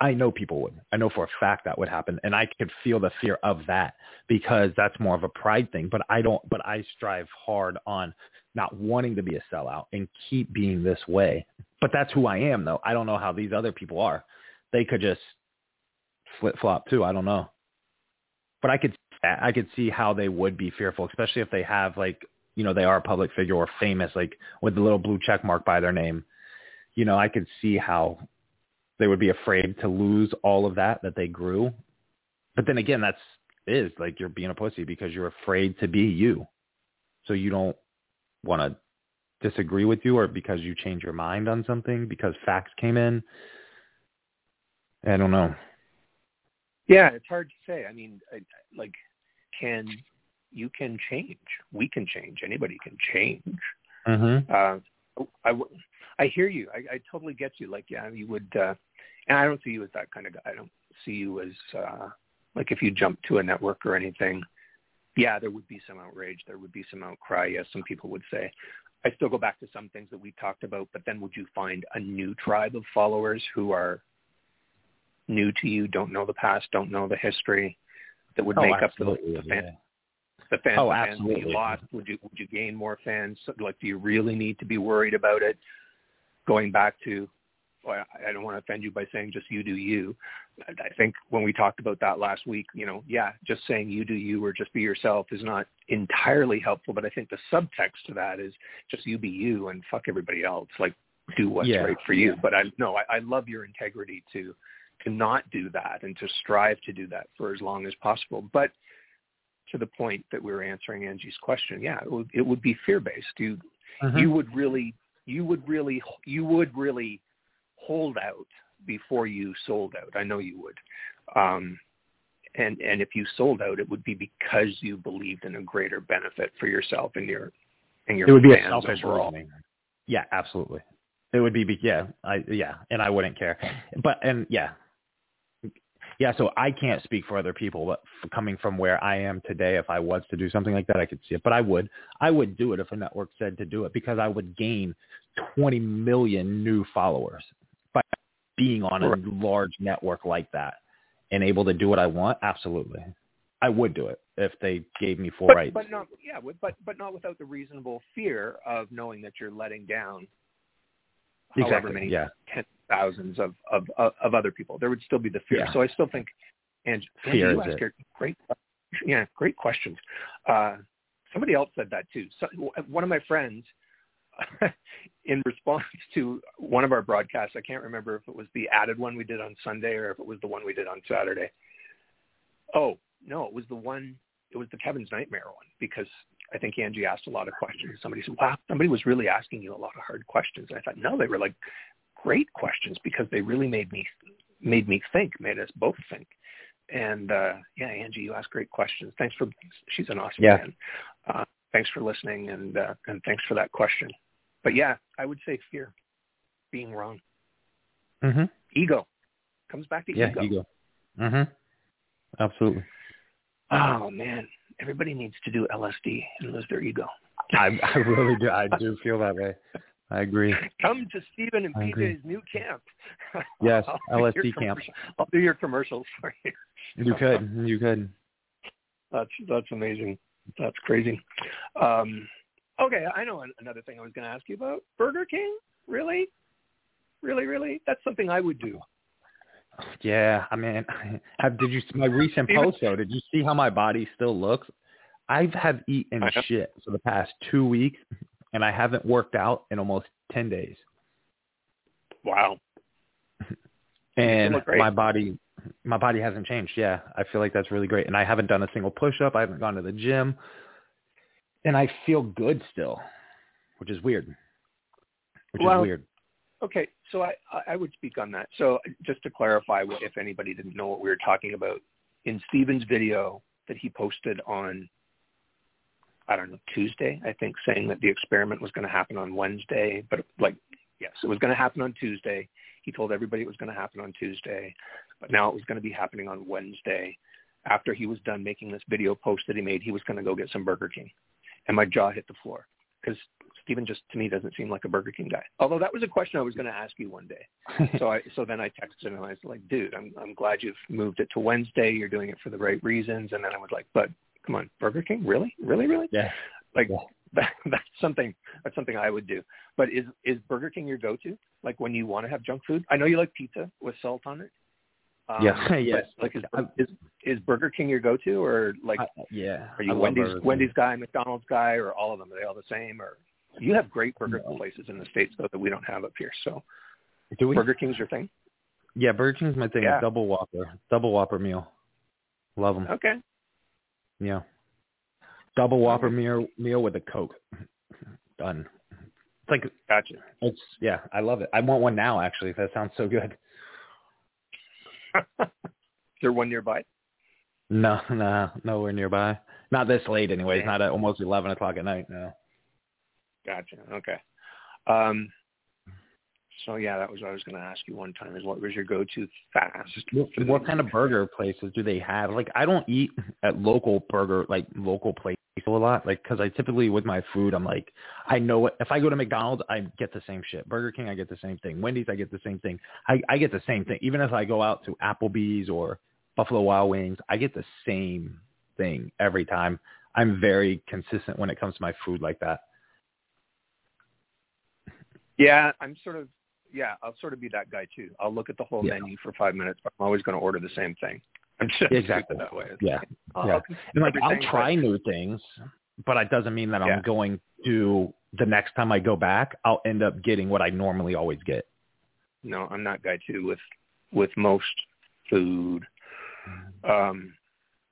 [SPEAKER 3] I know people would. I know for a fact that would happen. And I could feel the fear of that because that's more of a pride thing. But I don't, but I strive hard on not wanting to be a sellout and keep being this way. But that's who I am though. I don't know how these other people are. They could just flip flop too. I don't know. But I could I could see how they would be fearful, especially if they have like you know they are a public figure or famous, like with the little blue check mark by their name. You know, I could see how they would be afraid to lose all of that that they grew. But then again, that's is like you're being a pussy because you're afraid to be you. So you don't want to disagree with you or because you change your mind on something because facts came in. I don't know.
[SPEAKER 2] Yeah, it's hard to say. I mean, I, like, can you can change? We can change. Anybody can change.
[SPEAKER 3] Mm-hmm.
[SPEAKER 2] Uh, I, I hear you. I, I totally get you. Like, yeah, you would. Uh, and I don't see you as that kind of guy. I don't see you as uh, like if you jump to a network or anything. Yeah, there would be some outrage. There would be some outcry. Yes, some people would say. I still go back to some things that we talked about, but then would you find a new tribe of followers who are new to you, don't know the past, don't know the history, that would
[SPEAKER 3] oh,
[SPEAKER 2] make up the,
[SPEAKER 3] the
[SPEAKER 2] fan,
[SPEAKER 3] yeah.
[SPEAKER 2] the fans,
[SPEAKER 3] oh,
[SPEAKER 2] the fans
[SPEAKER 3] absolutely.
[SPEAKER 2] that you lost? Would you would you gain more fans? Like, do you really need to be worried about it? Going back to, well, I don't want to offend you by saying just you do you. I think when we talked about that last week, you know, yeah, just saying you do you or just be yourself is not entirely helpful. But I think the subtext to that is just you be you and fuck everybody else. Like, do what's
[SPEAKER 3] Yeah.
[SPEAKER 2] right for you. But I no, I, I love your integrity to to not do that and to strive to do that for as long as possible. But to the point that we were answering Angie's question, yeah, it would, it would be fear based. You
[SPEAKER 3] Mhm.
[SPEAKER 2] you would really you would really you would really hold out before you sold out. I know you would. Um, and and if you sold out, it would be because you believed in a greater benefit for yourself and your and your
[SPEAKER 3] it would be a selfish
[SPEAKER 2] overall.
[SPEAKER 3] reasoning. Yeah, absolutely. It would be, be yeah, I yeah, and I wouldn't care. But and yeah, yeah. So I can't speak for other people, but coming from where I am today, if I was to do something like that, I could see it. But I would, I would do it if a network said to do it because I would gain 20 million new followers by being on a large network like that and able to do what I want. Absolutely, I would do it if they gave me full
[SPEAKER 2] But,
[SPEAKER 3] rights.
[SPEAKER 2] but not yeah, but but not without the reasonable fear of knowing that you're letting down however
[SPEAKER 3] exactly.
[SPEAKER 2] many
[SPEAKER 3] Yeah.
[SPEAKER 2] Thousands of, of of other people. There would still be the fear.
[SPEAKER 3] Yeah.
[SPEAKER 2] So I still think, and
[SPEAKER 3] Fear
[SPEAKER 2] you
[SPEAKER 3] is
[SPEAKER 2] ask
[SPEAKER 3] it.
[SPEAKER 2] great, yeah, great questions. Uh, somebody else said that too. So, one of my friends, in response to one of our broadcasts, I can't remember if it was the added one we did on Sunday or if it was the one we did on Saturday. Oh no, it was the one. It was the Kevin's Nightmare one because I think Angie asked a lot of questions. Somebody said, "Wow, somebody was really asking you a lot of hard questions." And I thought, no, they were like great questions because they really made me made me think, made us both think. And uh, yeah, Angie, you asked great questions. Thanks for she's an awesome
[SPEAKER 3] Yeah.
[SPEAKER 2] man. Uh, thanks for listening and uh, and thanks for that question. But yeah, I would say fear, being wrong,
[SPEAKER 3] hmm
[SPEAKER 2] ego comes back to
[SPEAKER 3] Yeah,
[SPEAKER 2] ego.
[SPEAKER 3] ego. hmm Absolutely.
[SPEAKER 2] Oh man, everybody needs to do LSD and lose their ego.
[SPEAKER 3] I, I really do. I do feel that way. I agree.
[SPEAKER 2] Come to Stephen and
[SPEAKER 3] I.
[SPEAKER 2] PJ's new camp.
[SPEAKER 3] Yes,
[SPEAKER 2] I'll do your
[SPEAKER 3] LSD camp.
[SPEAKER 2] I'll do your commercials for you.
[SPEAKER 3] You could. You could.
[SPEAKER 2] That's that's amazing. That's crazy. Um, okay, I know another thing I was going to ask you about. Burger King? Really? Really, really? That's something I would do.
[SPEAKER 3] Yeah, I mean, have, did you see my recent post though? Did you see how my body still looks? I've have eaten shit for the past two weeks, and I haven't worked out in almost ten days.
[SPEAKER 2] Wow.
[SPEAKER 3] And my body, my body hasn't changed. Yeah, I feel like that's really great. And I haven't done a single push up. I haven't gone to the gym, and I feel good still, which is weird. Which
[SPEAKER 2] Well,
[SPEAKER 3] is weird.
[SPEAKER 2] Okay, so I, I would speak on that. So just to clarify, if anybody didn't know what we were talking about, in Stephen's video that he posted on, I don't know, Tuesday, I think, saying that the experiment was going to happen on Wednesday, but like, yes, it was going to happen on Tuesday. He told everybody it was going to happen on Tuesday, but now it was going to be happening on Wednesday. After he was done making this video post that he made, he was going to go get some Burger King. And my jaw hit the floor because Stephen just to me doesn't seem like a Burger King guy. Although that was a question I was going to ask you one day. So I so then I texted him and I was like, dude, I'm I'm glad you've moved it to Wednesday. You're doing it for the right reasons. And then I was like, but come on, Burger King, really, really, really?
[SPEAKER 3] yeah.
[SPEAKER 2] Like
[SPEAKER 3] Yeah.
[SPEAKER 2] that, that's something that's something I would do. But is is Burger King your go-to? Like when you want to have junk food? I know you like pizza with salt on it. Um,
[SPEAKER 3] yeah, yes.
[SPEAKER 2] Like is, is is Burger King your go-to, or like
[SPEAKER 3] I, yeah,
[SPEAKER 2] are you Wendy's Wendy's guy, McDonald's guy, or all of them? Are they all the same? Or you have great burger
[SPEAKER 3] No.
[SPEAKER 2] places in the states though that we don't have up here. So
[SPEAKER 3] Do we?
[SPEAKER 2] Burger King's your thing.
[SPEAKER 3] Yeah, Burger King's my thing.
[SPEAKER 2] Yeah.
[SPEAKER 3] Double Whopper, double Whopper meal. Love them.
[SPEAKER 2] Okay.
[SPEAKER 3] Yeah. Double Whopper meal meal with a Coke. Done. It's like
[SPEAKER 2] Gotcha.
[SPEAKER 3] it's yeah, I love it. I want one now actually. That sounds so good.
[SPEAKER 2] Is there one nearby?
[SPEAKER 3] No, no, nowhere nearby. Not this late anyways, not at almost eleven o'clock at night, no.
[SPEAKER 2] Gotcha. Okay. Um, so yeah, that was what I was going to ask you one time. Is what was your go-to fast?
[SPEAKER 3] What, what kind of burger places do they have? Like, I don't eat at local burger, like local places a lot, like because I typically with my food, I'm like, I know what if I go to McDonald's, I get the same shit. Burger King, I get the same thing. Wendy's, I get the same thing. I, I get the same thing. Even if I go out to Applebee's or Buffalo Wild Wings, I get the same thing every time. I'm very consistent when it comes to my food like that.
[SPEAKER 2] Yeah, I'm sort of yeah, I'll sort of be that guy too. I'll look at the whole
[SPEAKER 3] Yeah.
[SPEAKER 2] menu for five minutes, but I'm always going to order the same thing. Just
[SPEAKER 3] Exactly.
[SPEAKER 2] that way.
[SPEAKER 3] Yeah.
[SPEAKER 2] like, oh,
[SPEAKER 3] Yeah. And like I'll try new things, but it doesn't mean that
[SPEAKER 2] Yeah.
[SPEAKER 3] I'm going to the next time I go back, I'll end up getting what I normally always get.
[SPEAKER 2] No, I'm not guy too with with most food. Um,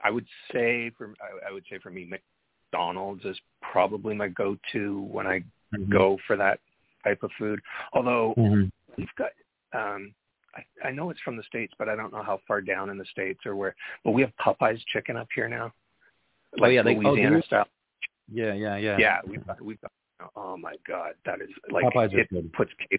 [SPEAKER 2] I would say for I, I would say for me, McDonald's is probably my go-to when I go for that type of food. Although
[SPEAKER 3] Mhm.
[SPEAKER 2] we've got um I, I know it's from the states, but I don't know how far down in the states or where. But we have Popeyes chicken up here now, like
[SPEAKER 3] yeah, they- oh,
[SPEAKER 2] Louisiana
[SPEAKER 3] you?
[SPEAKER 2] style.
[SPEAKER 3] Yeah, yeah, yeah.
[SPEAKER 2] Yeah, we've got we've got. Oh my God, that is like
[SPEAKER 3] Popeyes
[SPEAKER 2] it puts K,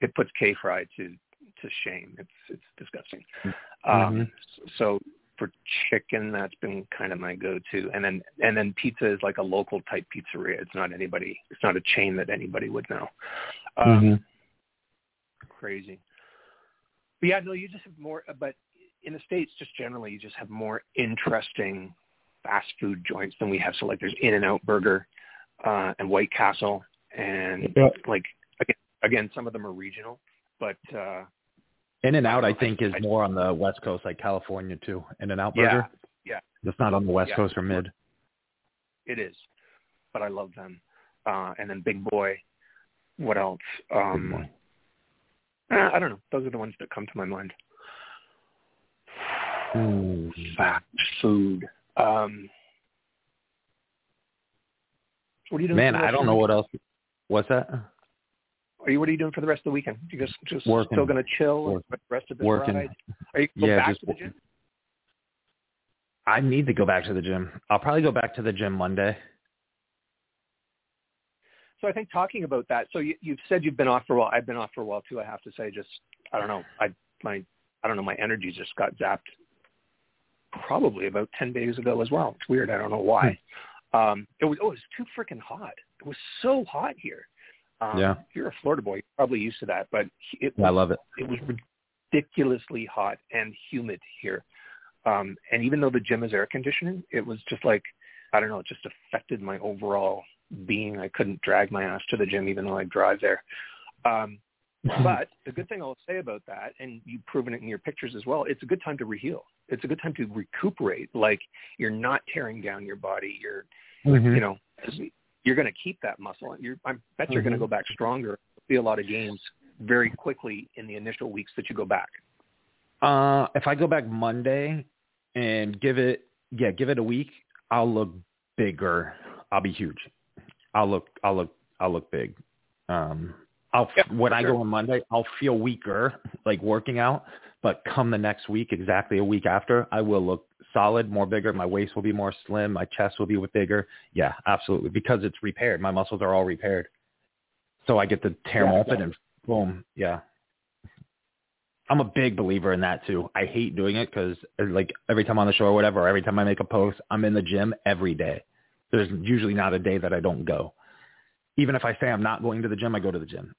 [SPEAKER 2] it puts K fry to to shame. It's it's disgusting.
[SPEAKER 3] Mhm.
[SPEAKER 2] Um, so for chicken, that's been kind of my go-to, and then and then pizza is like a local type pizzeria. It's not anybody. It's not a chain that anybody would know. Um,
[SPEAKER 3] Mhm.
[SPEAKER 2] Crazy. But yeah, no, you just have more. But in the states, just generally, you just have more interesting fast food joints than we have. So like, there's In and Out Burger uh, and White Castle, and
[SPEAKER 3] Yeah.
[SPEAKER 2] like again, again, some of them are regional, but uh,
[SPEAKER 3] In and Out, I think, is more on the West Coast, like California too. In and Out
[SPEAKER 2] yeah,
[SPEAKER 3] Burger.
[SPEAKER 2] yeah.
[SPEAKER 3] That's not on the West
[SPEAKER 2] Yeah.
[SPEAKER 3] Coast or mid.
[SPEAKER 2] It is, but I love them. Uh, and then Big Boy. What else? Um, eh, I don't know. Those are the ones that come to my mind.
[SPEAKER 3] Ooh.
[SPEAKER 2] Fast food. Um, what are you doing?
[SPEAKER 3] Man, I don't know what else. What's that?
[SPEAKER 2] Are you? What are you doing for the rest of the weekend? You just just
[SPEAKER 3] Working.
[SPEAKER 2] still going to chill
[SPEAKER 3] Work-
[SPEAKER 2] the rest of this
[SPEAKER 3] working.
[SPEAKER 2] ride? Are you going
[SPEAKER 3] Yeah,
[SPEAKER 2] back
[SPEAKER 3] just
[SPEAKER 2] to the gym?
[SPEAKER 3] I need to go back to the gym. I'll probably go back to the gym Monday.
[SPEAKER 2] So I think talking about that. So you, you've said you've been off for a while. I've been off for a while too. I have to say, just I don't know. I my I don't know. My energy just got zapped. Probably about ten days ago as well. It's weird. I don't know why. Um, it was oh, it was too freaking hot. It was so hot here. Um,
[SPEAKER 3] Yeah.
[SPEAKER 2] You're a Florida boy. You're probably used to that, but it
[SPEAKER 3] I love it.
[SPEAKER 2] it was ridiculously hot and humid here. Um, and even though the gym is air conditioning, it was just like, I don't know, it just affected my overall being. I couldn't drag my ass to the gym even though I drive there. Um, but the good thing I'll say about that, and you've proven it in your pictures as well, it's a good time to reheal. It's a good time to recuperate. Like you're not tearing down your body. You're,
[SPEAKER 3] Mhm.
[SPEAKER 2] you know, you're going to keep that muscle. You're, I bet you're going to
[SPEAKER 3] Mhm.
[SPEAKER 2] go back stronger. See a lot of gains very quickly in the initial weeks that you go back.
[SPEAKER 3] Uh, if I go back Monday and give it, yeah, give it a week, I'll look bigger. I'll be huge. I'll look, I'll look, I'll look big. Um, I'll
[SPEAKER 2] Yeah,
[SPEAKER 3] when I
[SPEAKER 2] sure.
[SPEAKER 3] go on Monday, I'll feel weaker, like working out. But come the next week, exactly a week after, I will look solid, more bigger. My waist will be more slim. My chest will be bigger. Yeah, absolutely, because it's repaired. My muscles are all repaired. So I get to tear them open
[SPEAKER 2] yeah.
[SPEAKER 3] and boom, yeah. I'm a big believer in that too. I hate doing it because uh, like every time on the show or whatever, or every time I make a post, I'm in the gym every day. There's usually not a day that I don't go. Even if I say I'm not going to the gym, I go to the gym.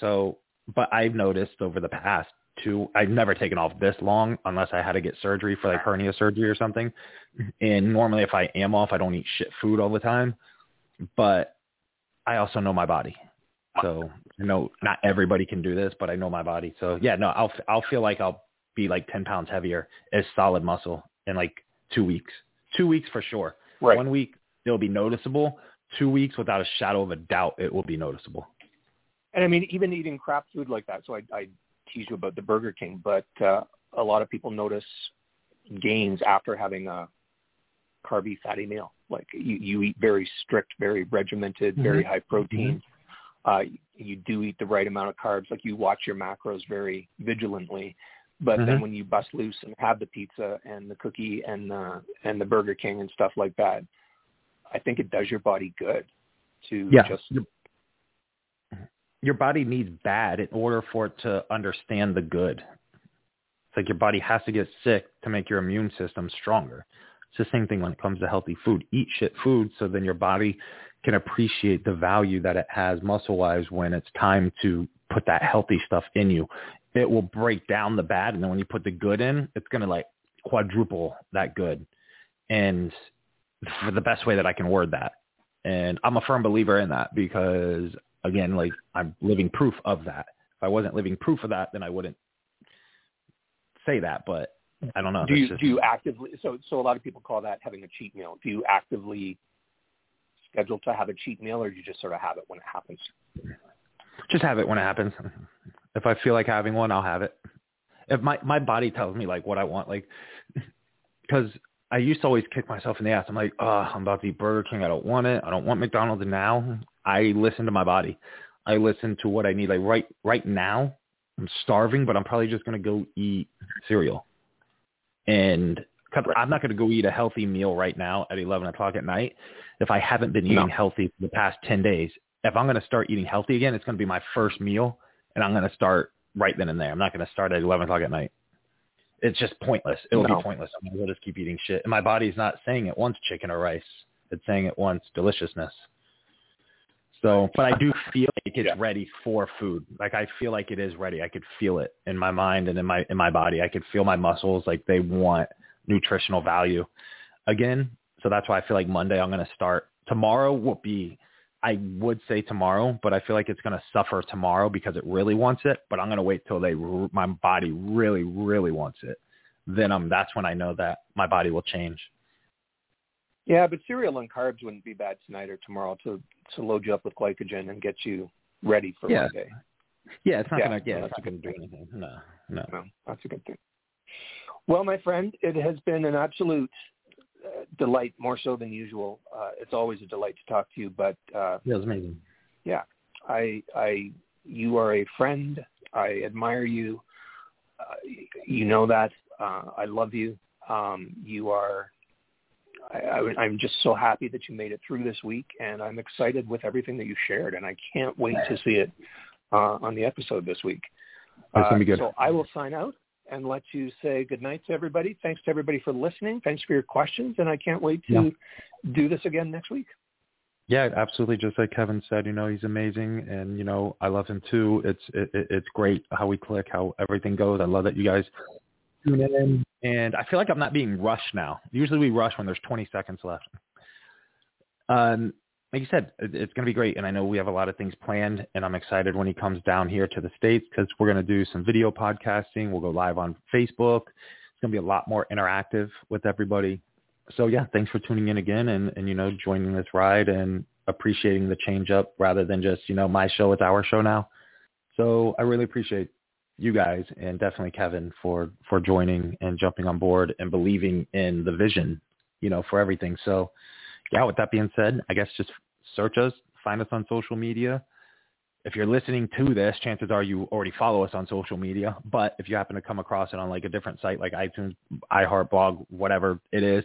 [SPEAKER 3] So, but I've noticed over the past two, I've never taken off this long unless I had to get surgery for like hernia surgery or something. And normally if I am off, I don't eat shit food all the time. But I also know my body. So I know not everybody can do this, but I know my body. So yeah, no, I'll I'll feel like I'll be like 10 pounds heavier is solid muscle in like two weeks. Two weeks for sure.
[SPEAKER 2] Right.
[SPEAKER 3] One week it'll be noticeable. Two weeks without a shadow of a doubt it will be noticeable.
[SPEAKER 2] And I mean, even eating crap food like that. So I, I tease you about the Burger King, but uh, a lot of people notice gains after having a carby fatty meal. Like you, you eat very strict, very regimented,
[SPEAKER 3] Mm-hmm.
[SPEAKER 2] very high protein. Uh, you do eat the right amount of carbs. Like you watch your macros very vigilantly. But then
[SPEAKER 3] Mhm.
[SPEAKER 2] when you bust loose and have the pizza and the cookie and the and the Burger King and stuff like that, I think it does your body good to
[SPEAKER 3] Yeah.
[SPEAKER 2] just
[SPEAKER 3] Your, body needs bad in order for it to understand the good. It's like your body has to get sick to make your immune system stronger. It's the same thing when it comes to healthy food. Eat shit food so then your body can appreciate the value that it has muscle wise when it's time to put that healthy stuff in you. It will break down the bad and then when you put the good in, it's gonna like quadruple that good. And for the best way that I can word that. And I'm a firm believer in that because again, like I'm living proof of that. If I wasn't living proof of that, then I wouldn't say that, but I don't know.
[SPEAKER 2] do you
[SPEAKER 3] just-
[SPEAKER 2] do you actively so so a lot of people call that having a cheat meal do you actively schedule to have a cheat meal or do you just sort of have it when it happens
[SPEAKER 3] just have it when it happens. If I feel like having one, I'll have it. If my my body tells me like what I want, like because I used to always kick myself in the ass. I'm like, oh, I'm about to eat Burger King. I don't want it. I don't want McDonald's now. I listen to my body. I listen to what I need. Like right right now, I'm starving, but I'm probably just gonna go eat cereal. And I'm not gonna go eat a healthy meal right now at 11 o'clock at night if I haven't been eating
[SPEAKER 2] No.
[SPEAKER 3] healthy for the past 10 days. If I'm gonna start eating healthy again, it's gonna be my first meal, and I'm gonna start right then and there. I'm not gonna start at 11 o'clock at night. It's just pointless. It'll
[SPEAKER 2] No.
[SPEAKER 3] be pointless. I'm gonna just keep eating shit, and my body's not saying it wants chicken or rice. It's saying it wants deliciousness. So, but I do feel like it's
[SPEAKER 2] Yeah.
[SPEAKER 3] ready for food. Like I feel like it is ready. I could feel it in my mind and in my in my body. I could feel my muscles like they want nutritional value again. So that's why I feel like Monday I'm going to start. Tomorrow will be I would say tomorrow, but I feel like it's going to suffer tomorrow because it really wants it, but I'm going to wait till they r- my body really really wants it. Then um that's when I know that my body will change.
[SPEAKER 2] Yeah but cereal and carbs wouldn't be bad tonight or tomorrow to to load you up with glycogen and get you ready for
[SPEAKER 3] Yeah.
[SPEAKER 2] Monday
[SPEAKER 3] Yeah, it's not
[SPEAKER 2] Yeah,
[SPEAKER 3] going to yeah, it's
[SPEAKER 2] that's
[SPEAKER 3] not
[SPEAKER 2] good
[SPEAKER 3] do anything. No. No.
[SPEAKER 2] no that's a good thing well my friend it has been an absolute uh, delight more so than usual uh, it's always a delight to talk to you but uh,
[SPEAKER 3] Yeah, it was amazing.
[SPEAKER 2] I, I, you are a friend. I admire you. Uh, you know that. Uh, I love you. Um, you are. I, I, I'm just so happy that you made it through this week, and I'm excited with everything that you shared, and I can't wait to see it uh, on the episode this week.
[SPEAKER 3] That's gonna be
[SPEAKER 2] Uh,
[SPEAKER 3] good.
[SPEAKER 2] So I will sign out and let you say good night to everybody. Thanks to everybody for listening. Thanks for your questions, and I can't wait to do this again next week.
[SPEAKER 3] Yeah, absolutely. Just like Kevin said, you know, he's amazing, and you know, I love him too. It's it, it- it's great how we click, how everything goes. I love that you guys tune in, and I feel like I'm not being rushed now. Usually we rush when there's 20 seconds left. Um, like you said, it's going to be great, and I know we have a lot of things planned, and I'm excited when he comes down here to the states because we're going to do some video podcasting. We'll go live on Facebook. It's going to be a lot more interactive with everybody so yeah, thanks for tuning in again and, and you know, joining this ride and appreciating the change up rather than just, you know, my show, it's our show now. So I really appreciate you guys and definitely Kevin for, for joining and jumping on board and believing in the vision, you know, for everything. So yeah, with that being said, I guess just search us, find us on social media. If you're listening to this, chances are you already follow us on social media. But if you happen to come across it on like a different site like iTunes, iHeartBlog, whatever it is,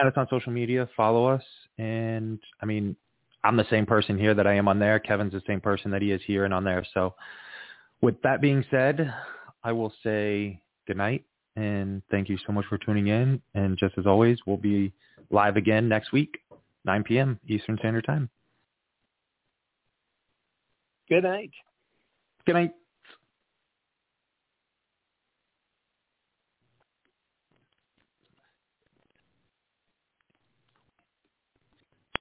[SPEAKER 3] add us on social media, follow us. And I mean, I'm the same person here that I am on there. Kevin's the same person that he is here and on there. So with that being said, I will say good night and thank you so much for tuning in. And just as always, we'll be live again next week, 9 p.m. Eastern Standard Time.
[SPEAKER 2] Good night.
[SPEAKER 3] Good night.